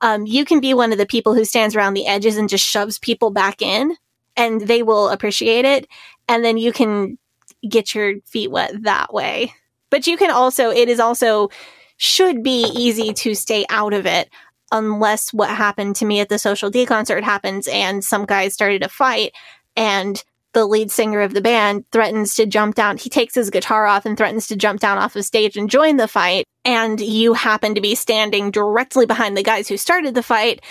Speaker 2: Um, you can be one of the people who stands around the edges and just shoves people back in, and they will appreciate it. And then you can get your feet wet that way. But you can also, it is also, should be easy to stay out of it unless what happened to me at the Social D concert happens and some guys started a fight and the lead singer of the band threatens to jump down. He takes his guitar off and threatens to jump down off of stage and join the fight. And you happen to be standing directly behind the guys who started the fight.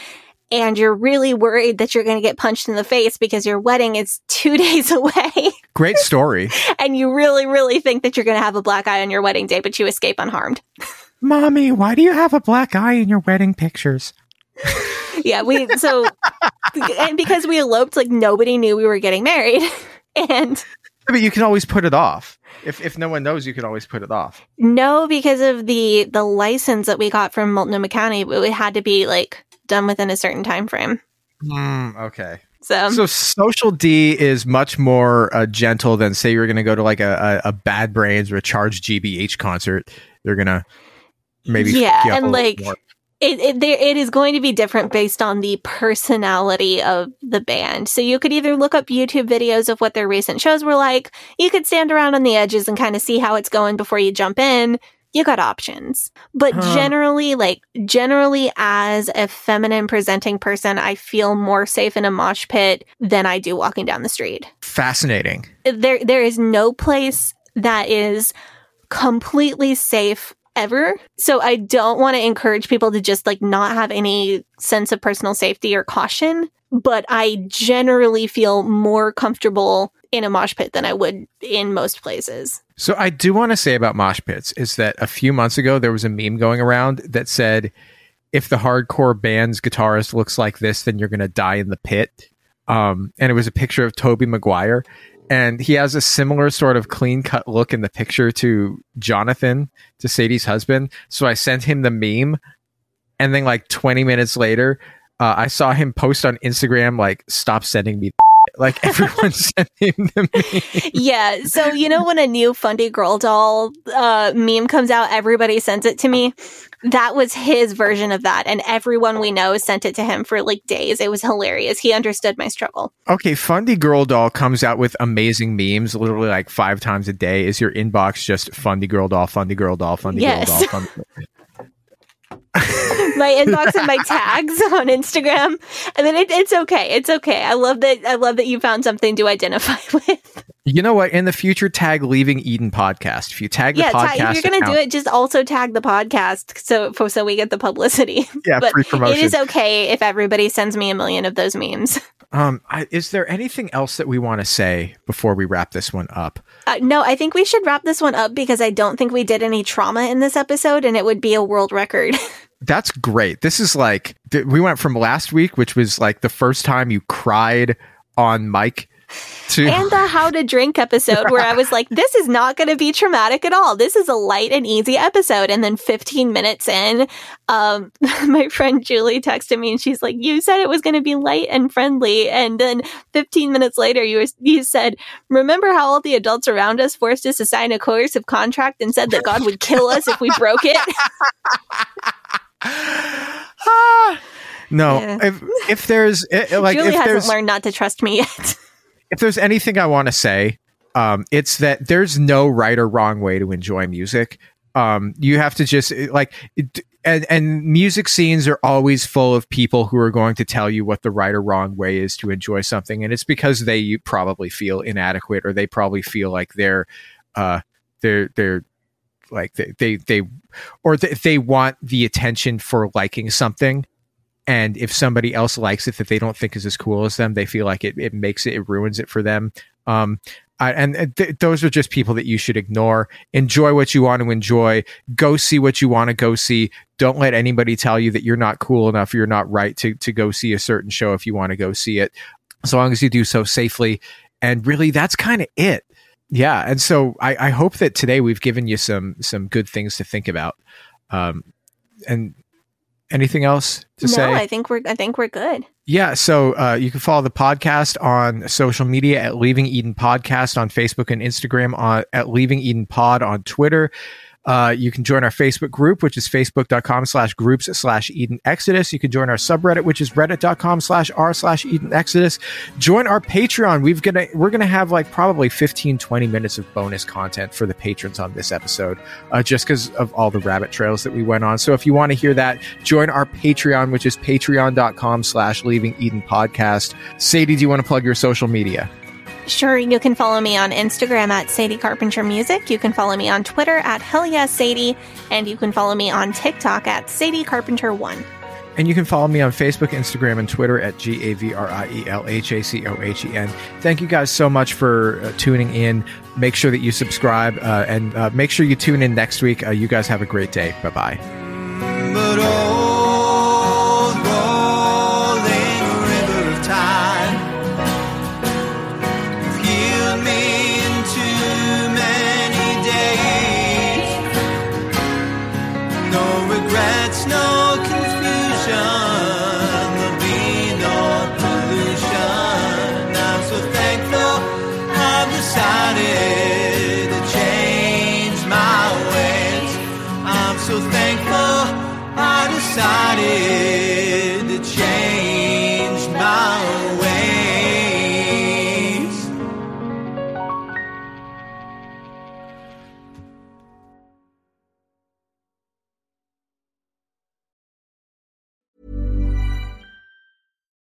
Speaker 2: And you're really worried that you're going to get punched in the face because your wedding is two days away.
Speaker 1: Great story.
Speaker 2: and you really, really think that you're going to have a black eye on your wedding day, but you escape unharmed.
Speaker 1: Mommy, why do you have a black eye in your wedding pictures?
Speaker 2: Yeah, we, so, and because we eloped, like nobody knew we were getting married. And
Speaker 1: But you can always put it off. If if no one knows, you can always put it off.
Speaker 2: No, because of the the license that we got from Multnomah County, it had to be like done within a certain time frame.
Speaker 1: Mm, okay.
Speaker 2: So,
Speaker 1: So Social D is much more uh, gentle than say you're going to go to like a, a, a Bad Brains or a Charged GBH concert. They're going to maybe
Speaker 2: Yeah, and, like, it it, there, it is going to be different based on the personality of the band. So you could either look up YouTube videos of what their recent shows were like. You could stand around on the edges and kind of see how it's going before you jump in. You got options. But
Speaker 1: Huh.
Speaker 2: generally, like generally as a feminine presenting person, I feel more safe in a mosh pit than I do walking down the street.
Speaker 1: fascinating.
Speaker 2: there there is no place that is completely safe ever. So I don't want to encourage people to just like not have any sense of personal safety or caution, but I generally feel more comfortable in a mosh pit than I would in most places.
Speaker 1: So I do want to say about mosh pits is that a few months ago there was a meme going around that said, "If the hardcore band's guitarist looks like this, then you're going to die in the pit." Um, and it was a picture of Tobey Maguire, and he has a similar sort of clean cut look in the picture to Jonathan, to Sadie's husband. So I sent him the meme, and then like 20 minutes later, uh, I saw him post on Instagram like, "Stop sending me." Like everyone sent him the meme.
Speaker 2: yeah. So, you know, when a new Fundy Girl doll uh, meme comes out, everybody sends it to me. That was his version of that. And everyone we know sent it to him for like days. It was hilarious. He understood my struggle.
Speaker 1: Okay, Fundy Girl Doll comes out with amazing memes literally like five times a day. Is your inbox just Fundy Girl Doll, Fundy Girl Doll, Fundy
Speaker 2: Yes.
Speaker 1: Girl Doll? Fundy
Speaker 2: my inbox and my tags on Instagram. And then it, it's okay. It's okay. I love that. I love that you found something to identify with.
Speaker 1: You know what? In the future, tag Leaving Eden podcast. If you tag the
Speaker 2: yeah.
Speaker 1: podcast,
Speaker 2: Ta- if you're gonna do it, just also tag the podcast so for, so we get the publicity.
Speaker 1: yeah,
Speaker 2: but
Speaker 1: free promotion.
Speaker 2: it is okay if everybody sends me a million of those memes.
Speaker 1: um, I, is there anything else that we want to say before we wrap this one up?
Speaker 2: Uh, no, I think we should wrap this one up because I don't think we did any trauma in this episode, and it would be a world record.
Speaker 1: That's great. This is like we went from last week, which was like the first time you cried on mic to
Speaker 2: and the how to drink episode where I was like, this is not going to be traumatic at all. This is a light and easy episode. And then 15 minutes in, um, my friend Julie texted me and she's like, you said it was going to be light and friendly. And then 15 minutes later, you, you said, remember how all the adults around us forced us to sign a coercive contract and said that God would kill us if we broke it?
Speaker 1: Ah, no,
Speaker 2: Yeah.
Speaker 1: if if there's eh, like
Speaker 2: Julie
Speaker 1: if
Speaker 2: hasn't
Speaker 1: there's
Speaker 2: learned not to trust me yet.
Speaker 1: If there's anything I want to say, um, it's that there's no right or wrong way to enjoy music. Um, you have to just eh, like, it, and and music scenes are always full of people who are going to tell you what the right or wrong way is to enjoy something, and it's because they probably feel inadequate or they probably feel like they're, uh, they're they're like they they, they or they, they want the attention for liking something and if somebody else likes it that they don't think is as cool as them they feel like it, it makes it it ruins it for them. Um I, and th- those are just people that you should ignore. Enjoy what you want to enjoy. Go see what you want to go see. Don't let anybody tell you that you're not cool enough you're not right to to go see a certain show if you want to go see it. As long as you do so safely. And really that's kind of it. Yeah and so I, I hope that today we've given you some some good things to think about. Um and anything else to
Speaker 2: no,
Speaker 1: say No,
Speaker 2: I think we're I think we're good.
Speaker 1: yeah, so uh, you can follow the podcast on social media at Leaving Eden Podcast on Facebook and Instagram, on, at Leaving Eden Pod on Twitter. Uh, you can join our Facebook group, which is facebook.com slash groups slash Eden Exodus. You can join our subreddit, which is reddit.com slash r slash Eden Exodus. Join our Patreon. We've gonna we're gonna have like probably 15, 20 minutes of bonus content for the patrons on this episode, uh, just because of all the rabbit trails that we went on. So if you want to hear that, join our Patreon, which is patreon.com slash leaving Eden podcast. Sadie, do you want to plug your social media?
Speaker 2: Sure, you can follow me on Instagram at Sadie Carpenter Music. You can follow me on Twitter at Hell yeah Sadie, and you can follow me on TikTok at Sadie Carpenter One.
Speaker 1: And you can follow me on Facebook, Instagram, and Twitter at G A V R I E L H A C O H E N. Thank you guys so much for uh, tuning in. Make sure that you subscribe uh, and uh, make sure you tune in next week. Uh, you guys have a great day. Bye bye.